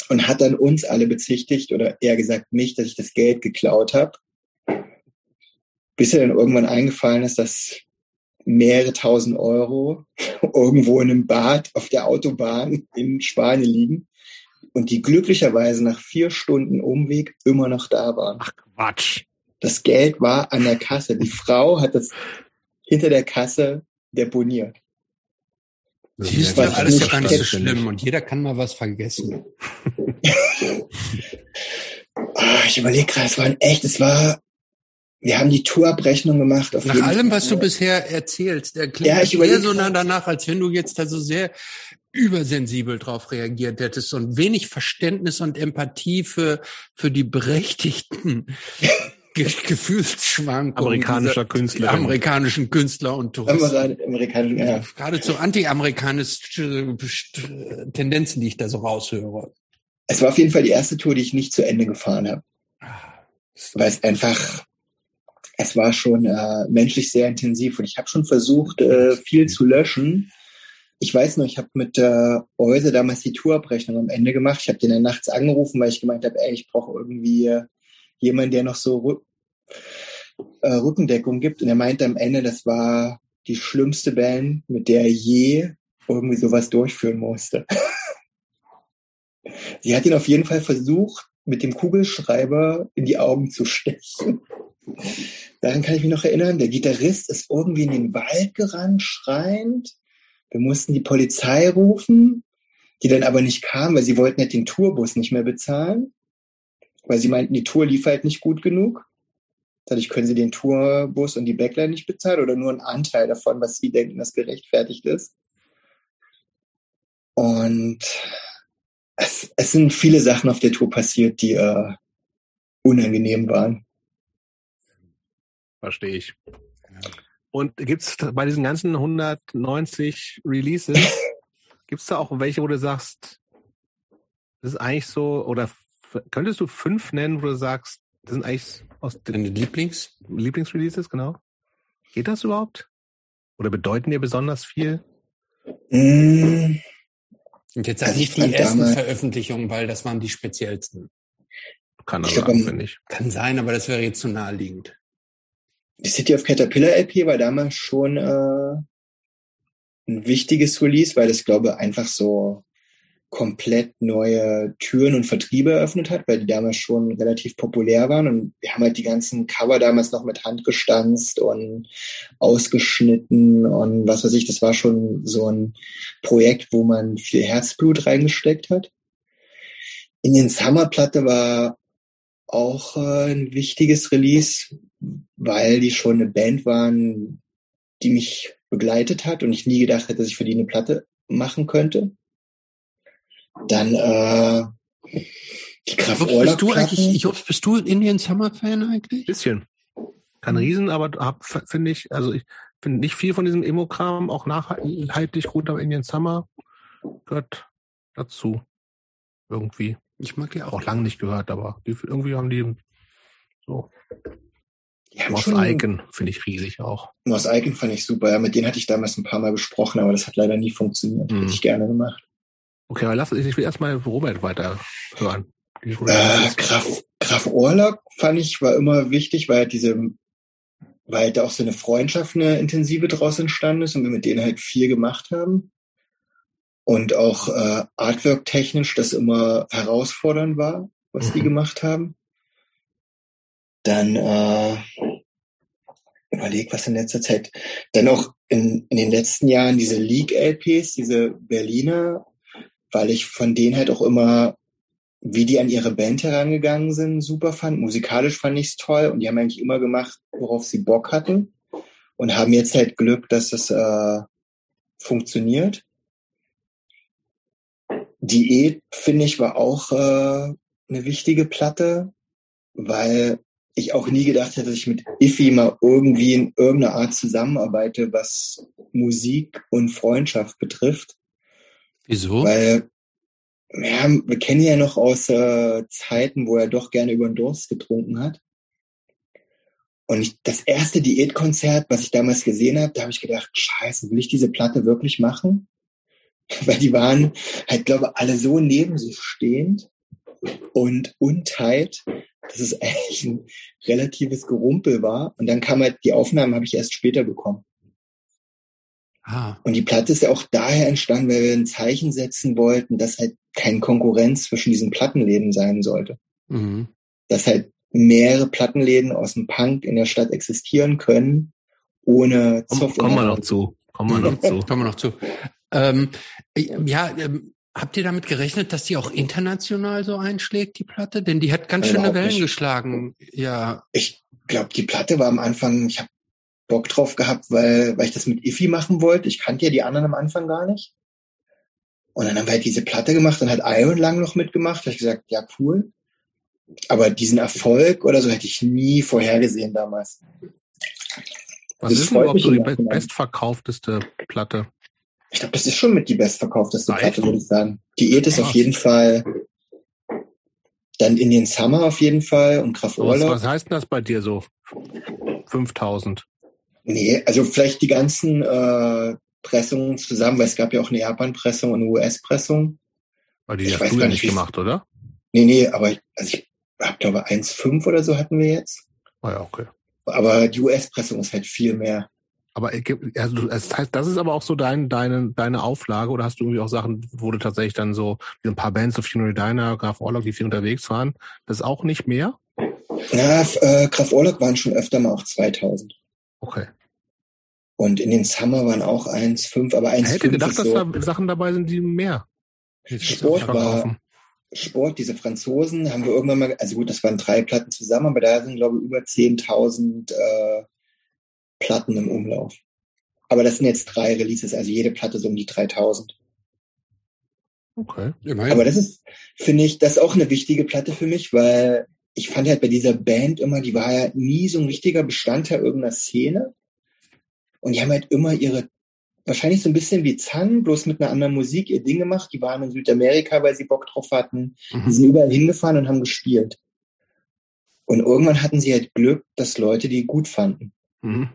und hat dann uns alle bezichtigt oder eher gesagt mich, dass ich das Geld geklaut habe. Bis ihr dann irgendwann eingefallen ist, dass mehrere tausend Euro [LAUGHS] irgendwo in einem Bad auf der Autobahn in Spanien liegen und die glücklicherweise nach vier Stunden Umweg immer noch da waren. Ach Quatsch. Das Geld war an der Kasse. Die Frau hat das hinter der Kasse deponiert. Siehst du, alles ja gar nicht so schlimm und jeder kann mal was vergessen. [LAUGHS] Ah, ich überlege gerade, es war ein echt, es war, wir haben die Tourabrechnung gemacht. Nach allem, Fall. was du bisher erzählst, erklärt ja, ich eher so nah danach, als wenn du jetzt da so sehr übersensibel drauf reagiert hättest und wenig Verständnis und Empathie für, für die berechtigten [LAUGHS] Gefühlsschwankungen amerikanischer Künstler, amerikanischen Künstler und Touristen. Amerikanischen, ja. Geradezu anti-amerikanische Tendenzen, die ich da so raushöre. Es war auf jeden Fall die erste Tour, die ich nicht zu Ende gefahren habe. Ah, Weil es einfach, es war schon äh, menschlich sehr intensiv und ich habe schon versucht, äh, viel zu löschen. Ich weiß noch, ich habe mit äh, Euse damals die Tourabrechnung am Ende gemacht. Ich habe den dann nachts angerufen, weil ich gemeint habe, ey, ich brauche irgendwie äh, jemand, der noch so äh, Rückendeckung gibt. Und er meinte am Ende, das war die schlimmste Band, mit der er je irgendwie sowas durchführen musste. [LAUGHS] Sie hat ihn auf jeden Fall versucht, mit dem Kugelschreiber in die Augen zu stechen. Daran kann ich mich noch erinnern. Der Gitarrist ist irgendwie in den Wald gerannt, schreiend. Wir mussten die Polizei rufen, die dann aber nicht kam, weil sie wollten halt den Tourbus nicht mehr bezahlen weil sie meinten, die Tour lief halt nicht gut genug. Dadurch können sie den Tourbus und die Backline nicht bezahlen oder nur einen Anteil davon, was sie denken, das gerechtfertigt ist. Und es, es sind viele Sachen auf der Tour passiert, die äh, unangenehm waren. Verstehe ich. Und gibt es bei diesen ganzen 190 Releases, [LAUGHS] gibt es da auch welche, wo du sagst, das ist eigentlich so, oder könntest du fünf nennen, wo du sagst, das sind eigentlich aus den Lieblings Lieblingsreleases, genau? Geht das überhaupt? Oder bedeuten dir besonders viel? Mmh. Und jetzt also nicht die ersten damals, Veröffentlichungen, weil das waren die speziellsten. Kann aber sein, finde ich. Kann sein, aber das wäre jetzt zu naheliegend. Die City of Caterpillar LP war damals schon äh, ein wichtiges Release, weil das, glaube ich, einfach so komplett neue Türen und Vertriebe eröffnet hat, weil die damals schon relativ populär waren. Und wir haben halt die ganzen Cover damals noch mit Hand gestanzt und ausgeschnitten und was weiß ich. Das war schon so ein Projekt, wo man viel Herzblut reingesteckt hat. Indian Summer Platte war auch äh, ein wichtiges Release, weil die schon eine Band waren, die mich begleitet hat und ich nie gedacht hätte, dass ich für die eine Platte machen könnte. Dann äh, die Kraft bist du eigentlich, ich hoffe, bist du Indian Summer Fan eigentlich? Bisschen. Kein Riesen, aber hab, finde ich, also ich finde nicht viel von diesem Emo-Kram, auch nachhaltig gut, aber Indian Summer gehört dazu. Irgendwie. Ich mag die auch. Lange nicht gehört, aber die, irgendwie haben die So. Moss Icon finde ich riesig auch. Moss Icon fand ich super. Ja, mit denen hatte ich damals ein paar Mal gesprochen, aber das hat leider nie funktioniert. Mhm. Hätte ich gerne gemacht. Okay, aber lass ich will erstmal Robert weiter hören. Äh, Graf, Graf Orlok fand ich war immer wichtig, weil halt diese, weil halt da auch so eine Freundschaft, eine intensive draus entstanden ist und wir mit denen halt viel gemacht haben. Und auch äh, Artwork-technisch das immer herausfordernd war, was mhm. die gemacht haben. Dann äh, überleg, was in letzter Zeit. Dann auch in, in den letzten Jahren diese League-LPs, diese Berliner, weil ich von denen halt auch immer, wie die an ihre Band herangegangen sind, super fand. Musikalisch fand ich es toll und die haben eigentlich immer gemacht, worauf sie Bock hatten und haben jetzt halt Glück, dass es äh, funktioniert. Diät, finde ich, war auch äh, eine wichtige Platte, weil ich auch nie gedacht hätte, dass ich mit Iffy mal irgendwie in irgendeiner Art zusammenarbeite, was Musik und Freundschaft betrifft. Wieso? Weil, ja, wir kennen ja noch aus äh, Zeiten, wo er doch gerne über den Durst getrunken hat. Und ich, das erste Diätkonzert, was ich damals gesehen habe, da habe ich gedacht, scheiße, will ich diese Platte wirklich machen? [LAUGHS] Weil die waren halt, glaube alle so neben sich stehend und unteilt, dass es [LAUGHS] eigentlich ein relatives Gerumpel war. Und dann kam halt, die Aufnahmen habe ich erst später bekommen. Ah. Und die Platte ist ja auch daher entstanden, weil wir ein Zeichen setzen wollten, dass halt kein Konkurrenz zwischen diesen Plattenläden sein sollte. Mhm. Dass halt mehrere Plattenläden aus dem Punk in der Stadt existieren können, ohne Zoff. Kommen wir noch zu. Kommen wir noch zu. Kommen wir noch zu. Ähm, ja, ähm, habt ihr damit gerechnet, dass die auch international so einschlägt, die Platte? Denn die hat ganz schöne Wellen nicht. geschlagen. Ja. Ich glaube, die Platte war am Anfang, ich habe Bock drauf gehabt, weil, weil ich das mit Iffy machen wollte. Ich kannte ja die anderen am Anfang gar nicht. Und dann haben wir halt diese Platte gemacht und hat Iron lang noch mitgemacht. Da habe ich gesagt, ja, cool. Aber diesen Erfolg oder so hätte ich nie vorhergesehen damals. Was das ist denn überhaupt so die bestverkaufteste Platte? Ich glaube, das ist schon mit die bestverkaufteste Platte, würde ich sagen. Diät ist auf jeden Fall dann Indian Summer auf jeden Fall und Graf Urlaub. Was, was heißt denn das bei dir so? 5000? Nee, also vielleicht die ganzen äh, Pressungen zusammen, weil es gab ja auch eine Japan-Pressung und eine US-Pressung. Aber die hast du ja nicht gemacht, oder? Nee, nee, aber ich, also ich habe glaube 1,5 oder so hatten wir jetzt. Ah ja, okay. Aber die US-Pressung ist halt viel mehr. Aber also, das heißt, das ist aber auch so dein, deine, deine Auflage oder hast du irgendwie auch Sachen, wo du tatsächlich dann so wie ein paar Bands of Funeral Diner, Graf Orlok, die viel unterwegs waren, das auch nicht mehr? Ja, äh, Graf Orlok waren schon öfter mal auch 2000. Okay. Und in den Summer waren auch 1,5, aber 1,5 Ich hätte gedacht, dass so, da Sachen dabei sind, die mehr. Sport war, Sport, diese Franzosen haben wir irgendwann mal, also gut, das waren drei Platten zusammen, aber da sind, glaube ich, über 10.000 äh, Platten im Umlauf. Aber das sind jetzt drei Releases, also jede Platte so um die 3000. Okay. Immerhin. Aber das ist, finde ich, das ist auch eine wichtige Platte für mich, weil ich fand halt bei dieser Band immer, die war ja nie so ein richtiger Bestandteil irgendeiner Szene. Und die haben halt immer ihre, wahrscheinlich so ein bisschen wie Zahn, bloß mit einer anderen Musik ihr Ding gemacht. Die waren in Südamerika, weil sie Bock drauf hatten. Mhm. Die sind überall hingefahren und haben gespielt. Und irgendwann hatten sie halt Glück, dass Leute die gut fanden. Mhm.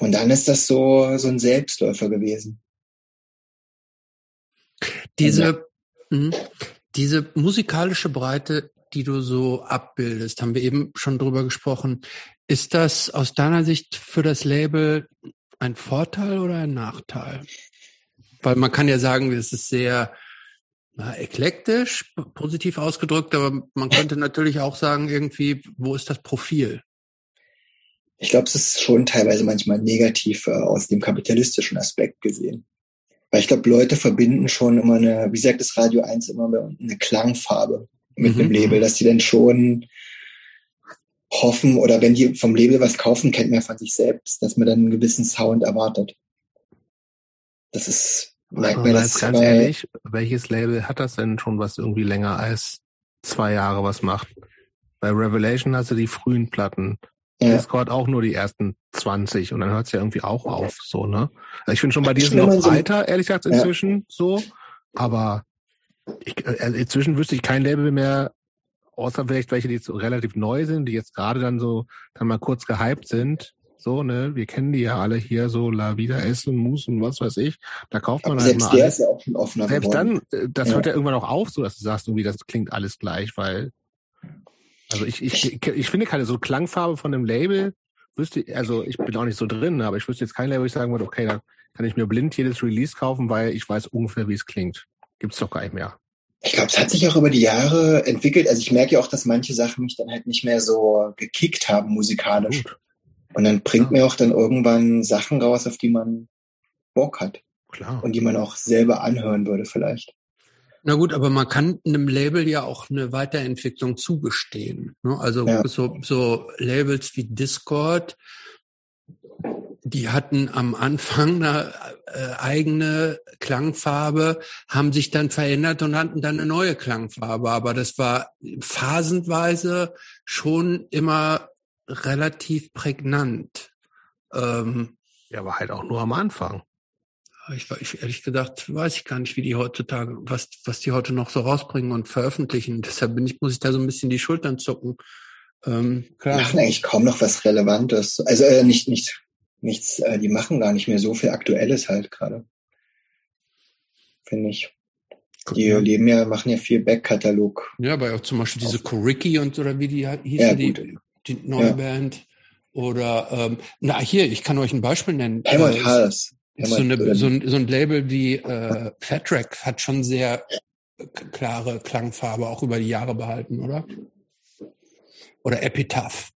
Und dann ist das so, so ein Selbstläufer gewesen. Diese, mh, diese musikalische Breite, die du so abbildest, haben wir eben schon drüber gesprochen. Ist das aus deiner Sicht für das Label ein Vorteil oder ein Nachteil? Weil man kann ja sagen, es ist sehr na, eklektisch, positiv ausgedrückt, aber man könnte natürlich auch sagen, irgendwie, wo ist das Profil? Ich glaube, es ist schon teilweise manchmal negativ äh, aus dem kapitalistischen Aspekt gesehen. Weil ich glaube, Leute verbinden schon immer eine, wie sagt das Radio 1 immer, eine Klangfarbe mit mhm. dem Label, dass die dann schon hoffen oder wenn die vom Label was kaufen, kennt man ja von sich selbst, dass man dann einen gewissen Sound erwartet. Das ist, merkt man das ganz ehrlich, welches Label hat das denn schon, was irgendwie länger als zwei Jahre was macht? Bei Revelation hast du die frühen Platten. Ja. Discord auch nur die ersten 20 und dann hört es ja irgendwie auch auf, so, ne? Also ich finde schon bei dir noch weiter, ehrlich gesagt, inzwischen ja. so, aber ich, äh, also inzwischen wüsste ich kein Label mehr außer vielleicht welche, die jetzt relativ neu sind, die jetzt gerade dann so dann mal kurz gehypt sind. So, ne, wir kennen die ja alle hier, so La Vida Essen, Mousse und was weiß ich. Da kauft man Aber halt mal alles. Ist ja auch schon offener selbst geworden. dann, äh, das ja. hört ja irgendwann auch auf, so dass du sagst, irgendwie, das klingt alles gleich, weil also ich, ich, ich finde keine so Klangfarbe von dem Label, wüsste, also ich bin auch nicht so drin, aber ich wüsste jetzt kein Label, wo ich sagen würde, okay, da kann ich mir blind jedes Release kaufen, weil ich weiß ungefähr, wie es klingt. Gibt's doch gar nicht mehr. Ich glaube, es hat sich auch über die Jahre entwickelt. Also ich merke ja auch, dass manche Sachen mich dann halt nicht mehr so gekickt haben musikalisch. Gut. Und dann bringt ja. mir auch dann irgendwann Sachen raus, auf die man Bock hat. Klar. Und die man auch selber anhören würde vielleicht. Na gut, aber man kann einem Label ja auch eine Weiterentwicklung zugestehen. Ne? Also ja. so, so Labels wie Discord, die hatten am Anfang eine äh, eigene Klangfarbe, haben sich dann verändert und hatten dann eine neue Klangfarbe. Aber das war phasenweise schon immer relativ prägnant. Ähm, ja, aber halt auch nur am Anfang. Ich, ich ehrlich gesagt weiß ich gar nicht, wie die heutzutage, was, was die heute noch so rausbringen und veröffentlichen. Deshalb bin ich, muss ich da so ein bisschen die Schultern zucken. Ähm, klar. Die machen eigentlich kaum noch was Relevantes. Also äh, nicht, nicht, nichts, äh, die machen gar nicht mehr so viel Aktuelles halt gerade. Finde ich. Die leben ja, machen ja viel Backkatalog. Ja, aber auch zum Beispiel diese Koricki und oder wie die hieß ja, die, die neue ja. Band. Oder ähm, na hier, ich kann euch ein Beispiel nennen. Hammond äh, Hals. So, eine, so, ein, so ein Label wie äh, Fat Track hat schon sehr klare Klangfarbe auch über die Jahre behalten, oder? Oder Epitaph.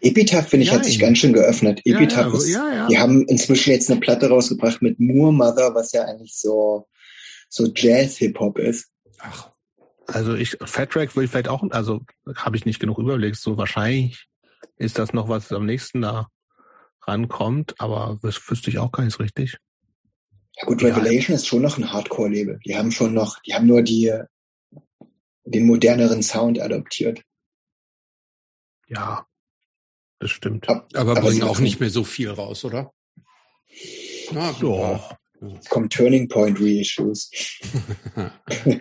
Epitaph, finde ich, ja, hat sich ganz schön geöffnet. Epitaph ja, ist, ja, die haben inzwischen jetzt eine Platte rausgebracht mit Moor Mother, was ja eigentlich so, so Jazz-Hip-Hop ist. Ach. Also ich, Fat Track würde ich vielleicht auch, also habe ich nicht genug Überblick, so wahrscheinlich ist das noch, was am nächsten da rankommt, aber das wüsste ich auch gar nicht richtig. Ja gut, Revelation ja. ist schon noch ein Hardcore-Label. Die haben schon noch, die haben nur die, den moderneren Sound adoptiert. Ja, das stimmt. Ab, aber, aber bringen auch nicht mehr so viel raus, oder? Na, Doch. Es kommen Turning Point Reissues. [LAUGHS]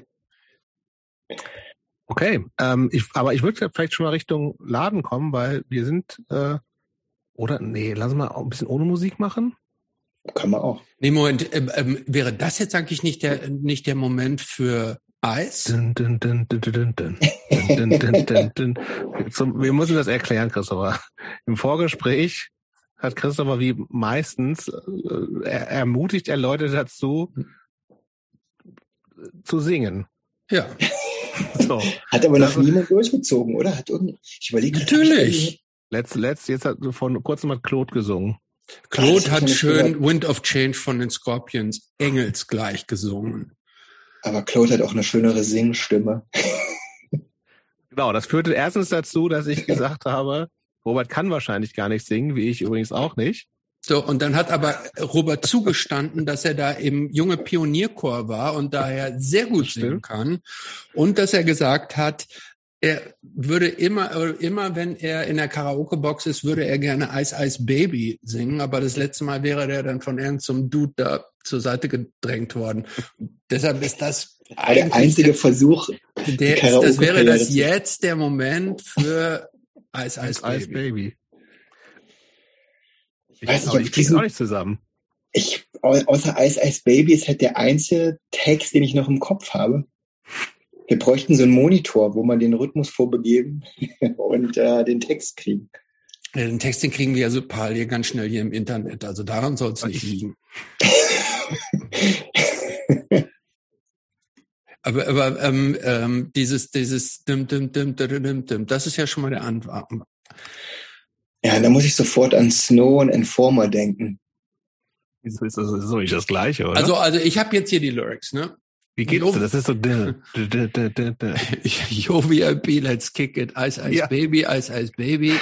okay, ähm, ich, aber ich würde vielleicht schon mal Richtung Laden kommen, weil wir sind äh, oder? Nee, lass mal ein bisschen ohne Musik machen. Kann man auch. Nee, Moment, ähm, ähm, wäre das jetzt eigentlich nicht der, nicht der Moment für Eis? Wir müssen das erklären, Christopher. Im Vorgespräch hat Christopher wie meistens äh, ermutigt er Leute dazu, zu singen. Ja. So. Hat aber noch niemand durchgezogen, oder? Hat irgend... ich überlege, natürlich. Letzt, letzt, jetzt hat vor kurzem hat Claude gesungen. Claude hat schön gehört. Wind of Change von den Scorpions engelsgleich gesungen. Aber Claude hat auch eine schönere Singstimme. genau, das führte erstens dazu, dass ich gesagt habe, Robert kann wahrscheinlich gar nicht singen, wie ich übrigens auch nicht. So, und dann hat aber Robert zugestanden, dass er da im junge Pionierchor war und daher sehr gut singen kann. Und dass er gesagt hat, er würde immer, immer wenn er in der Karaoke-Box ist, würde er gerne Ice Ice Baby singen, aber das letzte Mal wäre der dann von irgendeinem Dude da zur Seite gedrängt worden. [LAUGHS] deshalb ist das der einzige Versuch. Der ist, das wäre das jetzt der Moment für Ice Ice Baby. Ice Baby. Ich weiß nicht, ich kriege auch nicht zusammen. Ich, außer Ice Ice Baby ist halt der einzige Text, den ich noch im Kopf habe. Wir bräuchten so einen Monitor, wo man den Rhythmus vorbegeben [LAUGHS] und äh, den Text kriegen. Ja, den Text, den kriegen wir ja so parallel ganz schnell hier im Internet. Also daran soll es nicht liegen. [LAUGHS] aber aber ähm, ähm, dieses, dieses dim, dim, dim, dim, dim, dim, das ist ja schon mal der Anfang. Ja, da muss ich sofort an Snow und Informer denken. Wieso ist das so nicht das Gleiche, oder? Also, also ich habe jetzt hier die Lyrics, ne? Wie geht's dir? Das ist so Yo, [LAUGHS] [LAUGHS] VIP, let's kick it. Ice Ice ja. Baby, Ice Ice Baby.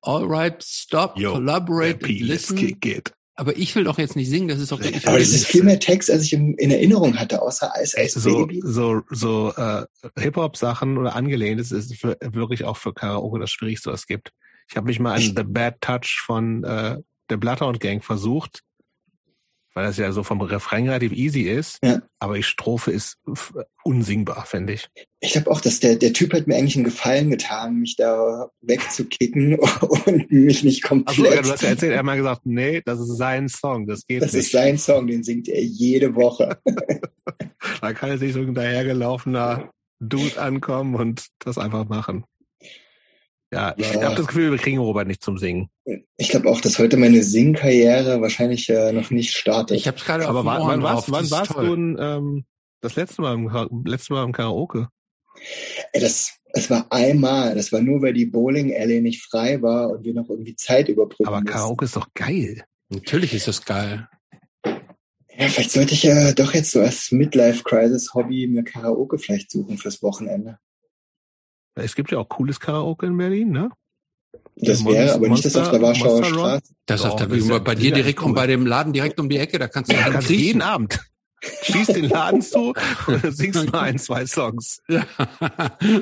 All right, stop, Yo, collaborate, VIP, listen. Let's kick it. Aber ich will doch jetzt nicht singen, das ist doch wirklich. Aber das ist viel mehr Text, als ich in, in Erinnerung hatte, außer Ice Ice so, Baby. So, so äh, Hip-Hop-Sachen oder angelehntes ist für, wirklich auch für Karaoke das Schwierigste, was es gibt. Ich habe mich mal an The Bad Touch von äh, der Bloodhound Gang versucht weil das ja so vom Refrain relativ easy ist. Ja. Aber die Strophe ist unsingbar, finde ich. Ich glaube auch, dass der, der Typ hat mir eigentlich einen Gefallen getan, mich da wegzukicken [LAUGHS] und mich nicht komplett. Also, du hast ja erzählt, er hat mal gesagt, nee, das ist sein Song, das geht das nicht. Das ist sein Song, den singt er jede Woche. [LAUGHS] [LAUGHS] da kann er sich so ein dahergelaufener Dude ankommen und das einfach machen. Ja, ich habe das Gefühl, wir kriegen Robert nicht zum Singen. Ich glaube auch, dass heute meine Singkarriere wahrscheinlich äh, noch nicht startet. Ich habe es gerade Aber wann, wann, warst, wann warst du ein, ähm, das letzte Mal, im, letzte Mal im Karaoke? Ey, das, das war einmal. Das war nur, weil die Bowling Alley nicht frei war und wir noch irgendwie Zeit überbrücken Aber Karaoke ist doch geil. Natürlich ist das geil. Ja, vielleicht sollte ich ja doch jetzt so als Midlife-Crisis-Hobby mir Karaoke vielleicht suchen fürs Wochenende. Es gibt ja auch cooles Karaoke in Berlin, ne? Das wäre aber nicht das auf der Warschauer Straße. Das ist auf der, bei, bei dir direkt cool. um bei dem Laden direkt um die Ecke, da kannst du ja, kannst jeden Abend. Schießt den Laden zu und singst mal ein, zwei Songs. Ja.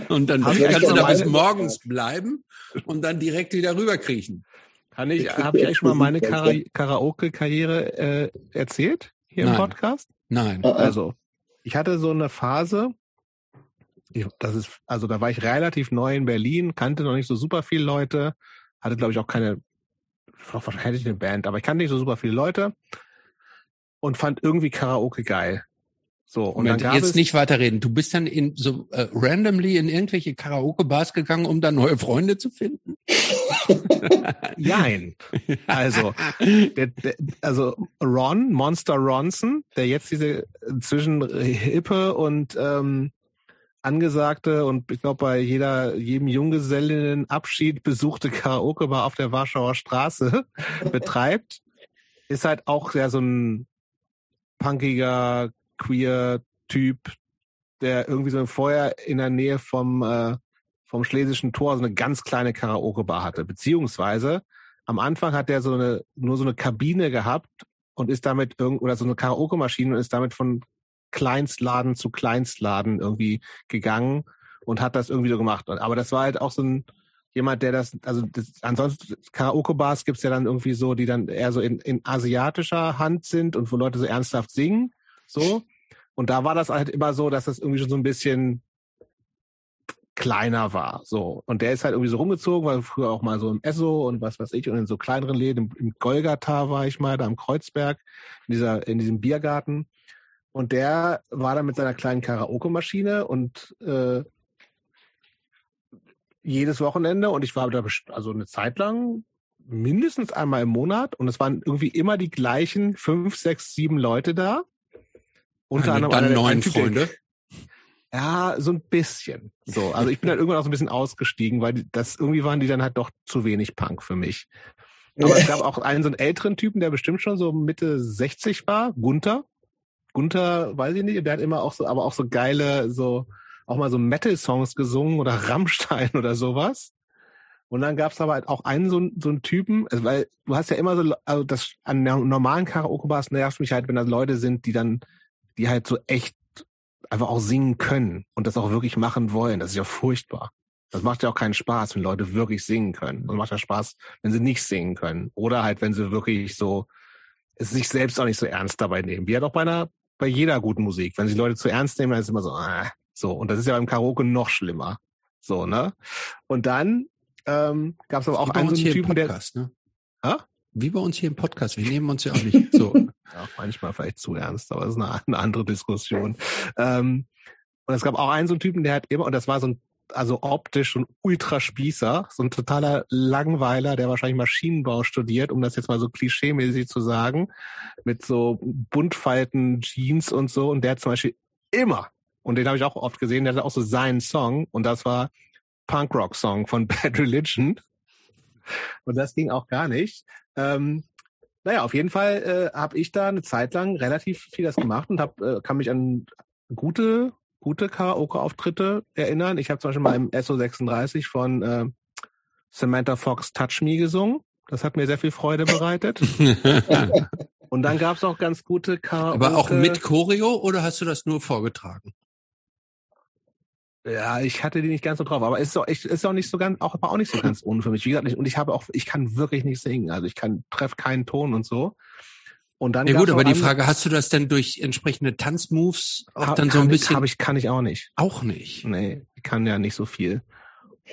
Und dann kannst du da bis morgens bleiben und dann direkt wieder rüberkriechen. Kann ich, habe ich schon mal meine Kara Karaoke-Karriere äh, erzählt hier Nein. im Podcast? Nein. Also, ich hatte so eine Phase, das ist, also da war ich relativ neu in Berlin, kannte noch nicht so super viele Leute, hatte glaube ich auch keine, wahrscheinlich hätte ich eine Band, aber ich kannte nicht so super viele Leute und fand irgendwie Karaoke geil. So, und Moment, dann jetzt nicht weiterreden. Du bist dann in so äh, randomly in irgendwelche Karaoke-Bars gegangen, um da neue Freunde zu finden? [LAUGHS] Nein. Also, der, der, also Ron, Monster Ronson, der jetzt diese zwischen Hippe und ähm, angesagte und ich glaube bei jeder jedem Junggesellinnenabschied besuchte Karaoke-Bar auf der Warschauer Straße [LAUGHS] betreibt, ist halt auch ja so ein punkiger queer Typ, der irgendwie so vorher in der Nähe vom äh, vom Schlesischen Tor so eine ganz kleine Karaoke-Bar hatte, beziehungsweise am Anfang hat der so eine nur so eine Kabine gehabt und ist damit irgend oder so eine Karaoke-Maschine und ist damit von Kleinstladen zu Kleinstladen irgendwie gegangen und hat das irgendwie so gemacht. Aber das war halt auch so ein jemand, der das, also das, ansonsten Karaoke-Bars gibt's ja dann irgendwie so, die dann eher so in, in asiatischer Hand sind und wo Leute so ernsthaft singen. So. Und da war das halt immer so, dass das irgendwie schon so ein bisschen kleiner war. So. Und der ist halt irgendwie so rumgezogen, weil früher auch mal so im Esso und was weiß ich und in so kleineren Läden, im, im Golgatha war ich mal, da am Kreuzberg, in dieser, in diesem Biergarten. Und der war dann mit seiner kleinen Karaoke-Maschine und äh, jedes Wochenende und ich war da also eine Zeit lang mindestens einmal im Monat und es waren irgendwie immer die gleichen fünf, sechs, sieben Leute da. Unter anderem dann neun Freunde. Ja, so ein bisschen. So, also ich bin dann irgendwann auch so ein bisschen ausgestiegen, weil das irgendwie waren die dann halt doch zu wenig Punk für mich. Aber es gab [LAUGHS] auch einen so einen älteren Typen, der bestimmt schon so Mitte 60 war, Gunther. Gunther, weiß ich nicht, der hat immer auch so, aber auch so geile, so, auch mal so Metal-Songs gesungen oder [LAUGHS] Rammstein oder sowas. Und dann gab's aber halt auch einen so, so einen Typen, also weil du hast ja immer so, also das an normalen Karaoke-Bars nervt mich halt, wenn da Leute sind, die dann, die halt so echt einfach auch singen können und das auch wirklich machen wollen. Das ist ja furchtbar. Das macht ja auch keinen Spaß, wenn Leute wirklich singen können. Das macht ja Spaß, wenn sie nicht singen können. Oder halt, wenn sie wirklich so es sich selbst auch nicht so ernst dabei nehmen. Wie halt auch bei einer bei jeder guten Musik. Wenn sie Leute zu ernst nehmen, dann ist es immer so, äh, so. Und das ist ja beim Karaoke noch schlimmer. So, ne? Und dann ähm, gab es aber auch einen so einen Typen, Podcast, der. Ne? Ha? Wie bei uns hier im Podcast. Wir nehmen uns ja auch nicht [LAUGHS] so. ja, manchmal vielleicht zu ernst, aber das ist eine, eine andere Diskussion. Ähm, und es gab auch einen so einen Typen, der hat immer, und das war so ein also optisch ein Ultraspießer, so ein totaler Langweiler, der wahrscheinlich Maschinenbau studiert, um das jetzt mal so klischeemäßig zu sagen, mit so buntfalten Jeans und so. Und der zum Beispiel immer, und den habe ich auch oft gesehen, der hat auch so seinen Song und das war Punkrock-Song von [LAUGHS] Bad Religion. Und das ging auch gar nicht. Ähm, naja, auf jeden Fall äh, habe ich da eine Zeit lang relativ viel das gemacht und hab, äh, kann mich an gute gute Karaoke-Auftritte erinnern. Ich habe zum Beispiel mal im SO36 von äh, Samantha Fox Touch Me gesungen. Das hat mir sehr viel Freude bereitet. [LAUGHS] Und dann gab es auch ganz gute Karaoke. Aber auch mit Choreo oder hast du das nur vorgetragen? Ja, ich hatte die nicht ganz so drauf, aber es ist auch, ich, ist auch nicht so ganz, auch, aber auch nicht so ganz ohne für mich. Wie gesagt, und ich habe auch, ich kann wirklich nicht singen. Also ich kann, treff keinen Ton und so. Und dann ja gut, aber die Frage, hast du das denn durch entsprechende Tanzmoves auch ha, dann so ein bisschen? Ich, kann ich auch nicht. Auch nicht? Nee, ich kann ja nicht so viel.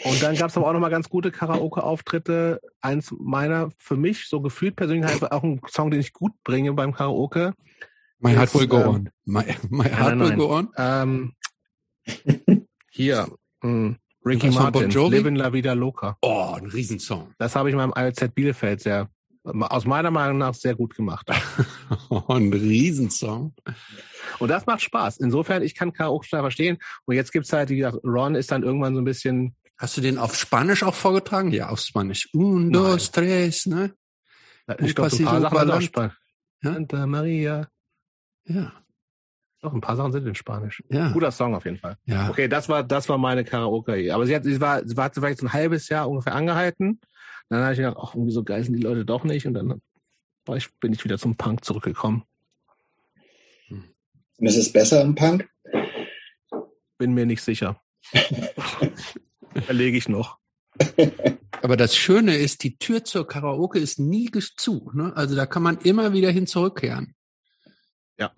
Und dann gab es aber auch nochmal ganz gute Karaoke-Auftritte. Eins meiner, für mich, so gefühlt persönlich, halt auch ein Song, den ich gut bringe beim Karaoke. My Heart Will Go ähm, On. My, my Heart nein, nein, Will Go On? Ähm, hier, mh, hm, Ricky Martin, bon Livin La Vida Loca. Oh, ein Riesensong. Das habe ich im ALZ Bielefeld sehr, aus meiner Meinung nach sehr gut gemacht. [LAUGHS] ein Riesensong. Und das macht Spaß. Insofern, ich kann Karaoke verstehen. Und jetzt gibt's halt, wie gesagt, Ron ist dann irgendwann so ein bisschen. Hast du den auf Spanisch auch vorgetragen? Ja, auf Spanisch. Un, dos, tres, ne? Ich glaube, ein paar Sachen auf Spanisch. Ja? Santa Maria. Ja. Doch, ein paar Sachen sind in Spanisch. Ja. Guter Song auf jeden Fall. Ja. Okay, das war, das war meine Karaoke. Aber sie hat, sie war, sie war vielleicht so ein halbes Jahr ungefähr angehalten. Dann habe ich gedacht, ach, irgendwie so geil sind die Leute doch nicht. Und dann war ich, bin ich wieder zum Punk zurückgekommen. Und ist es besser im Punk? Bin mir nicht sicher. [LAUGHS] Erlege ich noch. Aber das Schöne ist, die Tür zur Karaoke ist nie zu. Ne? Also da kann man immer wieder hin zurückkehren. Ja.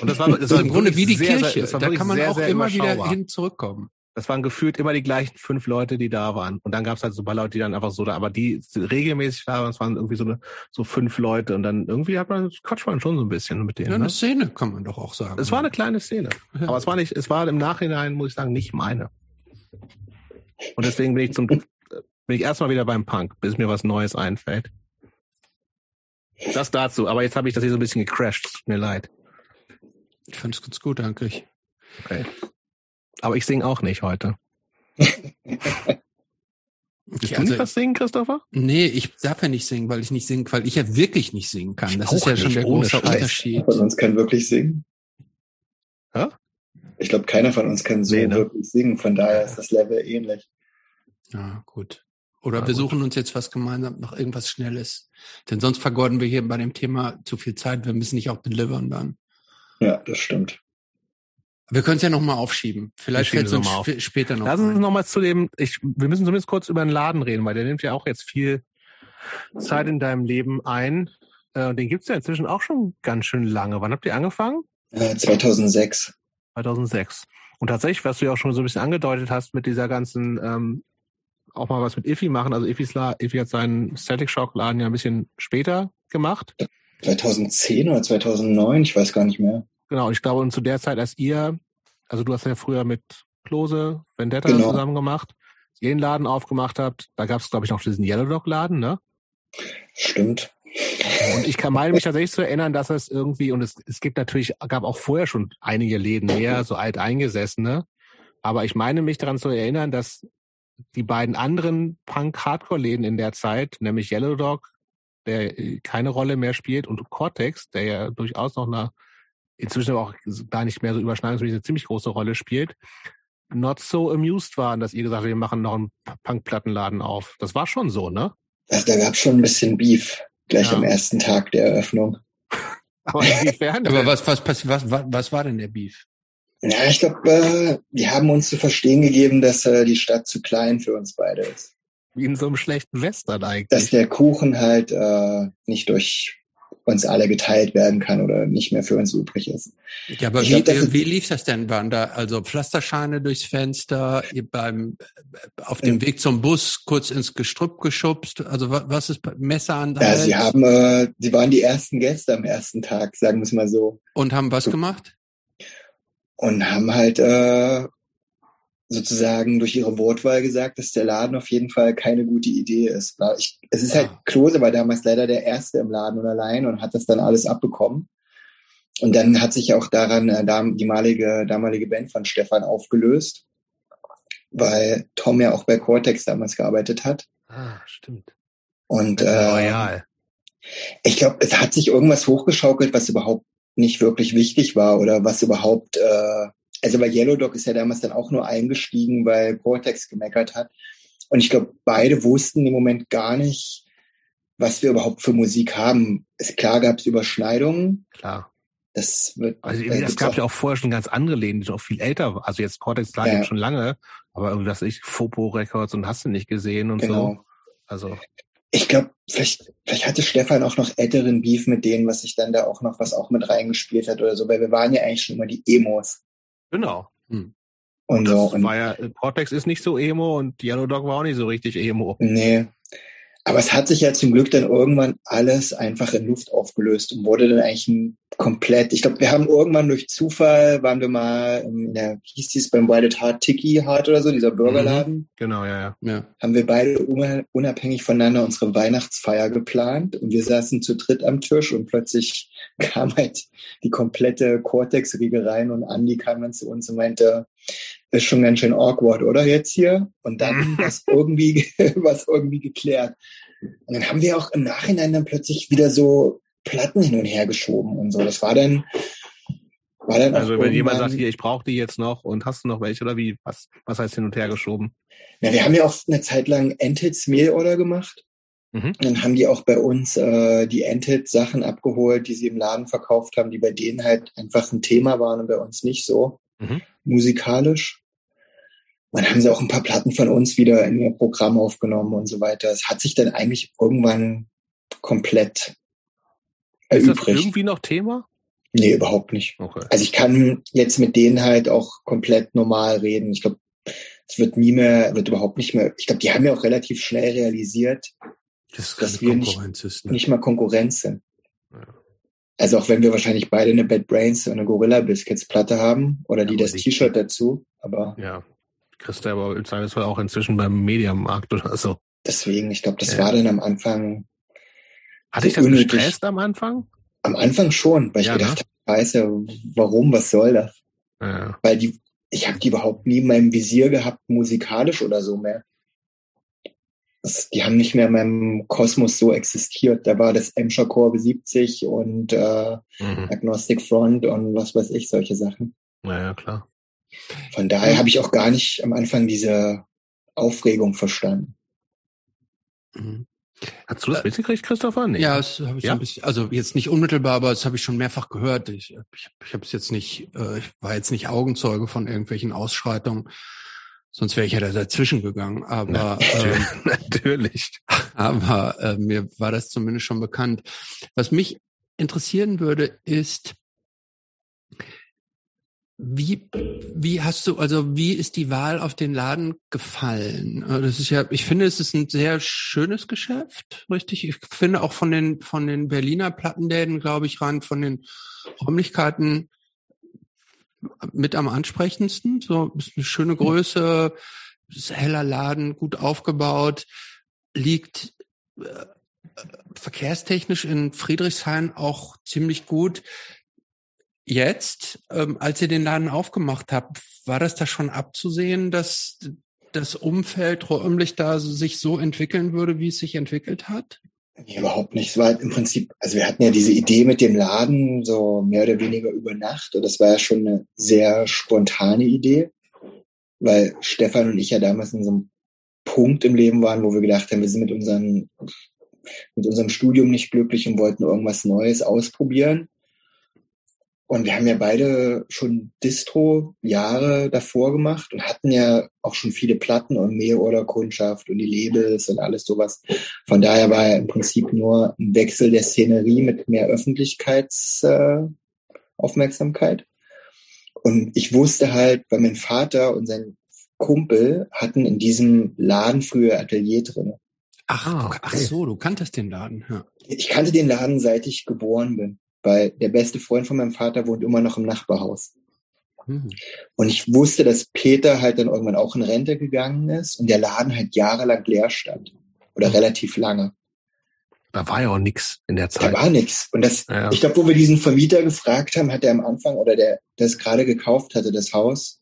Und das war, das war im Grunde wie die sehr, Kirche. Sehr, da kann man sehr, auch immer wieder hin zurückkommen. Das waren gefühlt immer die gleichen fünf Leute, die da waren. Und dann gab es halt so ein paar Leute, die dann einfach so da, aber die regelmäßig da waren, es waren irgendwie so eine, so fünf Leute. Und dann irgendwie hat man, quatscht man schon so ein bisschen mit denen. Ja, eine ne? Szene, kann man doch auch sagen. Es war eine kleine Szene. Ja. Aber es war nicht, es war im Nachhinein, muss ich sagen, nicht meine. Und deswegen bin ich zum, bin ich erstmal wieder beim Punk, bis mir was Neues einfällt. Das dazu. Aber jetzt habe ich das hier so ein bisschen gecrashed. Tut mir leid. Ich fand es ganz gut eigentlich. Okay. Aber ich singe auch nicht heute. [LAUGHS] Willst du also, nicht was singen, Christopher? Nee, ich darf ja nicht singen, weil ich nicht singen, weil ich ja wirklich nicht singen kann. Das ist ja schon der große Scheiß. Unterschied. Von uns kann wirklich singen. Hä? Ich glaube, keiner von uns kann so nee, ne? wirklich singen. Von daher ist das Level ähnlich. Ja, gut. Oder ja, wir gut. suchen uns jetzt was gemeinsam, noch irgendwas Schnelles. Denn sonst vergeuden wir hier bei dem Thema zu viel Zeit. Wir müssen nicht auch delivern dann. Ja, das stimmt. Wir können es ja nochmal aufschieben. Vielleicht fällt es uns sp später noch. Lass uns nochmal zu dem, ich, wir müssen zumindest kurz über den Laden reden, weil der nimmt ja auch jetzt viel Zeit in deinem Leben ein. Äh, den gibt's ja inzwischen auch schon ganz schön lange. Wann habt ihr angefangen? Äh, 2006. 2006. Und tatsächlich, was du ja auch schon so ein bisschen angedeutet hast mit dieser ganzen, ähm, auch mal was mit Iffy machen. Also Iffy, Iffy hat seinen Static Shock Laden ja ein bisschen später gemacht. 2010 oder 2009, ich weiß gar nicht mehr. Genau, ich glaube, und zu der Zeit, als ihr, also du hast ja früher mit Klose, Vendetta genau. zusammen gemacht, ihr den Laden aufgemacht habt, da gab es, glaube ich, noch diesen Yellow Dog Laden, ne? Stimmt. Und ich kann meine mich tatsächlich zu erinnern, dass es irgendwie, und es, es gibt natürlich, gab auch vorher schon einige Läden mehr, so alt eingesessene, aber ich meine mich daran zu erinnern, dass die beiden anderen Punk-Hardcore-Läden in der Zeit, nämlich Yellow Dog, der äh, keine Rolle mehr spielt, und Cortex, der ja durchaus noch eine inzwischen aber auch gar nicht mehr so überschneidungsmäßig eine ziemlich große Rolle spielt, not so amused waren, dass ihr gesagt habt, wir machen noch einen Punkplattenladen auf. Das war schon so, ne? Also da gab es schon ein bisschen Beef gleich ja. am ersten Tag der Eröffnung. [LAUGHS] aber inwiefern? aber was, was, was, was, was war denn der Beef? Ja, ich glaube, äh, die haben uns zu verstehen gegeben, dass äh, die Stadt zu klein für uns beide ist. Wie in so einem schlechten Western eigentlich. Dass der Kuchen halt äh, nicht durch uns alle geteilt werden kann oder nicht mehr für uns übrig ist. Ja, aber wie, glaub, wie lief das denn? Waren da also Pflasterscheine durchs Fenster, beim, auf dem Weg zum Bus kurz ins Gestrüpp geschubst? Also was ist Messer an Ja, sie haben, äh, sie waren die ersten Gäste am ersten Tag, sagen wir es mal so. Und haben was gemacht? Und haben halt äh, sozusagen durch ihre Wortwahl gesagt, dass der Laden auf jeden Fall keine gute Idee ist. Ich, es ist halt, Klose war damals leider der Erste im Laden und allein und hat das dann alles abbekommen. Und dann hat sich auch daran äh, die damalige, damalige Band von Stefan aufgelöst, weil Tom ja auch bei Cortex damals gearbeitet hat. Ah, stimmt. Und äh, ich glaube, es hat sich irgendwas hochgeschaukelt, was überhaupt nicht wirklich wichtig war oder was überhaupt äh, also bei Yellow Dog ist ja damals dann auch nur eingestiegen, weil Cortex gemeckert hat. Und ich glaube, beide wussten im Moment gar nicht, was wir überhaupt für Musik haben. Es, klar gab es Überschneidungen. Klar. Das wird. Also es gab ja auch vorher schon ganz andere Läden, die auch viel älter waren. Also jetzt Cortex klar ja. schon lange, aber irgendwie was ich Fopo Records und hast du nicht gesehen und genau. so. Also Ich glaube, vielleicht, vielleicht hatte Stefan auch noch älteren Beef mit denen, was sich dann da auch noch was auch mit reingespielt hat oder so, weil wir waren ja eigentlich schon immer die Emos. Genau. Hm. Und, das so, und war ja, Cortex ist nicht so emo und Yellow Dog war auch nicht so richtig emo. Nee. Aber es hat sich ja zum Glück dann irgendwann alles einfach in Luft aufgelöst und wurde dann eigentlich ein komplett, ich glaube, wir haben irgendwann durch Zufall, waren wir mal, in der, hieß dies beim Wild Heart Tiki Heart oder so, dieser Burgerladen. Mhm. Genau, ja, ja, ja. Haben wir beide unabhängig voneinander unsere Weihnachtsfeier geplant und wir saßen zu dritt am Tisch und plötzlich [LAUGHS] kam halt die komplette Cortex-Riege rein und Andy kam dann zu uns und meinte, ist schon ganz schön awkward, oder jetzt hier? Und dann [LAUGHS] was irgendwie, [LAUGHS] was irgendwie geklärt. Und dann haben wir auch im Nachhinein dann plötzlich wieder so Platten hin und her geschoben und so. Das war dann, war dann Also wenn jemand sagt, hier, ich brauche die jetzt noch und hast du noch welche oder wie? Was, was heißt hin und her geschoben? Na, wir haben ja auch eine Zeit lang Entits Mail-Order gemacht. Mhm. Dann haben die auch bei uns äh, die Entit Sachen abgeholt, die sie im Laden verkauft haben, die bei denen halt einfach ein Thema waren und bei uns nicht so mhm. musikalisch. Und dann haben sie auch ein paar Platten von uns wieder in ihr Programm aufgenommen und so weiter. Es hat sich dann eigentlich irgendwann komplett ist das irgendwie noch Thema? Nee, überhaupt nicht. Okay. Also ich kann jetzt mit denen halt auch komplett normal reden. Ich glaube, es wird nie mehr, wird überhaupt nicht mehr. Ich glaube, die haben ja auch relativ schnell realisiert, das dass wir nicht, ist, ne? nicht mal Konkurrenz sind. Ja. Also auch wenn wir wahrscheinlich beide eine Bad Brains und eine Gorilla Biscuits Platte haben oder die das T-Shirt dazu, aber. Ja. Kriegst du aber im Zweifelsfall auch inzwischen beim Mediamarkt oder so. Deswegen, ich glaube, das ja. war dann am Anfang hatte ich das unnötig. gestresst am Anfang? Am Anfang schon, weil ich ja, gedacht ne? habe, scheiße, warum, was soll das? Ja. Weil die, ich habe die überhaupt nie in meinem Visier gehabt, musikalisch oder so mehr. Das, die haben nicht mehr in meinem Kosmos so existiert. Da war das Emscher Core 70 und äh, mhm. Agnostic Front und was weiß ich, solche Sachen. Naja, klar. Von daher habe ich auch gar nicht am Anfang diese Aufregung verstanden. Mhm. Hast du das äh, mitgekriegt, Christopher? Nee. Ja, das habe ich ja? ein bisschen, also jetzt nicht unmittelbar, aber das habe ich schon mehrfach gehört. Ich, ich, ich habe es jetzt nicht, äh, ich war jetzt nicht Augenzeuge von irgendwelchen Ausschreitungen, sonst wäre ich ja da dazwischen gegangen. Aber ähm, [LAUGHS] natürlich. Aber äh, mir war das zumindest schon bekannt. Was mich interessieren würde, ist, wie, wie hast du, also wie ist die Wahl auf den Laden gefallen? Äh, das ist ja, ich finde, es ist ein sehr schönes Geschäft, richtig. Ich finde auch von den, von den Berliner Plattenläden, glaube ich, rein von den Räumlichkeiten mit am ansprechendsten. So, ist eine schöne. Größe, ist heller Laden, gut aufgebaut, liegt äh, verkehrstechnisch in Friedrichshain auch ziemlich gut. Jetzt, ähm, als ihr den Laden aufgemacht habt, war das da schon abzusehen, dass das Umfeld räumlich da sich so entwickeln würde, wie es sich entwickelt hat? Nee, überhaupt nicht. Es war halt im Prinzip, also wir hatten ja diese Idee mit dem Laden so mehr oder weniger über Nacht und das war ja schon eine sehr spontane Idee, weil Stefan und ich ja damals in so einem Punkt im Leben waren, wo wir gedacht haben, wir sind mit, unseren, mit unserem Studium nicht glücklich und wollten irgendwas Neues ausprobieren. Und wir haben ja beide schon Distro Jahre davor gemacht und hatten ja auch schon viele Platten und Mail-Order-Kundschaft und die Labels und alles sowas. Von daher war ja im Prinzip nur ein Wechsel der Szenerie mit mehr Öffentlichkeitsaufmerksamkeit. Äh, und ich wusste halt, weil mein Vater und sein Kumpel hatten in diesem Laden früher Atelier drin. Ach, ah, ach so, du kanntest den Laden. Ja. Ich kannte den Laden, seit ich geboren bin weil der beste Freund von meinem Vater wohnt immer noch im Nachbarhaus. Mhm. Und ich wusste, dass Peter halt dann irgendwann auch in Rente gegangen ist und der Laden halt jahrelang leer stand. Oder mhm. relativ lange. Da war ja auch nix in der Zeit. Da war nix. Und das, ja. ich glaube, wo wir diesen Vermieter gefragt haben, hat er am Anfang oder der, der es gerade gekauft hatte, das Haus,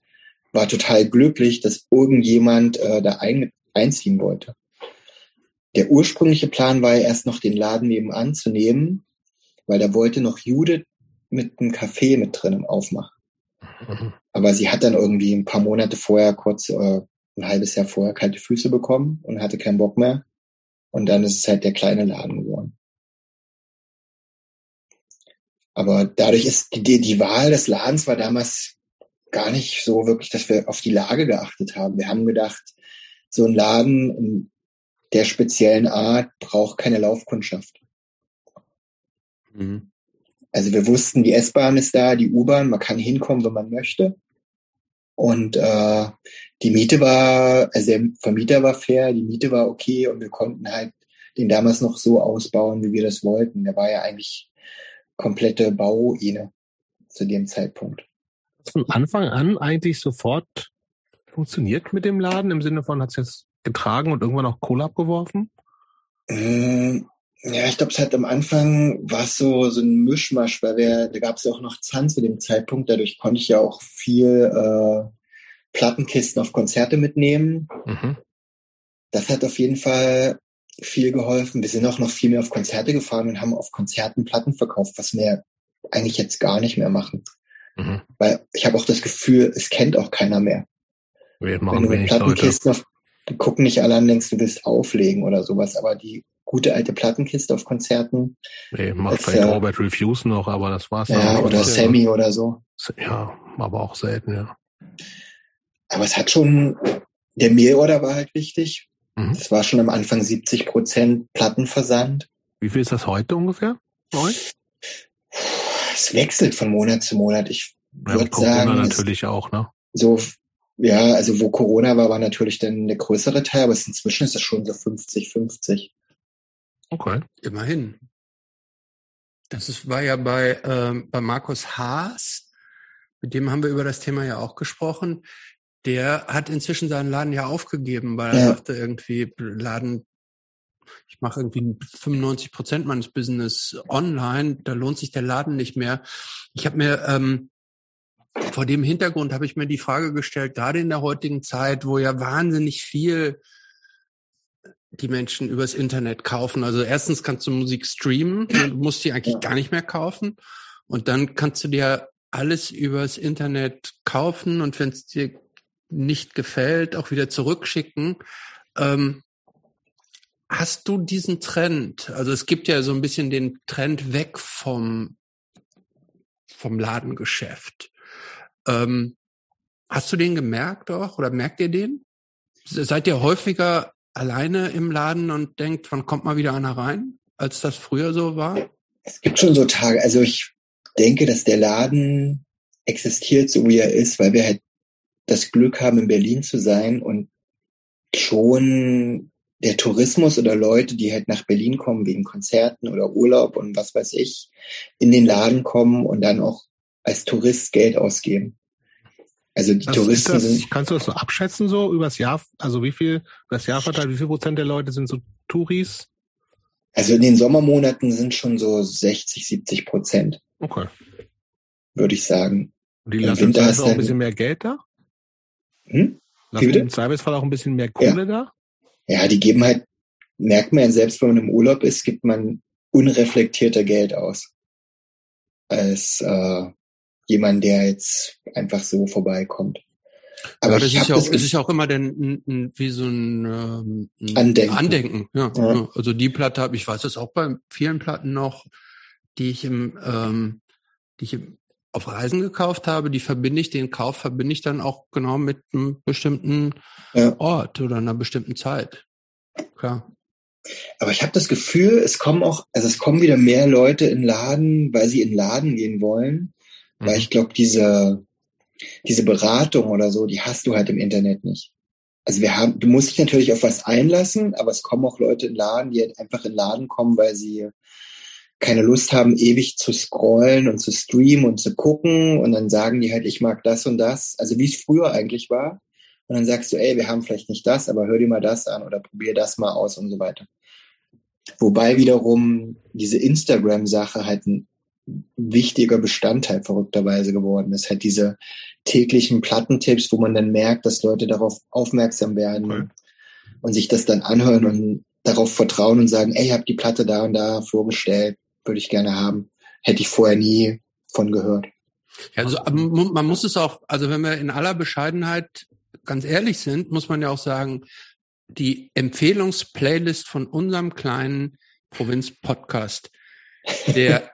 war total glücklich, dass irgendjemand äh, da ein, einziehen wollte. Der ursprüngliche Plan war ja erst noch den Laden nebenan zu nehmen weil da wollte noch Judith mit einem Café mit drin aufmachen. Aber sie hat dann irgendwie ein paar Monate vorher, kurz äh, ein halbes Jahr vorher, kalte Füße bekommen und hatte keinen Bock mehr. Und dann ist es halt der kleine Laden geworden. Aber dadurch ist die, die Wahl des Ladens war damals gar nicht so wirklich, dass wir auf die Lage geachtet haben. Wir haben gedacht, so ein Laden der speziellen Art braucht keine Laufkundschaft. Mhm. Also wir wussten, die S-Bahn ist da, die U-Bahn, man kann hinkommen, wenn man möchte. Und äh, die Miete war, also der Vermieter war fair, die Miete war okay und wir konnten halt den damals noch so ausbauen, wie wir das wollten. Der war ja eigentlich komplette Bauruine zu dem Zeitpunkt. Von Anfang an eigentlich sofort funktioniert mit dem Laden? Im Sinne von, hat es jetzt getragen und irgendwann auch Kohle abgeworfen? Ähm, ja, ich glaube, es hat am Anfang war es so, so ein Mischmasch, weil wir, da gab es ja auch noch Zahn zu dem Zeitpunkt. Dadurch konnte ich ja auch viel äh, Plattenkisten auf Konzerte mitnehmen. Mhm. Das hat auf jeden Fall viel geholfen. Wir sind auch noch viel mehr auf Konzerte gefahren und haben auf Konzerten Platten verkauft, was wir eigentlich jetzt gar nicht mehr machen. Mhm. Weil ich habe auch das Gefühl, es kennt auch keiner mehr. Wir machen Wenn du mit Plattenkisten auf, gucken nicht alle an, denkst du willst auflegen oder sowas, aber die gute alte Plattenkiste auf Konzerten. Nee, macht vielleicht äh, Robert Reviews noch, aber das war's. Ja, oder ja. Sammy oder so. Ja, aber auch selten, ja. Aber es hat schon, der Mailorder war halt wichtig. Mhm. Es war schon am Anfang 70 Prozent Plattenversand. Wie viel ist das heute ungefähr? Neu? Es wechselt von Monat zu Monat. Ich würde ja, sagen. natürlich auch, ne? So, ja, also wo Corona war, war natürlich dann der größere Teil, aber inzwischen ist es schon so 50-50. Okay. Immerhin. Das ist, war ja bei, ähm, bei Markus Haas, mit dem haben wir über das Thema ja auch gesprochen der hat inzwischen seinen Laden ja aufgegeben, weil er ja. dachte irgendwie, Laden, ich mache irgendwie 95 Prozent meines Business online, da lohnt sich der Laden nicht mehr. Ich habe mir ähm, vor dem Hintergrund habe ich mir die Frage gestellt, gerade in der heutigen Zeit, wo ja wahnsinnig viel die Menschen übers Internet kaufen. Also erstens kannst du Musik streamen, du musst die eigentlich gar nicht mehr kaufen. Und dann kannst du dir alles übers Internet kaufen und wenn es dir nicht gefällt, auch wieder zurückschicken. Ähm, hast du diesen Trend? Also es gibt ja so ein bisschen den Trend weg vom, vom Ladengeschäft. Ähm, hast du den gemerkt auch oder merkt ihr den? Seid ihr häufiger alleine im Laden und denkt, wann kommt mal wieder einer rein, als das früher so war? Es gibt schon so Tage. Also ich denke, dass der Laden existiert, so wie er ist, weil wir halt das Glück haben, in Berlin zu sein und schon der Tourismus oder Leute, die halt nach Berlin kommen wegen Konzerten oder Urlaub und was weiß ich, in den Laden kommen und dann auch als Tourist Geld ausgeben. Also die das, Touristen das, sind. Kannst du das so abschätzen so übers Jahr? Also wie viel übers Jahr verteilt? Wie viel Prozent der Leute sind so Touris? Also in den Sommermonaten sind schon so 60, 70 Prozent. Okay. Würde ich sagen. Und die lassen uns auch ein bisschen mehr Geld da? Hm? Lassen im Zweifelsfall auch ein bisschen mehr Kohle ja. da? Ja, die geben halt, merkt man selbst wenn man im Urlaub ist, gibt man unreflektierter Geld aus. Als äh, jemand, der jetzt einfach so vorbeikommt. Aber ja, das ist ja auch, es ist ja auch immer denn, wie so ein, ähm, ein Andenken. Andenken. Ja, ja. Also die Platte habe ich weiß es auch bei vielen Platten noch, die ich im, ähm, die ich im auf Reisen gekauft habe, die verbinde ich, den Kauf verbinde ich dann auch genau mit einem bestimmten ja. Ort oder einer bestimmten Zeit. Klar. Aber ich habe das Gefühl, es kommen auch, also es kommen wieder mehr Leute in Laden, weil sie in Laden gehen wollen. Mhm. Weil ich glaube, diese, diese Beratung oder so, die hast du halt im Internet nicht. Also wir haben, du musst dich natürlich auf was einlassen, aber es kommen auch Leute in Laden, die halt einfach in Laden kommen, weil sie keine Lust haben, ewig zu scrollen und zu streamen und zu gucken und dann sagen die halt, ich mag das und das. Also wie es früher eigentlich war. Und dann sagst du, ey, wir haben vielleicht nicht das, aber hör dir mal das an oder probier das mal aus und so weiter. Wobei wiederum diese Instagram-Sache halt ein wichtiger Bestandteil verrückterweise geworden ist. Halt diese täglichen Plattentipps, wo man dann merkt, dass Leute darauf aufmerksam werden okay. und sich das dann anhören und darauf vertrauen und sagen, ey, ich habe die Platte da und da vorgestellt, würde ich gerne haben. Hätte ich vorher nie von gehört. Ja, also ähm, man muss es auch, also wenn wir in aller Bescheidenheit ganz ehrlich sind, muss man ja auch sagen, die Empfehlungsplaylist von unserem kleinen Provinz-Podcast, der [LAUGHS]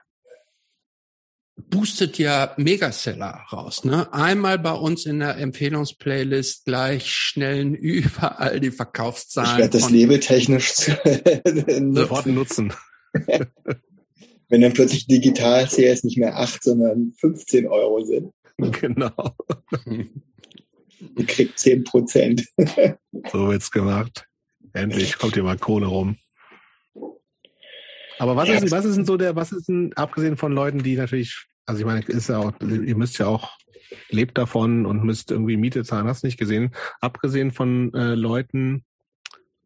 boostet ja Megaseller raus. Ne? Einmal bei uns in der Empfehlungsplaylist gleich schnellen [LAUGHS] überall die Verkaufszahlen. Ich werde das labeltechnisch [LAUGHS] sofort nutzen. [LAUGHS] Wenn dann plötzlich digital CS nicht mehr 8, sondern 15 Euro sind. Genau. Ihr kriegt 10 Prozent. so wird's gemacht. Endlich kommt hier mal Kohle rum. Aber was ist, was ist denn so der, was ist denn, abgesehen von Leuten, die natürlich, also ich meine, ist ja auch, ihr müsst ja auch, lebt davon und müsst irgendwie Miete zahlen, hast du nicht gesehen, abgesehen von äh, Leuten,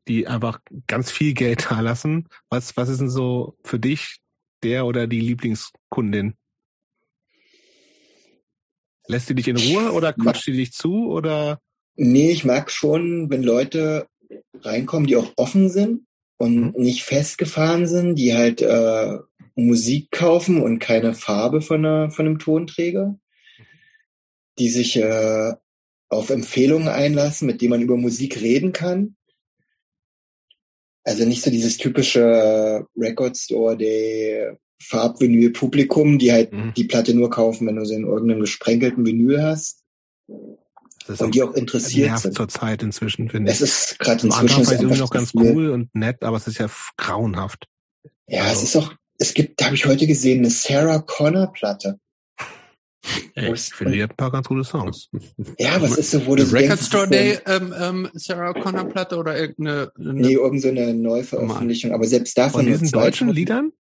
die einfach ganz viel Geld [LAUGHS] da lassen, was, was ist denn so für dich der oder die Lieblingskundin? Lässt die dich in Ruhe oder quatscht die dich zu oder? Nee, ich mag schon, wenn Leute reinkommen, die auch offen sind und mhm. nicht festgefahren sind, die halt äh, Musik kaufen und keine Farbe von, einer, von einem Tonträger, die sich äh, auf Empfehlungen einlassen, mit denen man über Musik reden kann. Also nicht so dieses typische Record Store Day Farbvinyl Publikum, die halt mhm. die Platte nur kaufen, wenn du sie in irgendeinem gesprenkelten Vinyl hast. Das und die auch interessiert nervt sind. zur Zeit inzwischen, finde ich. Es ist gerade inzwischen. Anfang ist noch ganz cool und nett, aber es ist ja grauenhaft. Ja, also. es ist auch, es gibt, da habe ich heute gesehen, eine Sarah Connor Platte. Ey, ich finde die ein paar ganz gute Songs. Ja, was ist so, wo du Record denkst, Store Day ähm, ähm, Sarah Connor Platte oder irgendeine eine, Nee, irgendeine so Neuveröffentlichung, aber selbst davon Von diesen deutschen Liedern?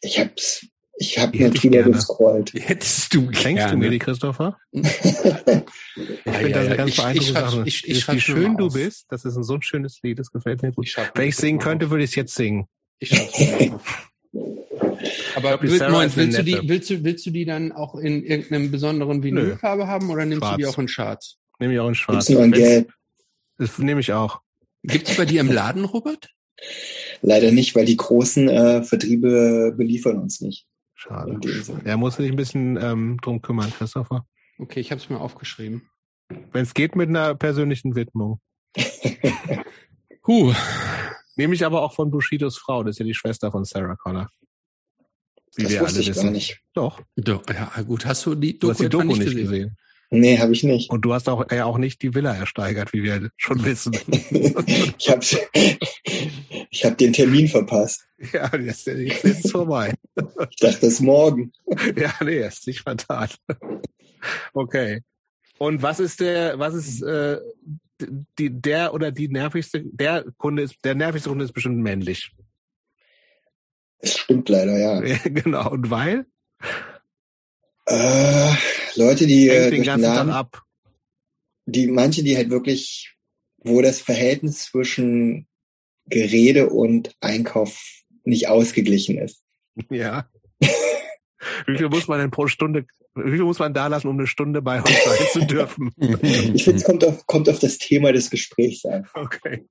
Ich hab's ich habe mir drüber gescrollt. Hättest du Schenkst du mir die, Christopher? [LAUGHS] ich ja, finde ja, das eine ganz beeindruckende Sache. Ich, ich, ich wie schön du bist. Das ist ein so ein schönes Lied. Das gefällt mir gut. Wenn ich singen könnte, würde ich es jetzt singen. Ich Aber glaub, Moment, willst, du die, willst, du, willst du die dann auch in irgendeinem besonderen Vinylfarbe haben oder nimmst Schwarz. du die auch in Schwarz? Nehme ich auch in Schwarz. Gibt's nur in Gelb? Das nehme ich auch. Gibt's bei dir im Laden, Robert? Leider nicht, weil die großen äh, Vertriebe beliefern uns nicht. Schade. Er muss sich ein bisschen ähm, drum kümmern, Christopher. Okay, ich habe es mir aufgeschrieben. Wenn es geht mit einer persönlichen Widmung. [LAUGHS] huh. Nehme ich aber auch von Bushidos Frau, das ist ja die Schwester von Sarah Connor. Wie das wir alle ich wissen. Gar nicht. Doch. Doch. Ja, gut. Hast du die Doku, du hast die Doku nicht gesehen? gesehen? Nee, habe ich nicht. Und du hast auch, äh, auch nicht die Villa ersteigert, wie wir schon wissen. [LAUGHS] ich habe [LAUGHS] ich hab den Termin verpasst. Ja, jetzt, jetzt ist es vorbei. ich dachte, es ist morgen. [LAUGHS] ja, nee, ist nicht fatal. okay. Und was ist der, was ist äh, die, der oder die nervigste, der Kunde ist, der nervigste Kunde ist bestimmt männlich. Das stimmt leider, ja. genau. Und weil? Äh, Leute, die äh, den ganzen Namen, ab. Die manche, die halt wirklich, wo das Verhältnis zwischen Gerede und Einkauf nicht ausgeglichen ist. Ja. Wie viel muss man denn pro Stunde, wie viel muss man da lassen, um eine Stunde bei uns sein zu dürfen? [LAUGHS] ich finde, es kommt auf, kommt auf das Thema des Gesprächs an. Okay.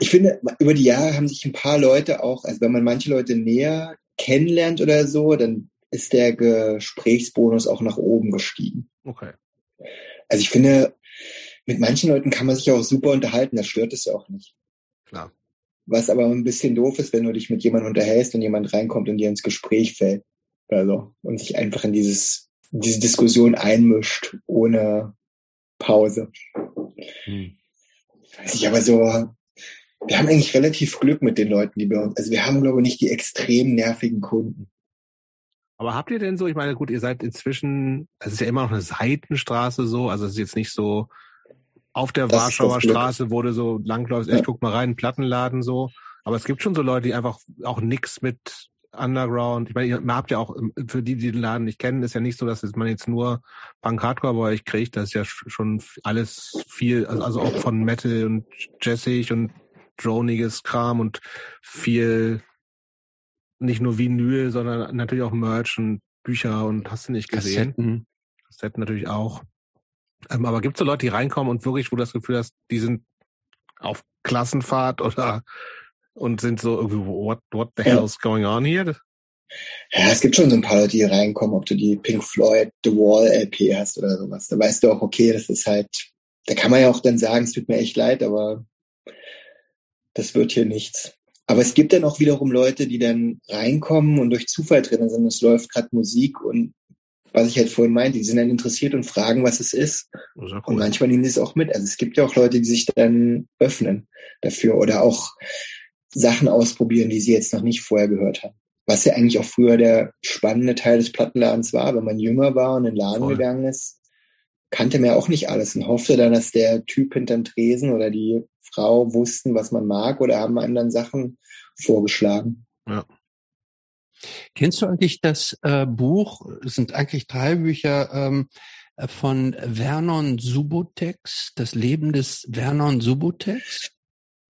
Ich finde, über die Jahre haben sich ein paar Leute auch, also wenn man manche Leute näher kennenlernt oder so, dann ist der Gesprächsbonus auch nach oben gestiegen. Okay. Also ich finde, mit manchen Leuten kann man sich auch super unterhalten, das stört es ja auch nicht. Klar. Was aber ein bisschen doof ist, wenn du dich mit jemandem unterhältst und jemand reinkommt und dir ins Gespräch fällt. Also, und sich einfach in dieses, diese Diskussion einmischt, ohne Pause. Hm. Weiß ich, aber so, wir haben eigentlich relativ Glück mit den Leuten, die bei uns, also wir haben, glaube ich, nicht die extrem nervigen Kunden. Aber habt ihr denn so, ich meine, gut, ihr seid inzwischen, es ist ja immer noch eine Seitenstraße so, also es ist jetzt nicht so auf der das Warschauer Straße, du so langläufst, ja. ich guck mal rein, Plattenladen so. Aber es gibt schon so Leute, die einfach auch nix mit Underground. Ich meine, ihr habt ja auch, für die, die den Laden nicht kennen, ist ja nicht so, dass man jetzt nur Punk Hardcore bei euch kriegt. Das ist ja schon alles viel, also, also auch von Metal und Jazzig und droniges Kram und viel nicht nur Vinyl, sondern natürlich auch Merch und Bücher und hast du nicht gesehen. Kassetten. Kassetten natürlich auch. Ähm, aber gibt es so Leute, die reinkommen und wirklich, wo du das Gefühl hast, die sind auf Klassenfahrt oder und sind so irgendwie, what, what the hell is going on here? Ja, es gibt schon so ein paar Leute, die reinkommen, ob du die Pink Floyd The Wall LP hast oder sowas. Da weißt du auch, okay, das ist halt, da kann man ja auch dann sagen, es tut mir echt leid, aber das wird hier nichts. Aber es gibt dann auch wiederum Leute, die dann reinkommen und durch Zufall drinnen sind. Es läuft gerade Musik und was ich halt vorhin meinte, die sind dann interessiert und fragen, was es ist. Cool. Und manchmal nehmen die es auch mit. Also es gibt ja auch Leute, die sich dann öffnen dafür oder auch Sachen ausprobieren, die sie jetzt noch nicht vorher gehört haben. Was ja eigentlich auch früher der spannende Teil des Plattenladens war, wenn man jünger war und in den Laden Voll. gegangen ist, kannte man ja auch nicht alles und hoffte dann, dass der Typ hinterm Tresen oder die Frau wussten, was man mag oder haben dann Sachen vorgeschlagen. Ja. Kennst du eigentlich das äh, Buch, es sind eigentlich drei Bücher ähm, von Vernon Subotex, das Leben des Vernon Subotex?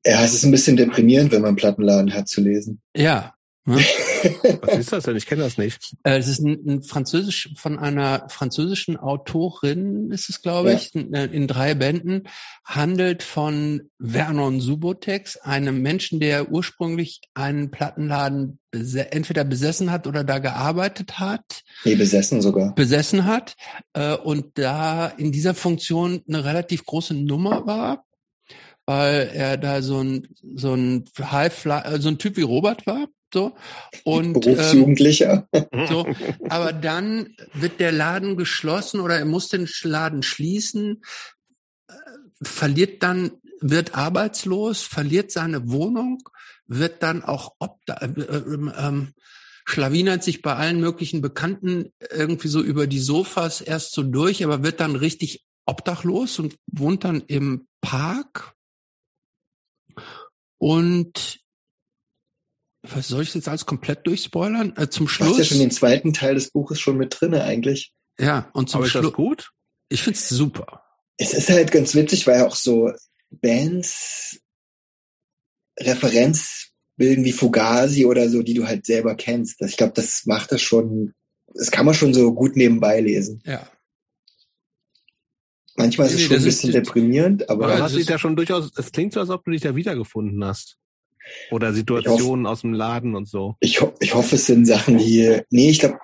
Ja, es ist ein bisschen deprimierend, wenn man einen Plattenladen hat zu lesen. Ja, hm? [LAUGHS] Was ist das denn? Ich kenne das nicht. Äh, es ist ein, ein französisch von einer französischen Autorin, ist es glaube ich, in, äh, in, drei Bänden, handelt von Vernon Subotex, einem Menschen, der ursprünglich einen Plattenladen entweder besessen hat oder da gearbeitet hat. Nee, besessen sogar. Besessen hat äh, und da in dieser Funktion eine relativ große Nummer war weil er da so ein so ein High äh, so ein Typ wie Robert war so. Und, Berufsjugendlicher. Ähm, so. [LAUGHS] Aber dann wird der Laden geschlossen oder er muss den Laden schließen, äh, verliert dann, wird arbeitslos, verliert seine Wohnung, wird dann auch obda äh, äh, ähm, schlawinert sich bei allen möglichen Bekannten irgendwie so über die Sofas erst so durch, aber wird dann richtig obdachlos und wohnt dann im Park. Und was soll ich jetzt alles komplett durchspoilern? Äh, zum Schluss. Du hast ja schon den zweiten Teil des Buches schon mit drinne eigentlich. Ja, und zum Schluss. gut? Ich find's super. Es ist halt ganz witzig, weil auch so Bands Referenz bilden wie Fugazi oder so, die du halt selber kennst. Ich glaube, das macht das schon, das kann man schon so gut nebenbei lesen. Ja. Manchmal ist nee, es schon ein bisschen deprimierend, aber. Du hast dich ja schon durchaus, es klingt so, als ob du dich da wiedergefunden hast. Oder Situationen aus dem Laden und so. Ich, ho ich hoffe, es sind Sachen, die, nee, ich glaube,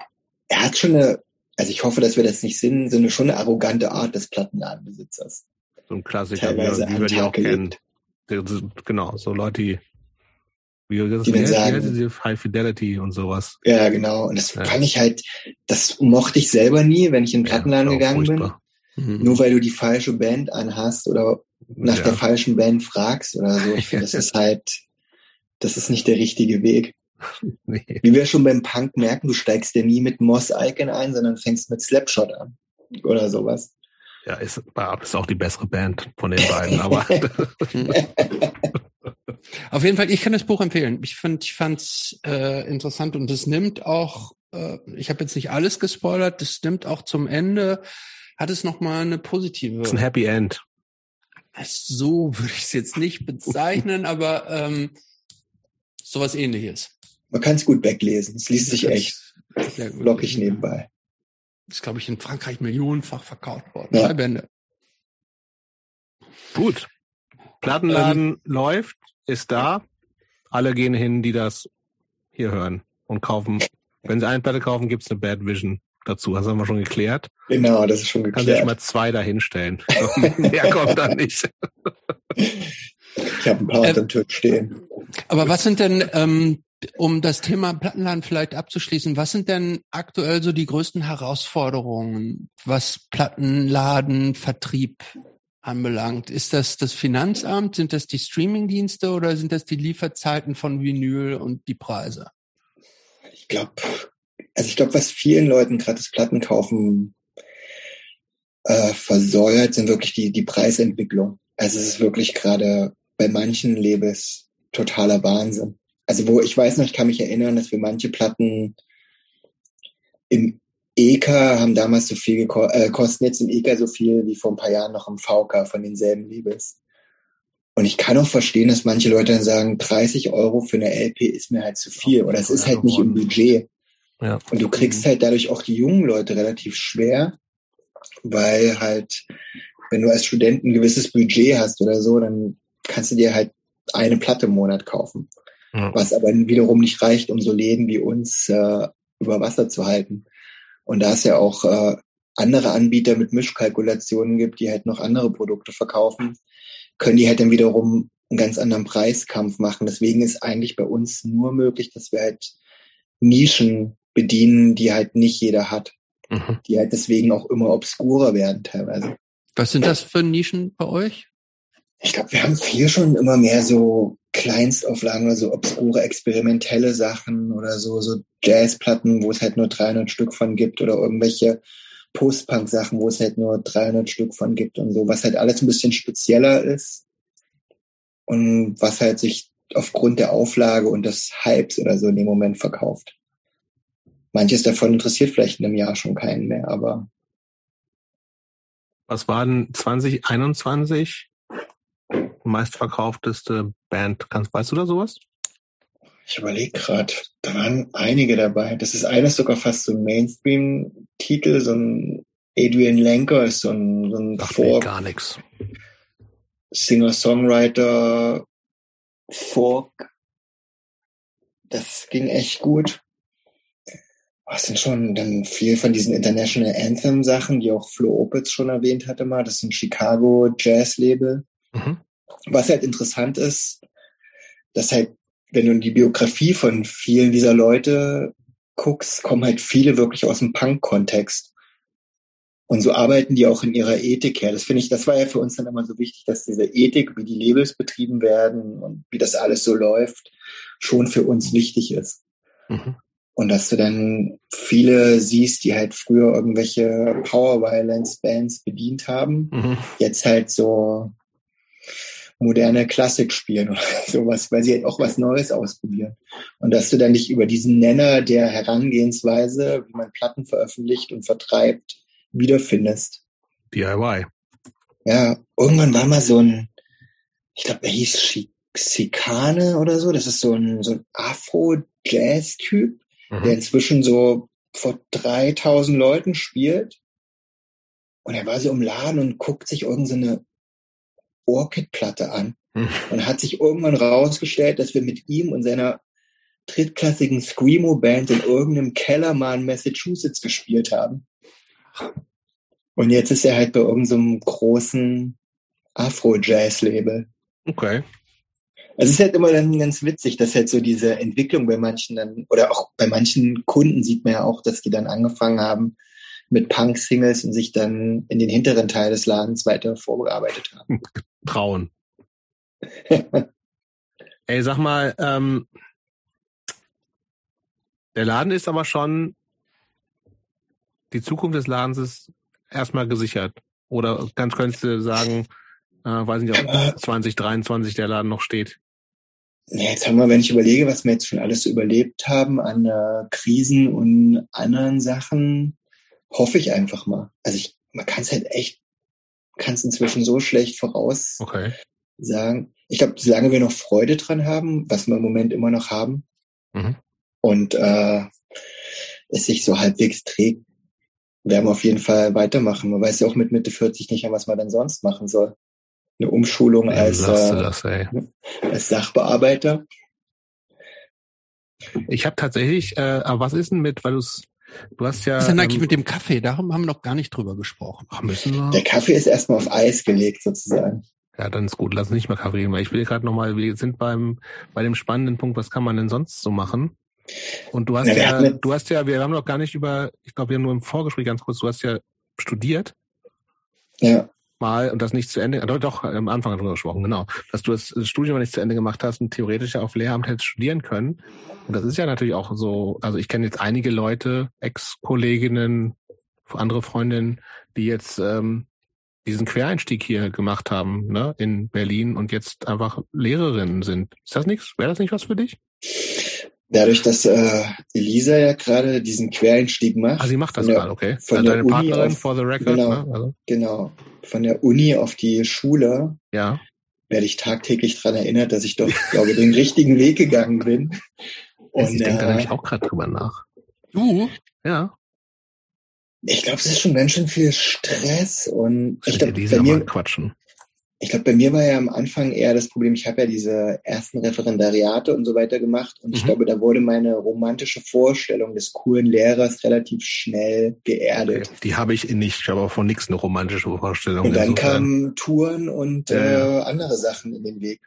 er hat schon eine, also ich hoffe, dass wir das nicht sind, so eine schon eine arrogante Art des Plattenladenbesitzers. So ein Klassiker, Teilweise wie, wie wir die auch kennen. Genau, so Leute, die wie das die sagen, High Fidelity und sowas. Ja, genau. Und das ja. fand ich halt, das mochte ich selber nie, wenn ich in den Plattenladen ja, gegangen furchtbar. bin. Mhm. Nur weil du die falsche Band anhast oder nach ja. der falschen Band fragst oder so. Ich [LAUGHS] finde, das ist halt, das ist nicht der richtige Weg. [LAUGHS] Nee. Wie wir schon beim Punk merken, du steigst ja nie mit Moss Icon ein, sondern fängst mit Slapshot an. Oder sowas. Ja, ist, ist auch die bessere Band von den beiden, aber. [LAUGHS] Auf jeden Fall, ich kann das Buch empfehlen. Ich fand, ich fand's äh, interessant und es nimmt auch, äh, ich habe jetzt nicht alles gespoilert, das nimmt auch zum Ende, hat es nochmal eine positive. Das ist ein Happy End. So würde ich es jetzt nicht bezeichnen, aber ähm, sowas ähnliches. Man kann es gut weglesen. Es liest sich echt lockig nebenbei. Ist, glaube ich, in Frankreich millionenfach verkauft worden. Ja. Drei Bände. Gut. Plattenladen ähm, läuft, ist da. Alle gehen hin, die das hier hören und kaufen. Wenn sie eine Platte kaufen, gibt's eine Bad Vision dazu. Das haben wir schon geklärt. Genau, das ist schon geklärt. Kann sich mal zwei dahinstellen. [LAUGHS] Mehr kommt da nicht. Ich habe ein paar auf dem Tisch stehen. Aber was sind denn, ähm, um das Thema Plattenladen vielleicht abzuschließen, was sind denn aktuell so die größten Herausforderungen, was Plattenladen, Vertrieb anbelangt? Ist das das Finanzamt? Sind das die Streamingdienste oder sind das die Lieferzeiten von Vinyl und die Preise? Ich glaube, also ich glaube, was vielen Leuten gerade das Plattenkaufen äh, versäuert, sind wirklich die, die Preisentwicklung. Also es ist wirklich gerade bei manchen Labels totaler Wahnsinn. Also wo ich weiß noch, ich kann mich erinnern, dass wir manche Platten im EK haben damals so viel gekostet, äh, kosten jetzt im EK so viel wie vor ein paar Jahren noch im VK von denselben Labels. Und ich kann auch verstehen, dass manche Leute dann sagen, 30 Euro für eine LP ist mir halt zu viel oder es ist halt nicht im Budget. Ja. Und du kriegst halt dadurch auch die jungen Leute relativ schwer, weil halt wenn du als Student ein gewisses Budget hast oder so, dann kannst du dir halt eine Platte im Monat kaufen. Ja. Was aber wiederum nicht reicht, um so Läden wie uns äh, über Wasser zu halten. Und da es ja auch äh, andere Anbieter mit Mischkalkulationen gibt, die halt noch andere Produkte verkaufen, können die halt dann wiederum einen ganz anderen Preiskampf machen. Deswegen ist eigentlich bei uns nur möglich, dass wir halt Nischen bedienen, die halt nicht jeder hat. Mhm. Die halt deswegen auch immer obskurer werden teilweise. Was sind das für Nischen bei euch? Ich glaube, wir haben viel schon immer mehr so Kleinstauflagen oder so obskure experimentelle Sachen oder so, so Jazzplatten, wo es halt nur 300 Stück von gibt oder irgendwelche Post-Punk-Sachen, wo es halt nur 300 Stück von gibt und so, was halt alles ein bisschen spezieller ist und was halt sich aufgrund der Auflage und des Hypes oder so in dem Moment verkauft. Manches davon interessiert vielleicht in einem Jahr schon keinen mehr, aber. Was war denn 2021 meistverkaufteste Band? Kannst, weißt du da sowas? Ich überlege gerade, da waren einige dabei. Das ist eines sogar fast so ein Mainstream-Titel, so ein Adrian Lenker ist so ein, so ein Folk. gar nichts. Singer-Songwriter, Folk. Das ging echt gut. Was sind schon dann viel von diesen International Anthem Sachen, die auch Flo Opitz schon erwähnt hatte mal. Das ist ein Chicago Jazz Label. Mhm. Was halt interessant ist, dass halt wenn du in die Biografie von vielen dieser Leute guckst, kommen halt viele wirklich aus dem Punk-Kontext. Und so arbeiten die auch in ihrer Ethik her. Das finde ich, das war ja für uns dann immer so wichtig, dass diese Ethik, wie die Labels betrieben werden und wie das alles so läuft, schon für uns wichtig ist. Mhm. Und dass du dann viele siehst, die halt früher irgendwelche Power Violence Bands bedient haben, mhm. jetzt halt so moderne Klassik spielen oder [LAUGHS] sowas, weil sie halt auch was Neues ausprobieren. Und dass du dann nicht über diesen Nenner der Herangehensweise, wie man Platten veröffentlicht und vertreibt, wiederfindest. DIY. Ja, irgendwann war mal so ein, ich glaube, er hieß Schikane oder so. Das ist so ein, so ein Afro-Jazz-Typ, mhm. der inzwischen so vor 3000 Leuten spielt. Und er war so im Laden und guckt sich irgendeine so Orchid-Platte an hm. [LAUGHS] und hat sich irgendwann rausgestellt, dass wir mit ihm und seiner drittklassigen Screamo-Band in irgendeinem Keller mal in Massachusetts gespielt haben. Und jetzt ist er halt bei irgendeinem so großen Afro-Jazz-Label. Okay. Es ist halt immer dann ganz witzig, dass halt so diese Entwicklung bei manchen dann, oder auch bei manchen Kunden sieht man ja auch, dass die dann angefangen haben, mit Punk-Singles und sich dann in den hinteren Teil des Ladens weiter vorgearbeitet haben. [LAUGHS] Trauen. [LAUGHS] Ey, sag mal, ähm, der Laden ist aber schon, die Zukunft des Ladens ist erstmal gesichert. Oder ganz könntest du sagen, äh, weiß nicht, ob [CLEARS THROAT] 2023 der Laden noch steht. Ja, jetzt haben wir, wenn ich überlege, was wir jetzt schon alles so überlebt haben an äh, Krisen und anderen Sachen, hoffe ich einfach mal. Also ich, man kann es halt echt, kann es inzwischen so schlecht voraus okay. sagen. Ich glaube, solange wir noch Freude dran haben, was wir im Moment immer noch haben, mhm. und äh, es sich so halbwegs trägt, werden wir auf jeden Fall weitermachen. Man weiß ja auch mit Mitte 40 nicht was man dann sonst machen soll. Eine Umschulung ja, als, äh, das, als Sachbearbeiter. Ich habe tatsächlich, äh, aber was ist denn mit, weil du es Du hast ja. Was ist denn eigentlich ähm, mit dem Kaffee? Darum haben wir noch gar nicht drüber gesprochen. Ach, müssen wir? Der Kaffee ist erstmal auf Eis gelegt, sozusagen. Ja, dann ist gut. Lass uns nicht mehr Kaffee reden, weil ich will gerade nochmal, wir sind beim, bei dem spannenden Punkt, was kann man denn sonst so machen? Und du hast Na, ja, du hast ja, wir haben noch gar nicht über, ich glaube, wir haben nur im Vorgespräch ganz kurz, du hast ja studiert. Ja mal und das nicht zu Ende, doch, doch am Anfang darüber gesprochen, genau, dass du das Studium nicht zu Ende gemacht hast und theoretisch ja auf Lehramt hättest studieren können. Und das ist ja natürlich auch so, also ich kenne jetzt einige Leute, Ex-Kolleginnen, andere Freundinnen, die jetzt ähm, diesen Quereinstieg hier gemacht haben, ne, in Berlin und jetzt einfach Lehrerinnen sind. Ist das nichts? Wäre das nicht was für dich? Dadurch, dass äh, Elisa ja gerade diesen Quereinstieg macht. Ah, sie macht das gerade, okay. Von also deine Partnerin, auf, for the record. Genau, ne? also. genau. Von der Uni auf die Schule. Ja. Werde ich tagtäglich dran erinnert, dass ich doch, glaube den richtigen Weg gegangen bin. Und, ich denke äh, da nämlich auch gerade drüber nach. Du? Ja. Ich glaube, es ist schon ganz schön viel Stress und ich glaube, bei mir, quatschen. Ich glaube, bei mir war ja am Anfang eher das Problem, ich habe ja diese ersten Referendariate und so weiter gemacht und mhm. ich glaube, da wurde meine romantische Vorstellung des coolen Lehrers relativ schnell geerdet. Okay. Die habe ich nicht, ich habe auch von nichts eine romantische Vorstellung. Und dann kamen Touren und ja. äh, andere Sachen in den Weg.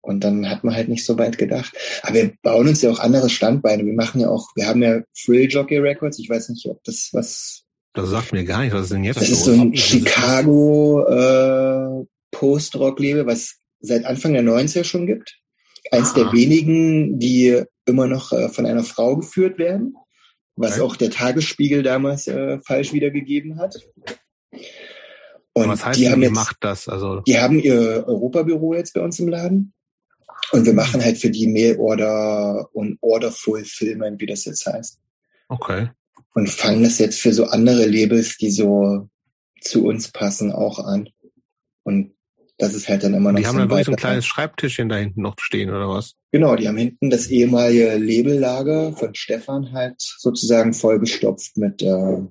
Und dann hat man halt nicht so weit gedacht. Aber wir bauen uns ja auch andere Standbeine. Wir machen ja auch, wir haben ja Frill Jockey Records. Ich weiß nicht, ob das was das sagt mir gar nicht, was ist denn jetzt Das ist so ein Chicago äh, Post-Rock-Label, was seit Anfang der 90er schon gibt. Eins ah. der wenigen, die immer noch äh, von einer Frau geführt werden, was okay. auch der Tagesspiegel damals äh, falsch wiedergegeben hat. Und was heißt die haben jetzt, macht das? Also die haben ihr Europabüro jetzt bei uns im Laden. Und wir machen halt für die Mail-Order und Order-Fulfillment, wie das jetzt heißt. Okay und fangen das jetzt für so andere Labels, die so zu uns passen, auch an. Und das ist halt dann immer noch die so. Die haben dann so ein kleines Schreibtischchen da hinten noch stehen, oder was? Genau, die haben hinten das ehemalige Labellager von Stefan halt sozusagen vollgestopft mit äh,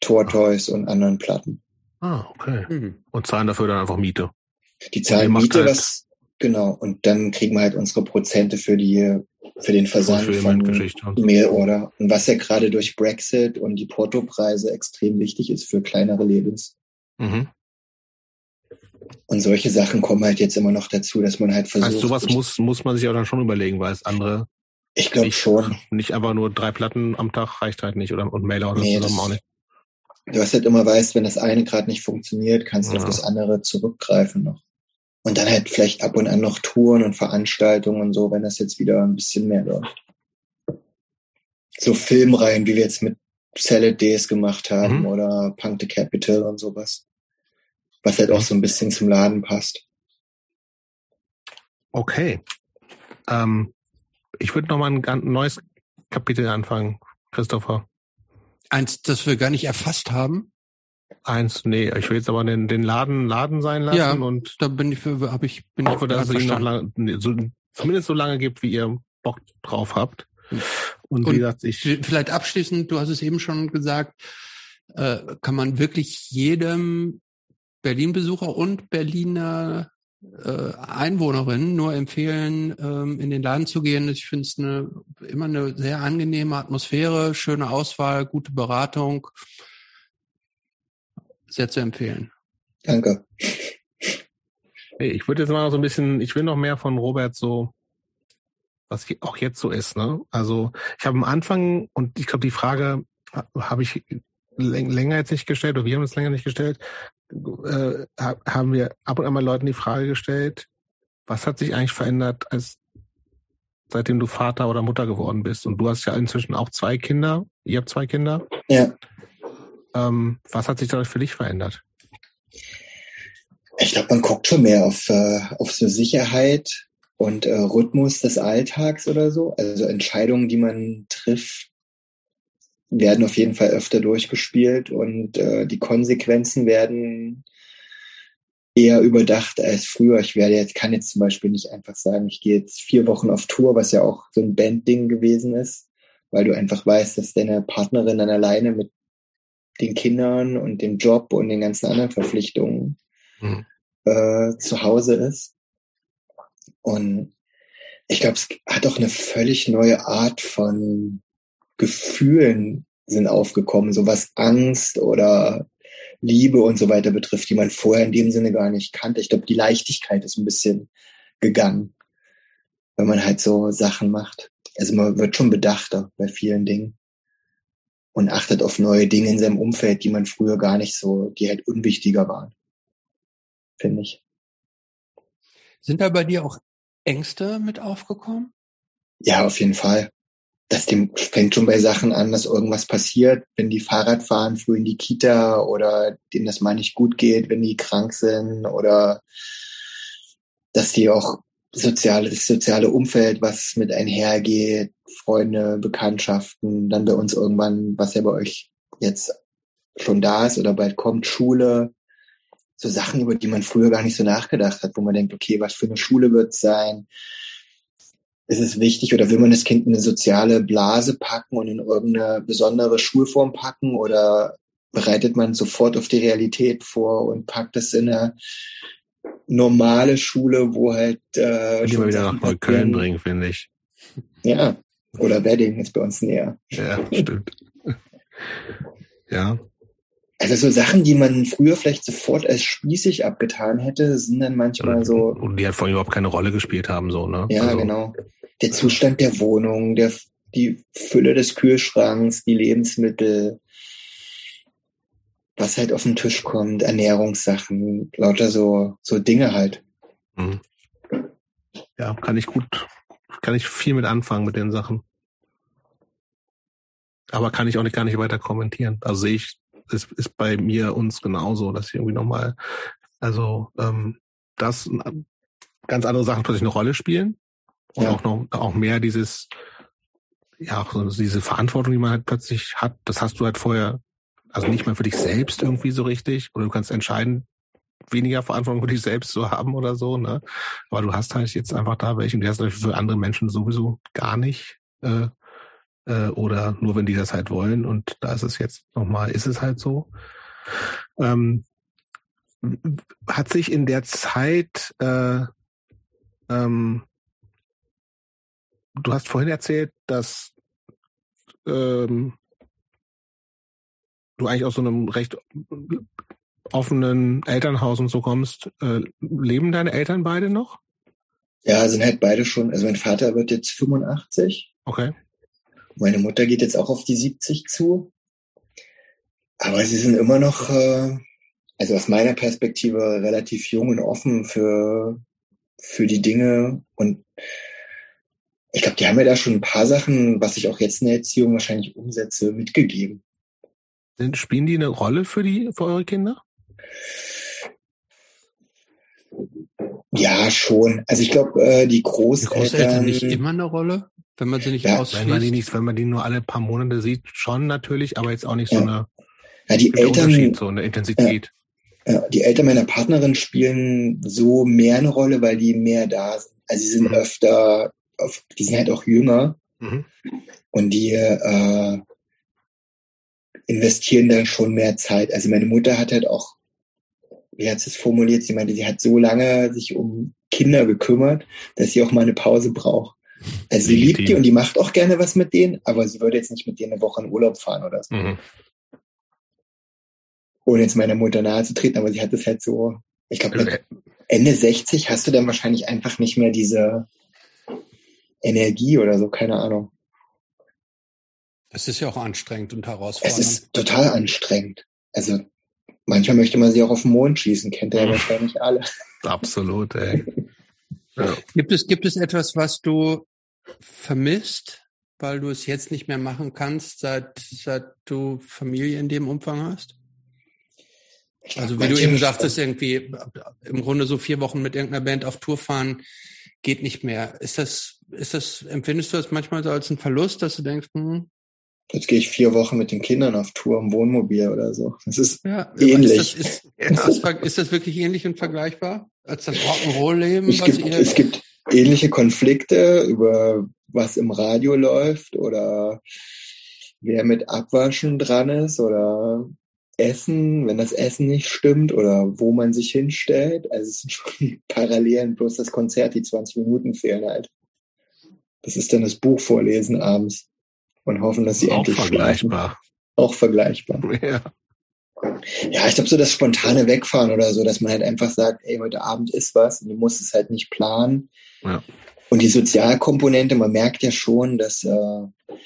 Tortoise und anderen Platten. Ah, okay. Mhm. Und zahlen dafür dann einfach Miete. Die zahlen Miete, halt was, genau, und dann kriegen wir halt unsere Prozente für die für den Versand von Mailorder. Und was ja gerade durch Brexit und die Portopreise extrem wichtig ist für kleinere Labels. Mhm. Und solche Sachen kommen halt jetzt immer noch dazu, dass man halt versucht. Also sowas muss, muss man sich auch dann schon überlegen, weil es andere. Ich glaube schon. Nicht einfach nur drei Platten am Tag reicht halt nicht oder und Mailer oder nee, zusammen auch nicht. Du hast halt immer weißt, wenn das eine gerade nicht funktioniert, kannst du ja. auf das andere zurückgreifen noch. Und dann halt vielleicht ab und an noch Touren und Veranstaltungen und so, wenn das jetzt wieder ein bisschen mehr läuft. So Filmreihen, wie wir jetzt mit Salad Days gemacht haben mhm. oder Punk the Capital und sowas. Was halt auch so ein bisschen zum Laden passt. Okay. Ähm, ich würde noch mal ein neues Kapitel anfangen, Christopher. Eins, das wir gar nicht erfasst haben? Eins, nee, ich will jetzt aber den, den Laden Laden sein lassen ja, und da bin ich für, habe ich, bin hoffe, ich dass es ihn noch lange, so, zumindest so lange gibt, wie ihr Bock drauf habt. Und, und wie gesagt, ich vielleicht abschließend, du hast es eben schon gesagt, äh, kann man wirklich jedem Berlin-Besucher und Berliner äh, Einwohnerinnen nur empfehlen, ähm, in den Laden zu gehen. Ich finde es eine, immer eine sehr angenehme Atmosphäre, schöne Auswahl, gute Beratung sehr zu empfehlen. Danke. Ich würde jetzt mal so ein bisschen, ich will noch mehr von Robert so, was auch jetzt so ist. Ne? Also ich habe am Anfang, und ich glaube, die Frage habe ich länger jetzt nicht gestellt, oder wir haben es länger nicht gestellt, äh, haben wir ab und an mal Leuten die Frage gestellt, was hat sich eigentlich verändert, als seitdem du Vater oder Mutter geworden bist? Und du hast ja inzwischen auch zwei Kinder. Ihr habt zwei Kinder. Ja. Ähm, was hat sich dadurch für dich verändert? Ich glaube, man guckt schon mehr auf, äh, auf so Sicherheit und äh, Rhythmus des Alltags oder so. Also Entscheidungen, die man trifft, werden auf jeden Fall öfter durchgespielt und äh, die Konsequenzen werden eher überdacht als früher. Ich werde jetzt, kann jetzt zum Beispiel nicht einfach sagen, ich gehe jetzt vier Wochen auf Tour, was ja auch so ein Bandding gewesen ist, weil du einfach weißt, dass deine Partnerin dann alleine mit den Kindern und dem Job und den ganzen anderen Verpflichtungen mhm. äh, zu Hause ist. Und ich glaube, es hat auch eine völlig neue Art von Gefühlen sind aufgekommen, so was Angst oder Liebe und so weiter betrifft, die man vorher in dem Sinne gar nicht kannte. Ich glaube, die Leichtigkeit ist ein bisschen gegangen, wenn man halt so Sachen macht. Also man wird schon bedachter bei vielen Dingen und achtet auf neue Dinge in seinem Umfeld, die man früher gar nicht so, die halt unwichtiger waren. Finde ich. Sind da bei dir auch Ängste mit aufgekommen? Ja, auf jeden Fall. Das fängt schon bei Sachen an, dass irgendwas passiert, wenn die Fahrrad fahren, früh in die Kita oder denen das mal nicht gut geht, wenn die krank sind oder dass die auch soziale, das soziale Umfeld, was mit einhergeht, Freunde, Bekanntschaften, dann bei uns irgendwann, was ja bei euch jetzt schon da ist oder bald kommt, Schule, so Sachen, über die man früher gar nicht so nachgedacht hat, wo man denkt, okay, was für eine Schule wird sein? Ist es wichtig oder will man das Kind in eine soziale Blase packen und in irgendeine besondere Schulform packen oder bereitet man sofort auf die Realität vor und packt es in eine normale Schule, wo halt äh, schon wieder nach Neukölln bringen, finde ich. Ja, oder Wedding ist bei uns näher. Ja, stimmt. [LAUGHS] ja. Also so Sachen, die man früher vielleicht sofort als spießig abgetan hätte, sind dann manchmal so. Und die halt vorhin überhaupt keine Rolle gespielt haben, so, ne? Ja, also, genau. Der Zustand der Wohnung, der, die Fülle des Kühlschranks, die Lebensmittel, was halt auf den Tisch kommt, Ernährungssachen, lauter so, so Dinge halt. Mhm. Ja, kann ich gut, kann ich viel mit anfangen mit den Sachen. Aber kann ich auch nicht gar nicht weiter kommentieren. Also sehe ich, es ist bei mir uns genauso, dass ich irgendwie nochmal, also ähm, das ganz andere Sachen plötzlich eine Rolle spielen und ja. auch noch auch mehr dieses ja auch so diese Verantwortung, die man halt plötzlich hat. Das hast du halt vorher also nicht mal für dich selbst irgendwie so richtig oder du kannst entscheiden, weniger Verantwortung für dich selbst zu haben oder so, ne? Aber du hast halt jetzt einfach da welche und die hast du für andere Menschen sowieso gar nicht. Äh, äh, oder nur wenn die das halt wollen und da ist es jetzt nochmal, ist es halt so. Ähm, hat sich in der Zeit äh, ähm, du hast vorhin erzählt, dass ähm, du eigentlich aus so einem recht offenen Elternhaus und so kommst, äh, leben deine Eltern beide noch? Ja, sind halt beide schon. Also mein Vater wird jetzt 85. Okay. Meine Mutter geht jetzt auch auf die 70 zu. Aber sie sind immer noch, äh, also aus meiner Perspektive, relativ jung und offen für, für die Dinge. Und ich glaube, die haben mir da schon ein paar Sachen, was ich auch jetzt in der Erziehung wahrscheinlich umsetze, mitgegeben. Spielen die eine Rolle für die, für eure Kinder? Ja, schon. Also ich glaube, äh, die Großeltern. Die Großeltern nicht immer eine Rolle, wenn man sie nicht ja, Wenn man die nicht, wenn man die nur alle paar Monate sieht, schon natürlich, aber jetzt auch nicht ja. so eine. Ja, die Eltern. So eine Intensität. Ja, die Eltern meiner Partnerin spielen so mehr eine Rolle, weil die mehr da sind. Also sie sind mhm. öfter, auf, die sind halt auch jünger. Mhm. Und die äh, investieren da schon mehr Zeit. Also meine Mutter hat halt auch, wie hat sie es formuliert, sie meinte, sie hat so lange sich um Kinder gekümmert, dass sie auch mal eine Pause braucht. Also sie liebt die und die macht auch gerne was mit denen, aber sie würde jetzt nicht mit denen eine Woche in Urlaub fahren oder so. Mhm. Ohne jetzt meiner Mutter nahe zu treten, aber sie hat es halt so, ich glaube, Ende 60 hast du dann wahrscheinlich einfach nicht mehr diese Energie oder so, keine Ahnung. Es ist ja auch anstrengend und herausfordernd. Es ist total anstrengend. Also manchmal möchte man sie auch auf den Mond schießen, kennt ihr ja [LAUGHS] wahrscheinlich alle. Absolut, ey. [LAUGHS] Ja. Gibt es, gibt es etwas, was du vermisst, weil du es jetzt nicht mehr machen kannst, seit, seit du Familie in dem Umfang hast? Also wie du eben sagtest, irgendwie im Grunde so vier Wochen mit irgendeiner Band auf Tour fahren, geht nicht mehr. Ist das, ist das, empfindest du das manchmal so als einen Verlust, dass du denkst, hm, Jetzt gehe ich vier Wochen mit den Kindern auf Tour im Wohnmobil oder so. Das ist ja, ähnlich. Ist das, ist, ist, das, ist das wirklich ähnlich und vergleichbar als das Rock'n'Roll-Leben? Es, gibt, es gibt ähnliche Konflikte über was im Radio läuft oder wer mit Abwaschen dran ist oder Essen, wenn das Essen nicht stimmt oder wo man sich hinstellt. Also es sind schon Parallelen, bloß das Konzert, die 20 Minuten fehlen halt. Das ist dann das Buch vorlesen abends und hoffen, dass sie auch endlich vergleichbar. Schlafen. Auch vergleichbar. [LAUGHS] Ja. Ja, ich glaube so das spontane Wegfahren oder so, dass man halt einfach sagt, ey, heute Abend ist was und du musst es halt nicht planen. Ja. Und die Sozialkomponente, man merkt ja schon, dass äh,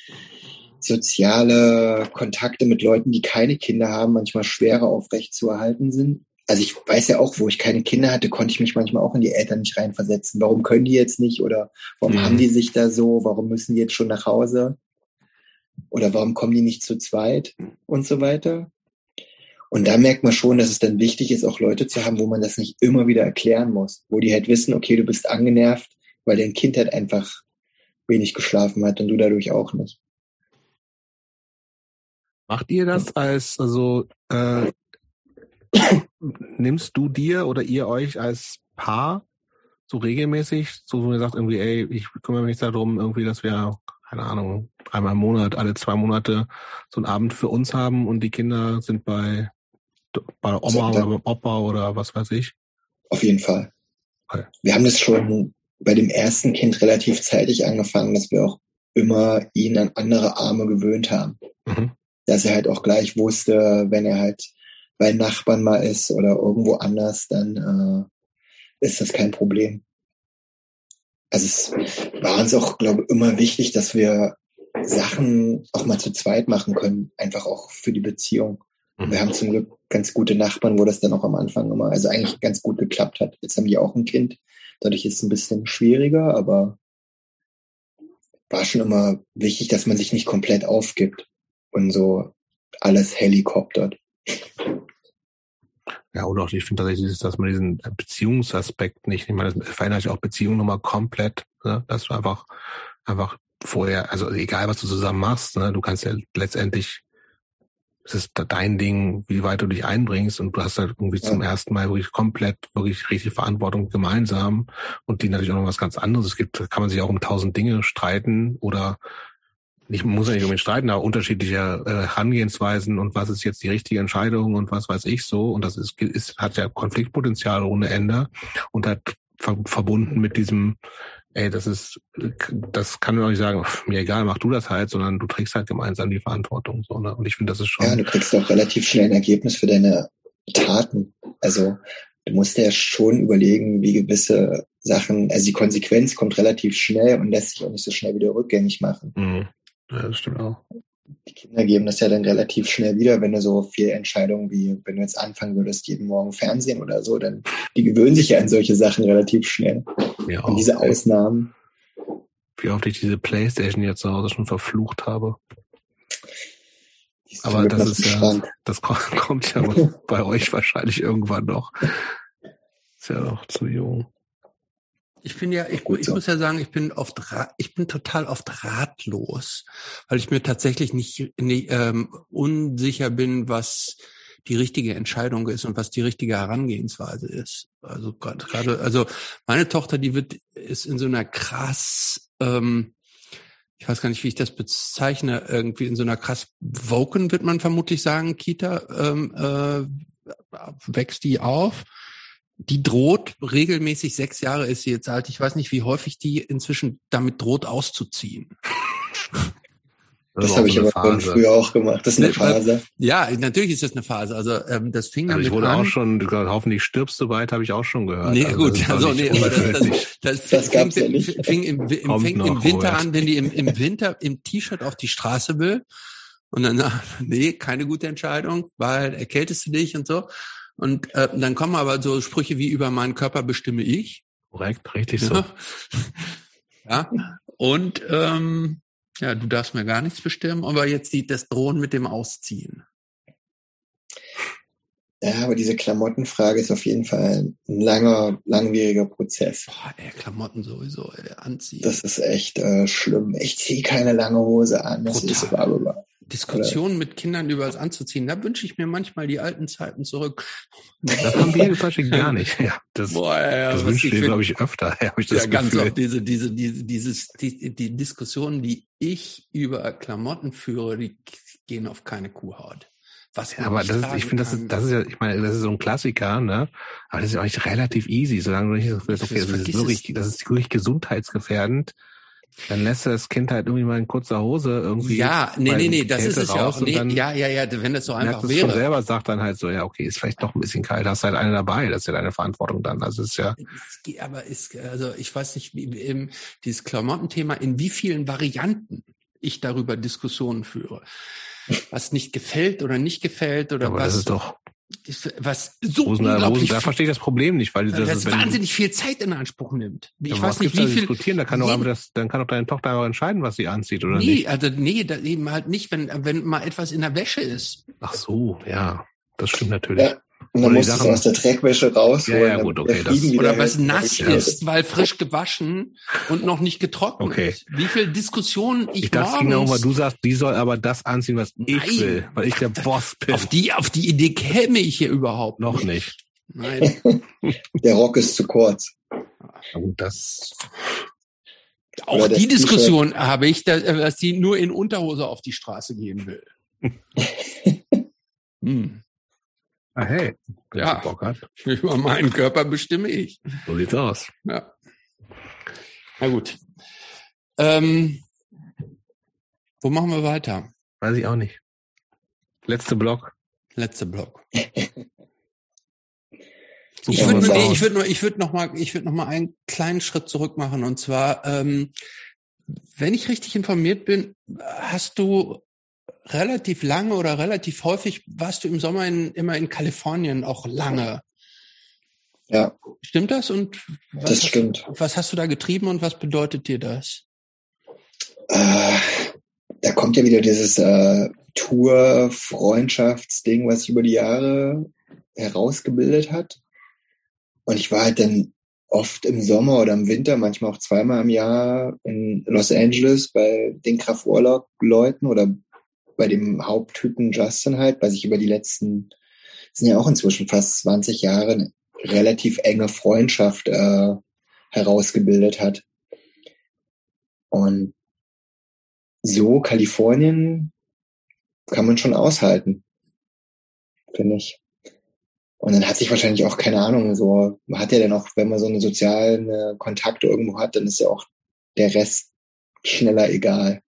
soziale Kontakte mit Leuten, die keine Kinder haben, manchmal schwerer aufrecht zu erhalten sind. Also ich weiß ja auch, wo ich keine Kinder hatte, konnte ich mich manchmal auch in die Eltern nicht reinversetzen. Warum können die jetzt nicht oder warum mhm. haben die sich da so? Warum müssen die jetzt schon nach Hause? Oder warum kommen die nicht zu zweit und so weiter. Und da merkt man schon, dass es dann wichtig ist, auch Leute zu haben, wo man das nicht immer wieder erklären muss, wo die halt wissen, okay, du bist angenervt, weil dein Kind halt einfach wenig geschlafen hat und du dadurch auch nicht. Macht ihr das als, also äh, nimmst du dir oder ihr euch als Paar so regelmäßig, so wo ihr sagt irgendwie, ey, ich kümmere mich darum, irgendwie, dass wir keine Ahnung, einmal im Monat, alle zwei Monate so einen Abend für uns haben und die Kinder sind bei, bei Oma oder beim Opa oder was weiß ich? Auf jeden Fall. Okay. Wir haben das schon bei dem ersten Kind relativ zeitig angefangen, dass wir auch immer ihn an andere Arme gewöhnt haben. Mhm. Dass er halt auch gleich wusste, wenn er halt bei Nachbarn mal ist oder irgendwo anders, dann äh, ist das kein Problem. Also es war uns auch, glaube ich, immer wichtig, dass wir Sachen auch mal zu zweit machen können, einfach auch für die Beziehung. Mhm. Wir haben zum Glück ganz gute Nachbarn, wo das dann auch am Anfang immer, also eigentlich ganz gut geklappt hat. Jetzt haben die auch ein Kind, dadurch ist es ein bisschen schwieriger, aber war schon immer wichtig, dass man sich nicht komplett aufgibt und so alles helikoptert. Ja, oder auch, ich finde tatsächlich, dass man diesen Beziehungsaspekt nicht, ich meine, das verändert ja auch Beziehungen nochmal komplett, ne? dass du einfach, einfach vorher, also egal was du zusammen machst, ne? du kannst ja letztendlich, es ist dein Ding, wie weit du dich einbringst und du hast halt irgendwie ja. zum ersten Mal wirklich komplett, wirklich richtig Verantwortung gemeinsam und die natürlich auch noch was ganz anderes. Es gibt, kann man sich auch um tausend Dinge streiten oder nicht, muss ja nicht unbedingt streiten, aber unterschiedliche äh, Herangehensweisen und was ist jetzt die richtige Entscheidung und was weiß ich so. Und das ist, ist hat ja Konfliktpotenzial ohne Ende und hat ver verbunden mit diesem, ey, das ist, das kann man auch nicht sagen, mir egal, mach du das halt, sondern du trägst halt gemeinsam die Verantwortung. So, ne? Und ich finde, das ist schon. Ja, du kriegst auch relativ schnell ein Ergebnis für deine Taten. Also du musst ja schon überlegen, wie gewisse Sachen, also die Konsequenz kommt relativ schnell und lässt sich auch nicht so schnell wieder rückgängig machen. Mhm. Ja, das stimmt auch. Die Kinder geben das ja dann relativ schnell wieder, wenn du so viel Entscheidungen wie, wenn du jetzt anfangen würdest, jeden Morgen Fernsehen oder so, dann die gewöhnen sich ja an solche Sachen relativ schnell. Ja, Und diese Ausnahmen. Wie oft ich diese Playstation jetzt zu Hause schon verflucht habe. Aber das ist ja, das [LAUGHS] kommt ja [LAUGHS] bei euch wahrscheinlich irgendwann noch. Ist ja noch zu jung. Ich bin ja, ich, ich muss ja sagen, ich bin oft, ich bin total oft ratlos, weil ich mir tatsächlich nicht, nicht ähm, unsicher bin, was die richtige Entscheidung ist und was die richtige Herangehensweise ist. Also gerade, also meine Tochter, die wird, ist in so einer krass, ähm, ich weiß gar nicht, wie ich das bezeichne, irgendwie in so einer krass Woken, wird man vermutlich sagen, Kita, ähm, äh, wächst die auf die droht regelmäßig, sechs Jahre ist sie jetzt alt. Ich weiß nicht, wie häufig die inzwischen damit droht auszuziehen. Das, das habe ich aber schon früher auch gemacht. Das ist eine Phase. Ja, natürlich ist das eine Phase. Also ähm, das fing also ich wurde an. auch schon, hoffentlich stirbst du bald, habe ich auch schon gehört. Nee, also, gut, also nee, aber das, das, das, das fing, ja nicht. fing im, im, fängt im Winter an, wenn die im, im Winter im T-Shirt auf die Straße will. Und dann, [LAUGHS] nee, keine gute Entscheidung, weil erkältest du dich und so. Und äh, dann kommen aber so Sprüche wie über meinen Körper bestimme ich. Korrekt, richtig so. ja. Und ähm, ja, du darfst mir gar nichts bestimmen, aber jetzt sieht das Drohen mit dem Ausziehen. Ja, aber diese Klamottenfrage ist auf jeden Fall ein langer, langwieriger Prozess. Boah, ey, Klamotten sowieso, ey, anziehen. Das ist echt äh, schlimm. Ich ziehe keine lange Hose an. Das Total. ist blablabla. Diskussionen mit Kindern über das anzuziehen, da wünsche ich mir manchmal die alten Zeiten zurück. Das haben wir jedenfalls gar nicht. [LAUGHS] Ja, das, Boah, ja, das wünsche ich mir, glaube ich, öfter. [LAUGHS] Ja, ich das ja, ganz oft diese, diese, diese, dieses, die, die Diskussionen, die ich über Klamotten führe, die gehen auf keine Kuhhaut. Was ja, aber das ist, ich finde, das ist, das ist ja, ich meine, das ist so ein Klassiker, ne? Aber das ist ja auch relativ easy, solange du nicht, okay, das, ist wirklich, das ist wirklich gesundheitsgefährdend. Dann lässt er das Kind halt irgendwie mal in kurzer Hose irgendwie. Ja, nee, nee, nee, das ist es ja auch. Nee, ja, ja, ja, wenn das so einfach wäre. Schon selber sagt dann halt so, ja, okay, ist vielleicht doch ein bisschen kalt, hast halt eine dabei, das ist ja deine Verantwortung dann. Also ist ja. Aber ist, also ich weiß nicht, wie im, dieses Klamottenthema, in wie vielen Varianten ich darüber Diskussionen führe. Was nicht gefällt oder nicht gefällt oder aber was. Das ist doch was so Rosen, unglaublich da verstehe ich das Problem nicht, weil das, das wahnsinnig viel Zeit in Anspruch nimmt. Ich ja, weiß nicht, wie viel diskutieren, da kann nee, doch das, dann kann doch deine Tochter auch entscheiden, was sie anzieht oder nee, nicht. Nee, also nee, da eben halt nicht, wenn wenn mal etwas in der Wäsche ist. Ach so, ja, das stimmt natürlich. Ja, und dann musst du es aus der Dreckwäsche rausholen. Ja, ja gut, okay. Das, oder was nass ist, weil frisch gewaschen und noch nicht getrocknet okay. ist. Wie viel Diskussionen ich, ich morgens... Ich genau, weil du sagst, die soll aber das anziehen, was Nein. ich will, weil ich der Boss bin. Auf die, auf die Idee käme ich hier überhaupt Noch nicht. Nein. [LAUGHS] der Rock ist zu kurz. Na gut, das... Auch die Diskussion habe ich, dass sie nur in Unterhose auf die Straße gehen will. [LAUGHS] hm. Ah, hey, ja, Bock hat. [LAUGHS] über meinen Körper bestimme ich. So sieht's aus. Ja. Na gut. Ähm, wo machen wir weiter? Weiß ich auch nicht. Letzte Block. Letzte Block. ich würde nee, ich würd nur, ich würde noch mal, ich würde noch mal einen kleinen Schritt zurück machen und zwar, ähm, wenn ich richtig informiert bin, hast du relativ lange oder relativ häufig warst du im Sommer in, immer in Kalifornien auch lange. Ja. Stimmt das? Und was das stimmt. Hast, was hast du da getrieben und was bedeutet dir das? Äh, da kommt ja wieder dieses äh, Tour-Freundschaftsding, was sich über die Jahre herausgebildet hat. Und ich war halt dann oft im Sommer oder im Winter, manchmal auch zweimal im Jahr in Los Angeles bei den Kraft-Urlaub-Leuten oder bei dem Haupttypen Justin halt, weil sich über die letzten, sind ja auch inzwischen fast 20 Jahre, relativ enge Freundschaft äh, herausgebildet hat. Und so Kalifornien kann man schon aushalten, finde ich. Und dann hat sich wahrscheinlich auch, keine Ahnung, so, man hat ja dann auch, wenn man so eine sozialen äh, Kontakte irgendwo hat, dann ist ja auch der Rest schneller egal,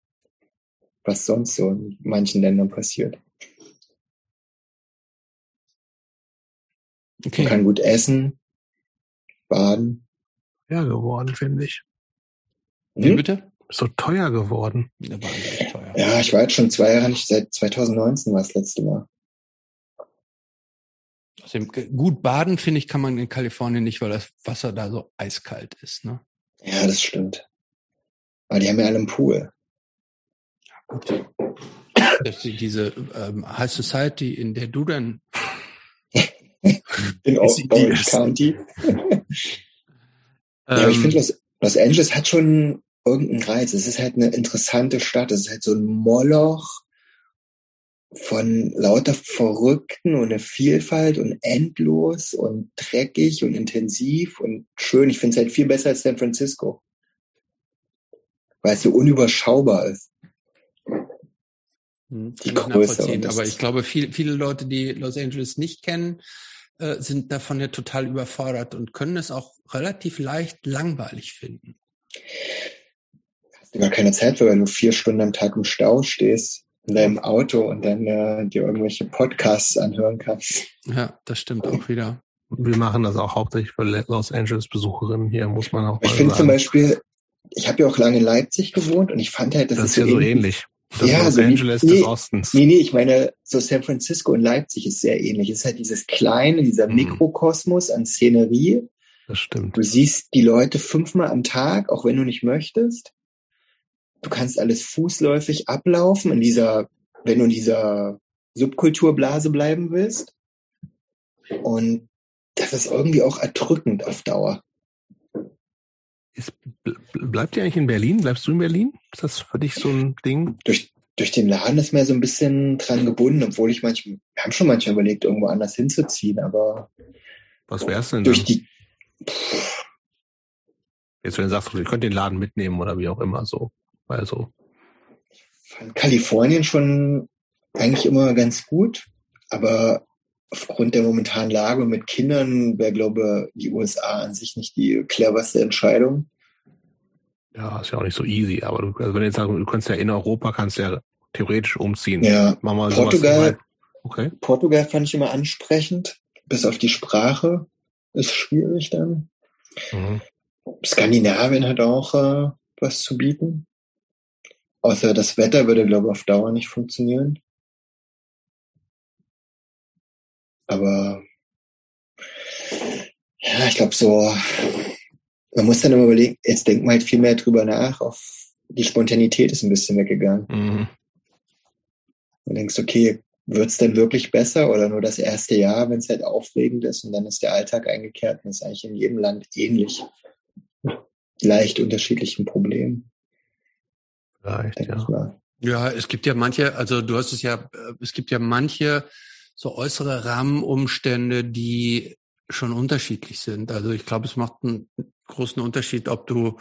was sonst so in manchen Ländern passiert. Okay. Man kann gut essen, baden. Ja, geworden, finde ich. Wie hm? bitte? so teuer geworden. Ja, ich war jetzt schon zwei Jahre nicht, seit 2019 war das letzte Mal. Gut baden, finde ich, kann man in Kalifornien nicht, weil das Wasser da so eiskalt ist. Ne? Ja, das stimmt. Aber die haben ja alle einen Pool. Ja, gut. Das ist diese ähm, High Society, in der du dann [LAUGHS] in Orange County. ja, ich finde, ähm. Los, Los Angeles hat schon irgendeinen Reiz. Es ist halt eine interessante Stadt. Es ist halt so ein Moloch von lauter Verrückten und eine Vielfalt und endlos und dreckig und intensiv und schön. Ich finde es halt viel besser als San Francisco. Weil es so unüberschaubar ist. Hm, die Größe. Aber ich glaube, viel, viele Leute, die Los Angeles nicht kennen, äh, sind davon ja total überfordert und können es auch relativ leicht langweilig finden. Hast du gar keine Zeit für, weil du vier Stunden am Tag im Stau stehst in deinem Auto und dann äh, dir irgendwelche Podcasts anhören kannst. Ja, das stimmt auch wieder. Wir machen das auch hauptsächlich für Los Angeles Besucherinnen hier, muss man auch Ich finde zum Beispiel, ich habe ja auch lange in Leipzig gewohnt und ich fand halt, das, das ist, ist ja so ähnlich. Das ja, Los so Angeles nee, des Ostens. Nee, nee, ich meine, so San Francisco und Leipzig ist sehr ähnlich. Es ist halt dieses kleine, dieser mhm. Mikrokosmos an Szenerie. Das stimmt. Du siehst die Leute fünfmal am Tag, auch wenn du nicht möchtest. Du kannst alles fußläufig ablaufen in dieser, wenn du in dieser Subkulturblase bleiben willst. Und das ist irgendwie auch erdrückend auf Dauer. Ist, bleibt ihr eigentlich in Berlin? Bleibst du in Berlin? Ist das für dich so ein Ding? Durch, durch den Laden ist mir so ein bisschen dran gebunden, obwohl ich manchmal, wir haben schon manchmal überlegt, irgendwo anders hinzuziehen, aber. Was wär's denn? Durch dann? die. Jetzt, wenn du sagst, ihr könnt den Laden mitnehmen oder wie auch immer so. Also. Fand Kalifornien schon eigentlich immer ganz gut, aber aufgrund der momentanen Lage mit Kindern wäre, glaube ich, die USA an sich nicht die cleverste Entscheidung. Ja, ist ja auch nicht so easy, aber du, also wenn du jetzt sagst, du kannst ja in Europa, kannst ja theoretisch umziehen. Ja, Portugal, okay. Portugal fand ich immer ansprechend, bis auf die Sprache ist schwierig dann. Mhm. Skandinavien hat auch äh, was zu bieten. Außer das Wetter würde, glaube ich, auf Dauer nicht funktionieren. Aber ja, ich glaube so, man muss dann immer überlegen, jetzt denkt man halt viel mehr drüber nach, auf die Spontanität ist ein bisschen weggegangen. Mhm. Du denkst, okay, wird's denn wirklich besser oder nur das erste Jahr, wenn es halt aufregend ist und dann ist der Alltag eingekehrt und ist eigentlich in jedem Land ähnlich. Leicht unterschiedlichen Problemen. Vielleicht, ja. Ja, es gibt ja manche, also du hast es ja, äh, es gibt ja manche so äußere Rahmenumstände, die schon unterschiedlich sind. Also ich glaube, es macht einen großen Unterschied, ob du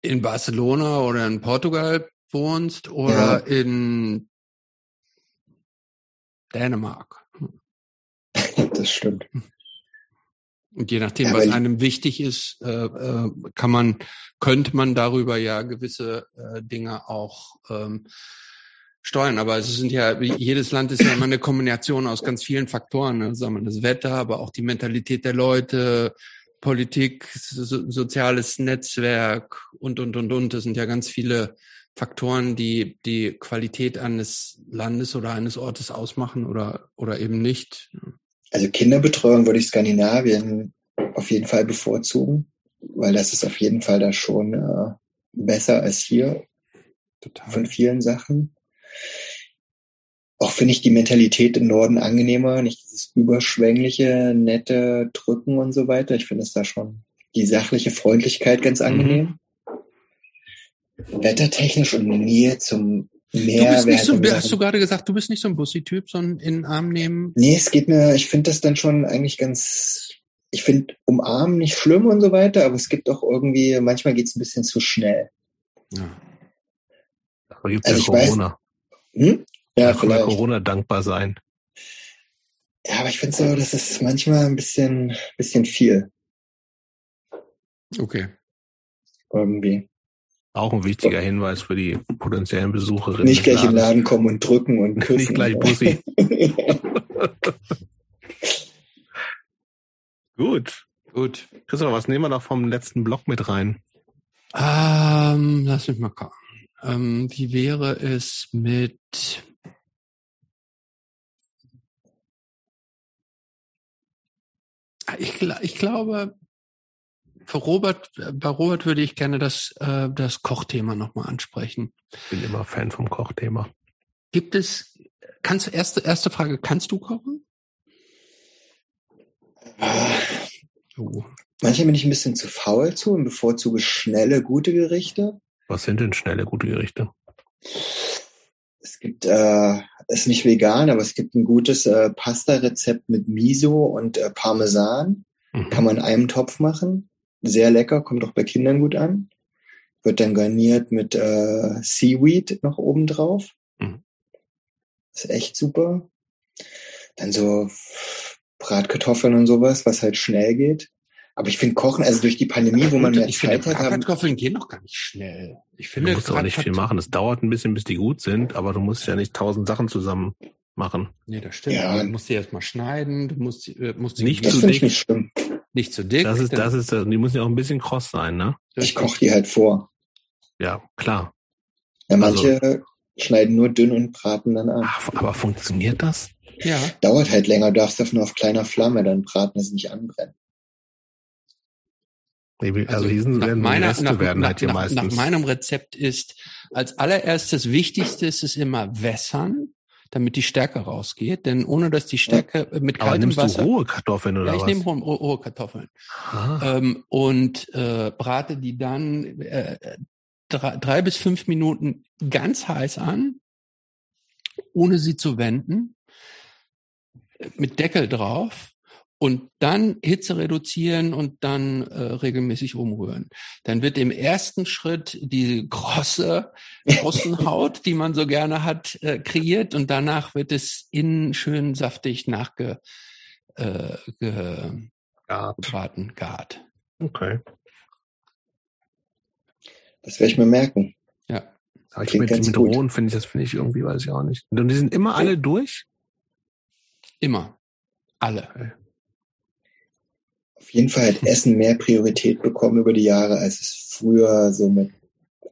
in Barcelona oder in Portugal wohnst oder ja. in Dänemark. [LAUGHS] Das stimmt. Und je nachdem, ja, was einem wichtig ist, äh, äh, kann man, könnte man darüber ja gewisse äh, Dinge auch ähm, steuern. Aber es sind ja, jedes Land ist ja immer eine Kombination aus ganz vielen Faktoren. Ne? Sagen wir das Wetter, aber auch die Mentalität der Leute, Politik, so, soziales Netzwerk und, und, und, und. Das sind ja ganz viele Faktoren, die die Qualität eines Landes oder eines Ortes ausmachen oder, oder eben nicht. Also Kinderbetreuung würde ich Skandinavien auf jeden Fall bevorzugen, weil das ist auf jeden Fall da schon äh, besser als hier Total. von vielen Sachen. Auch finde ich die Mentalität im Norden angenehmer, nicht dieses überschwängliche, nette Drücken und so weiter. Ich finde es da schon die sachliche Freundlichkeit ganz mhm. angenehm. Mhm wettertechnisch und Nähe zum Meer. Du bist nicht so, hast du gerade gesagt, du bist nicht so ein Bussi-Typ, sondern in den Arm nehmen? Nee, es geht mir, ich finde das dann schon eigentlich ganz, ich finde umarmen nicht schlimm und so weiter, aber es gibt auch irgendwie, manchmal geht es ein bisschen zu schnell. Ja. Aber gibt also ja Corona. Weiß, hm? Ja, vielleicht. Corona dankbar sein. Ja, aber ich finde so, das ist manchmal ein bisschen, bisschen viel. Okay. Irgendwie. Auch ein wichtiger Hinweis für die potenziellen Besucherinnen. Nicht gleich im Laden kommen und drücken und küssen. Nicht gleich Bussi. [LAUGHS] Gut. Gut. Christoph, was nehmen wir noch vom letzten Block mit rein? Ähm, lass mich mal gucken. Ähm, wie wäre es mit ich, ich glaube, für Robert, bei Robert würde ich gerne das, äh, das Kochthema nochmal ansprechen. Bin immer Fan vom Kochthema. Gibt es, kannst du, erste, erste Frage, kannst du kochen? Oh. Manchmal bin ich ein bisschen zu faul zu und bevorzuge schnelle, gute Gerichte. Was sind denn schnelle, gute Gerichte? Es gibt, äh, ist nicht vegan, aber es gibt ein gutes äh, Pasta-Rezept mit Miso und äh, Parmesan. Mhm. Kann man in einem Topf machen sehr lecker, kommt auch bei Kindern gut an. Wird dann garniert mit äh, Seaweed noch oben drauf. Mhm. Ist echt super. Dann so Bratkartoffeln und sowas, was halt schnell geht. Aber ich finde Kochen, also durch die Pandemie, wo man mehr ich Zeit finde, hat. Bratkartoffeln gehen noch gar nicht schnell. Ich finde, du musst auch nicht viel machen. Es dauert ein bisschen, bis die gut sind, aber du musst ja nicht tausend Sachen zusammen machen. Nee, das stimmt. Ja. Du musst die erstmal schneiden, du musst, äh, musst die nicht zu dick. Nicht schlimm. Nicht zu dick. Das ist, das ist, die müssen ja auch ein bisschen kross sein, ne? Ich koche die halt vor. Ja, klar. Ja, manche also, schneiden nur dünn und braten dann an. Ach, aber funktioniert das? Ja. Dauert halt länger, du darfst das nur auf kleiner Flamme dann braten, es nicht anbrennen. Also, also nach meiner, nach, werden halt nach, meistens. Nach meinem Rezept ist als allererstes Wichtigste ist es immer wässern damit die Stärke rausgeht. Denn ohne dass die Stärke äh, mit kaltem nimmst Wasser. Du rohe Kartoffeln oder ja, ich was? nehme rohe, rohe Kartoffeln ah. ähm, und äh, brate die dann äh, drei, drei bis fünf Minuten ganz heiß an, ohne sie zu wenden, mit Deckel drauf und dann Hitze reduzieren und dann äh, regelmäßig umrühren. Dann wird im ersten Schritt die große Außenhaut, die man so gerne hat, äh, kreiert und danach wird es innen schön saftig nachge äh, ge, gart. Okay. Das werde ich mir merken. Ja. Aber ich mit, mit rohen finde ich, das finde ich irgendwie, weiß ich auch nicht. Und die sind immer alle durch? Immer. Alle. Okay auf jeden Fall hat Essen mehr Priorität bekommen über die Jahre, als es früher so mit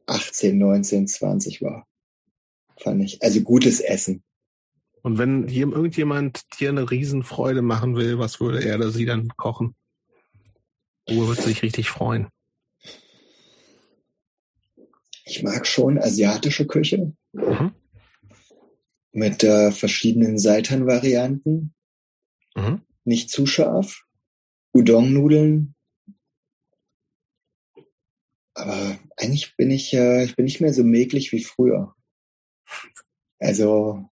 18, 19, 20 war. Fand ich. Also gutes Essen. Und wenn hier irgendjemand dir eine Riesenfreude machen will, was würde er oder sie dann kochen? Wo würde sich richtig freuen? Ich mag schon asiatische Küche. Mhm. Mit äh, verschiedenen Seitan-Varianten. Mhm. Nicht zu scharf. Udon-Nudeln. Aber eigentlich bin ich, äh, ich bin nicht mehr so mäglich wie früher. Also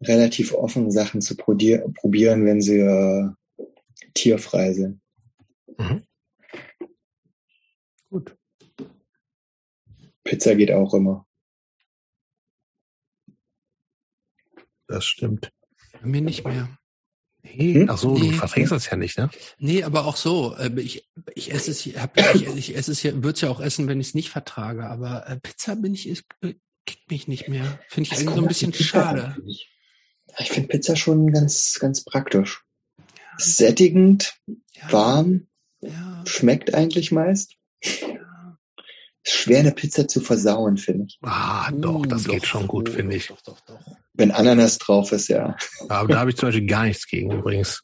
relativ offen, Sachen zu probieren, wenn sie äh, tierfrei sind. Mhm. Gut. Pizza geht auch immer. Das stimmt. Bei mir nicht mehr. Nee, hm? ach so, nee, du verträgst das ja nicht, ne? Nee, aber auch so. Äh, ich, ich esse es, hab, ich, ich esse es ja, würde es ja auch essen, wenn ich es nicht vertrage. Aber äh, Pizza bin ich, äh, kickt mich nicht mehr. Finde ich das irgendwie so ein bisschen schade. Ich finde Pizza schon ganz, ganz praktisch. Ja. Sättigend, ja. warm, ja. schmeckt eigentlich meist. Ist schwer, eine Pizza zu versauen, finde ich. Ah, doch, das uh, geht doch, schon gut, finde ich. Doch, doch, doch. Wenn Ananas drauf ist, ja. Aber da habe ich zum Beispiel gar nichts gegen übrigens.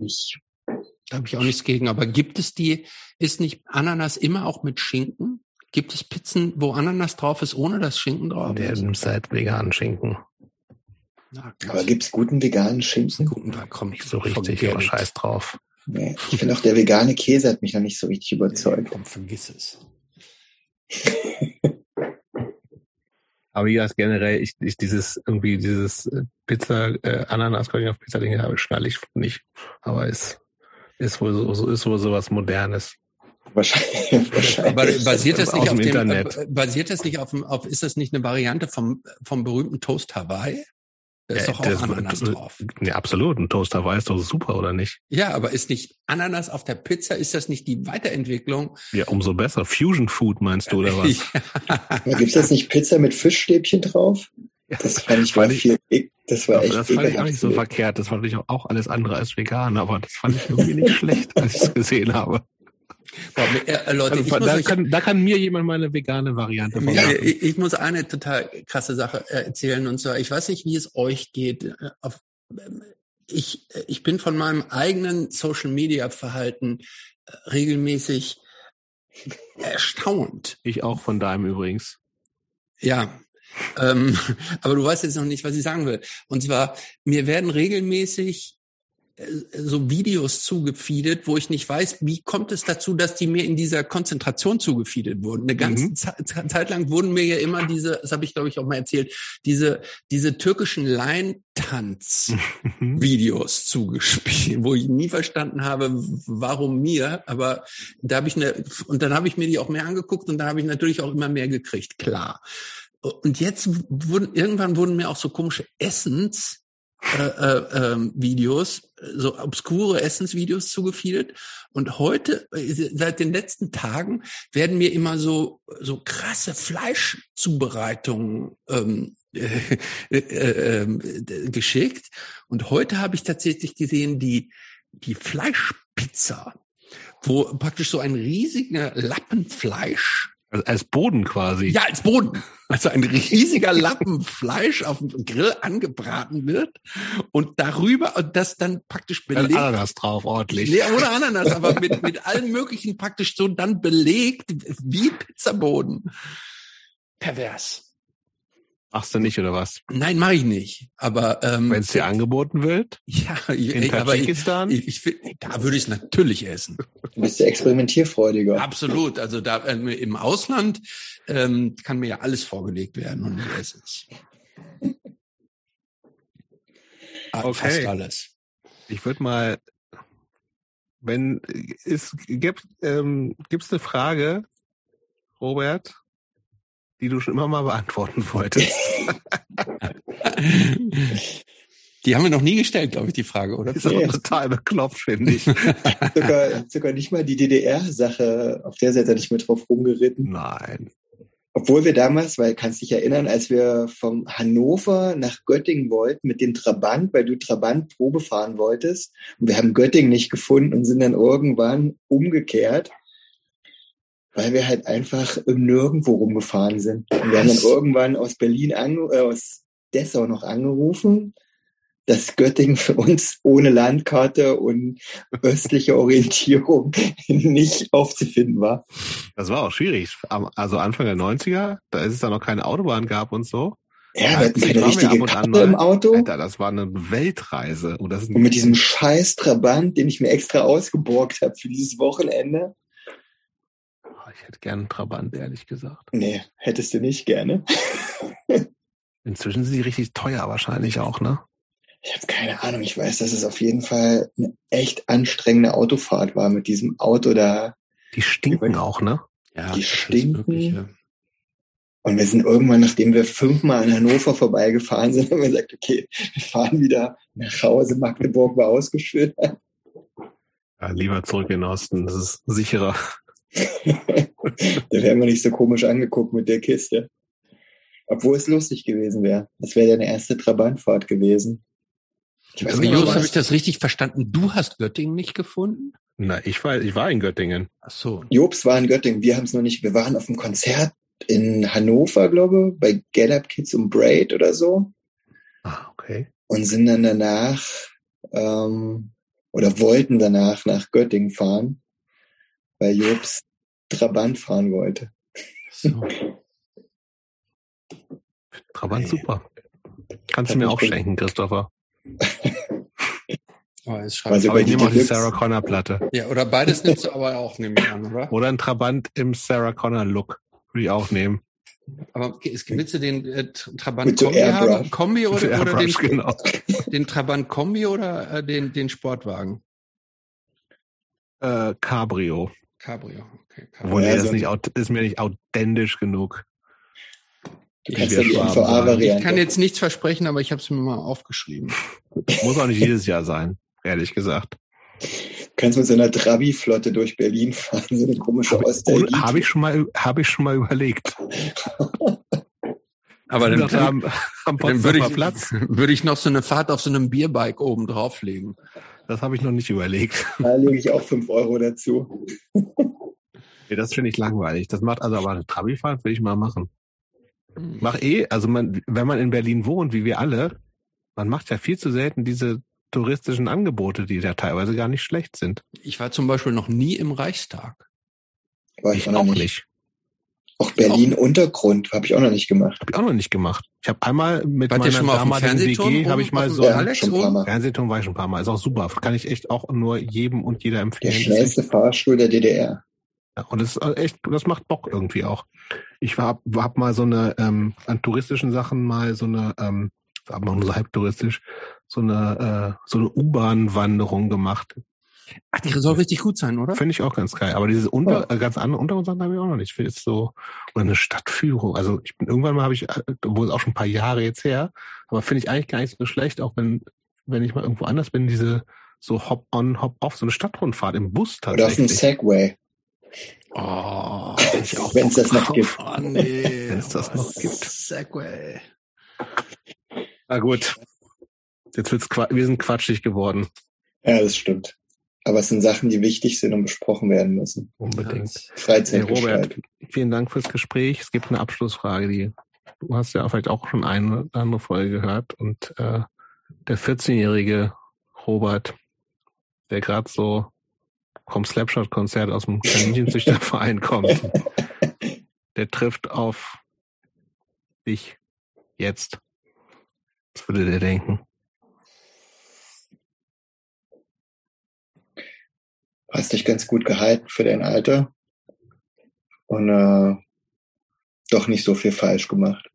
Ich, da habe ich auch nichts gegen. Aber gibt es die, ist nicht Ananas immer auch mit Schinken? Gibt es Pizzen, wo Ananas drauf ist, ohne das Schinken drauf Der ist? Der nimmt halt veganen Schinken. Na, aber gibt's guten veganen Schinken? Guten, da komme ich so richtig, aber scheiß drauf. Nee, ich finde auch, der vegane Käse hat mich noch nicht so richtig überzeugt. Komm, vergiss es. [LAUGHS] aber ja, generell, ich, ich dieses, irgendwie dieses äh, Pizza, äh, Ananas, auf Pizza Dinge habe, schnalle ich nicht. Aber es ist wohl so, ist wohl sowas Modernes. Wahrscheinlich. [LAUGHS] wahrscheinlich. Aber basiert das nicht auf dem, Internet. Äh, basiert das nicht auf, auf, ist das nicht eine Variante vom, vom berühmten Toast Hawaii? Da ist ja, doch auch Ananas drauf. Ja, absolut. Ein Toast Hawaii ist doch super, oder nicht? Ja, aber ist nicht Ananas auf der Pizza, ist das nicht die Weiterentwicklung? Ja, umso besser. Fusion Food meinst du, oder [LAUGHS] was? ja. Gibt es jetzt nicht Pizza mit Fischstäbchen drauf? Das fand ich, war viel, das war echt Das fand ich auch nicht so verkehrt. Das fand ich auch alles andere als vegan, aber das fand ich irgendwie nicht [LAUGHS] schlecht, als ich es gesehen habe. Boah, äh, Leute, also, da, euch, kann, da kann mir jemand mal eine vegane Variante von machen. Ich, ich, muss eine total krasse Sache äh, erzählen und zwar, ich weiß nicht, wie es euch geht. Äh, auf, ich, ich bin von meinem eigenen Social Media Verhalten regelmäßig erstaunt. Ich auch von deinem übrigens. Ja, ähm, [LAUGHS] aber du weißt jetzt noch nicht, was ich sagen will. Und zwar, mir werden regelmäßig äh, so Videos zugefeedet, wo ich nicht weiß, wie kommt es dazu, dass die mir in dieser Konzentration zugefeedet wurden. Eine ganze mhm. Zeit lang wurden mir ja immer diese, das habe ich glaube ich auch mal erzählt, diese diese türkischen mhm. zugespielt, wo ich nie verstanden habe, warum mir, aber da habe ich eine und dann habe ich mir die auch mehr angeguckt und da habe ich natürlich auch immer mehr gekriegt, klar. Und jetzt wurden irgendwann wurden mir auch so komische Essens äh, äh, ähm, Videos, so obskure Essensvideos zugefeedet. Und heute, seit den letzten Tagen, werden mir immer so so krasse Fleischzubereitungen ähm, [LAUGHS] äh, äh, äh, geschickt. Und heute habe ich tatsächlich gesehen, die die Fleischpizza, wo praktisch so ein riesiger Lappen Fleisch also als Boden quasi. Ja, als Boden. Also ein riesiger [LAUGHS] Lappen Fleisch auf dem Grill angebraten wird und darüber und das dann praktisch belegt. Mit Ananas drauf, ordentlich. Nee, ohne Ananas, aber mit, mit allem möglichen praktisch so dann belegt wie Pizzaboden. Pervers. Machst du nicht oder was? Nein, mache ich nicht. Aber ähm, wenn es dir angeboten wird? Ja, in Tadschikistan? Ich, ich, ich, da würde ich es natürlich essen. Du bist ja experimentierfreudiger. Absolut. Also da äh, im Ausland ähm, kann mir ja alles vorgelegt werden und ich esse es. Ah, okay. Fast alles. Ich würde mal, wenn es gibt, ähm, gibt es eine Frage, Robert? Die du schon immer mal beantworten wolltest? [LAUGHS] Die haben wir noch nie gestellt, glaube ich, die Frage, oder? Das ist nee. total beklopft, finde ich. [LAUGHS] sogar, sogar nicht mal die DDR-Sache, auf der Seite nicht mehr drauf rumgeritten. Nein. Obwohl wir damals, weil kannst dich erinnern, als wir vom Hannover nach Göttingen wollten mit dem Trabant, weil du Trabant Probe fahren wolltest und wir haben Göttingen nicht gefunden und sind dann irgendwann umgekehrt weil wir halt einfach nirgendwo rumgefahren sind. Und wir haben dann irgendwann aus Berlin, ange äh, aus Dessau noch angerufen, dass Göttingen für uns ohne Landkarte und östliche Orientierung [LAUGHS] nicht aufzufinden war. Das war auch schwierig. Also Anfang der 90er, da ist es da noch keine Autobahn gab und so. Ja, wir hatten keine richtige Karte im Auto. Alter, das war eine Weltreise. Und, das und mit diesem scheiß Trabant, den ich mir extra ausgeborgt habe für dieses Wochenende. Ich hätte gern einen Trabant, ehrlich gesagt. Nee, hättest du nicht gerne. [LAUGHS] Inzwischen sind die richtig teuer wahrscheinlich auch, ne? Ich habe keine Ahnung. Ich weiß, dass es auf jeden Fall eine echt anstrengende Autofahrt war mit diesem Auto da. Die stinken auch, ne? Ja, die stinken. Und wir sind irgendwann, nachdem wir fünfmal in Hannover vorbeigefahren sind, haben wir gesagt, okay, wir fahren wieder nach Hause. Magdeburg war ausgeführt. Ja, lieber zurück in den Osten, das ist sicherer. [LAUGHS] da wären wir nicht so komisch angeguckt mit der Kiste. Obwohl es lustig gewesen wäre. Das wäre deine erste Trabantfahrt gewesen. Ich weiß Aber Jos, habe ich das richtig verstanden? Du hast Göttingen nicht gefunden? Na, ich war, ich war in Göttingen. Ach so. Jobs war in Göttingen. Wir haben es noch nicht. Wir waren auf dem Konzert in Hannover, glaube ich, bei Get Up Kids und Braid oder so. Ah, okay. Und sind dann danach ähm, oder wollten danach nach Göttingen fahren, weil Jobs Trabant fahren wollte. So. [LAUGHS] Trabant super. Kannst du mir auch schenken, Christopher. [LAUGHS] Oh, also aber ich nehme auch die Sarah Connor Platte. Ja, oder beides nimmst du [LAUGHS] aber auch, nehme ich an, oder? Oder ein Trabant im Sarah Connor Look. Würde ich auch nehmen. Aber willst du den äh, Trabant Kombi haben? Kombi oder, oder den, genau. den Trabant Kombi oder äh, den, den Sportwagen? Äh, Cabrio. Cabrio, okay. Cabrio. Obwohl, ja, das, nicht, ist mir nicht authentisch genug. Du kannst ja die NVA-Variante. Ich kann jetzt nichts versprechen, aber ich habe es mir mal aufgeschrieben. Muss auch nicht jedes Jahr sein, ehrlich gesagt. Du kannst mit so einer Trabi-Flotte durch Berlin fahren, so eine komische Ostelite. Habe ich schon mal, habe ich schon mal überlegt. Aber dann, am dann würde ich, Platz. [LAUGHS] würde ich noch so eine Fahrt auf so einem Bierbike oben drauflegen. Das habe ich noch nicht überlegt. [LAUGHS] Da lege ich auch fünf Euro dazu. [LAUGHS] nee, das finde ich langweilig. Das macht also aber eine Trabi-Fahrt will ich mal machen. Mach eh, also man, wenn man in Berlin wohnt, wie wir alle, man macht ja viel zu selten diese touristischen Angebote, die da teilweise gar nicht schlecht sind. Ich war zum Beispiel noch nie im Reichstag. War ich, ich auch nicht. nicht. Auch Berlin auch Untergrund habe ich auch noch nicht gemacht. Habe ich auch noch nicht gemacht. Ich habe einmal mit Wart meiner damaligen WG habe ich mal so ja, Alex schon ein paar Mal. Fernsehturm war ich schon ein paar Mal. Ist auch super. Kann ich echt auch nur jedem und jeder empfehlen. Der schnellste Fahrstuhl der DDR. Ja, und das ist echt, das macht Bock irgendwie auch. Ich war, hab mal so eine ähm, an touristischen Sachen mal so eine ähm, aber nur so halb touristisch, so eine, äh, so eine U-Bahn-Wanderung gemacht. Ach, die soll richtig gut sein, oder? Finde ich auch ganz geil. Aber diese unter, äh, ganz andere Untergrundsachen habe ich auch noch nicht. Ich finde jetzt so, oder eine Stadtführung. Also ich bin irgendwann mal habe ich, wo es auch schon ein paar Jahre jetzt her, aber finde ich eigentlich gar nicht so schlecht, auch wenn, wenn ich mal irgendwo anders bin, diese so Hop-on, Hop-off, so eine Stadtrundfahrt im Bus tatsächlich. Oder auf dem Segway. Oh, wenn es [LAUGHS] das noch gibt. Oh, nee. wenn es das noch gibt. Segway. Na gut. Jetzt wird's wir sind quatschig geworden. Ja, das stimmt. Aber es sind Sachen, die wichtig sind und besprochen werden müssen. Unbedingt. Freizeit. Hey, Robert, vielen Dank fürs Gespräch. Es gibt eine Abschlussfrage, die du hast ja vielleicht auch schon eine oder andere Folge gehört. Und äh, der 14-jährige Robert, der gerade so vom Slapshot-Konzert aus dem Kaninchenzüchterverein [LAUGHS] kommt, der trifft auf dich jetzt. Was würde der denken? Hast dich ganz gut gehalten für dein Alter und äh, doch nicht so viel falsch gemacht.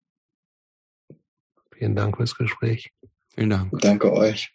Vielen Dank fürs Gespräch. Vielen Dank. Danke euch.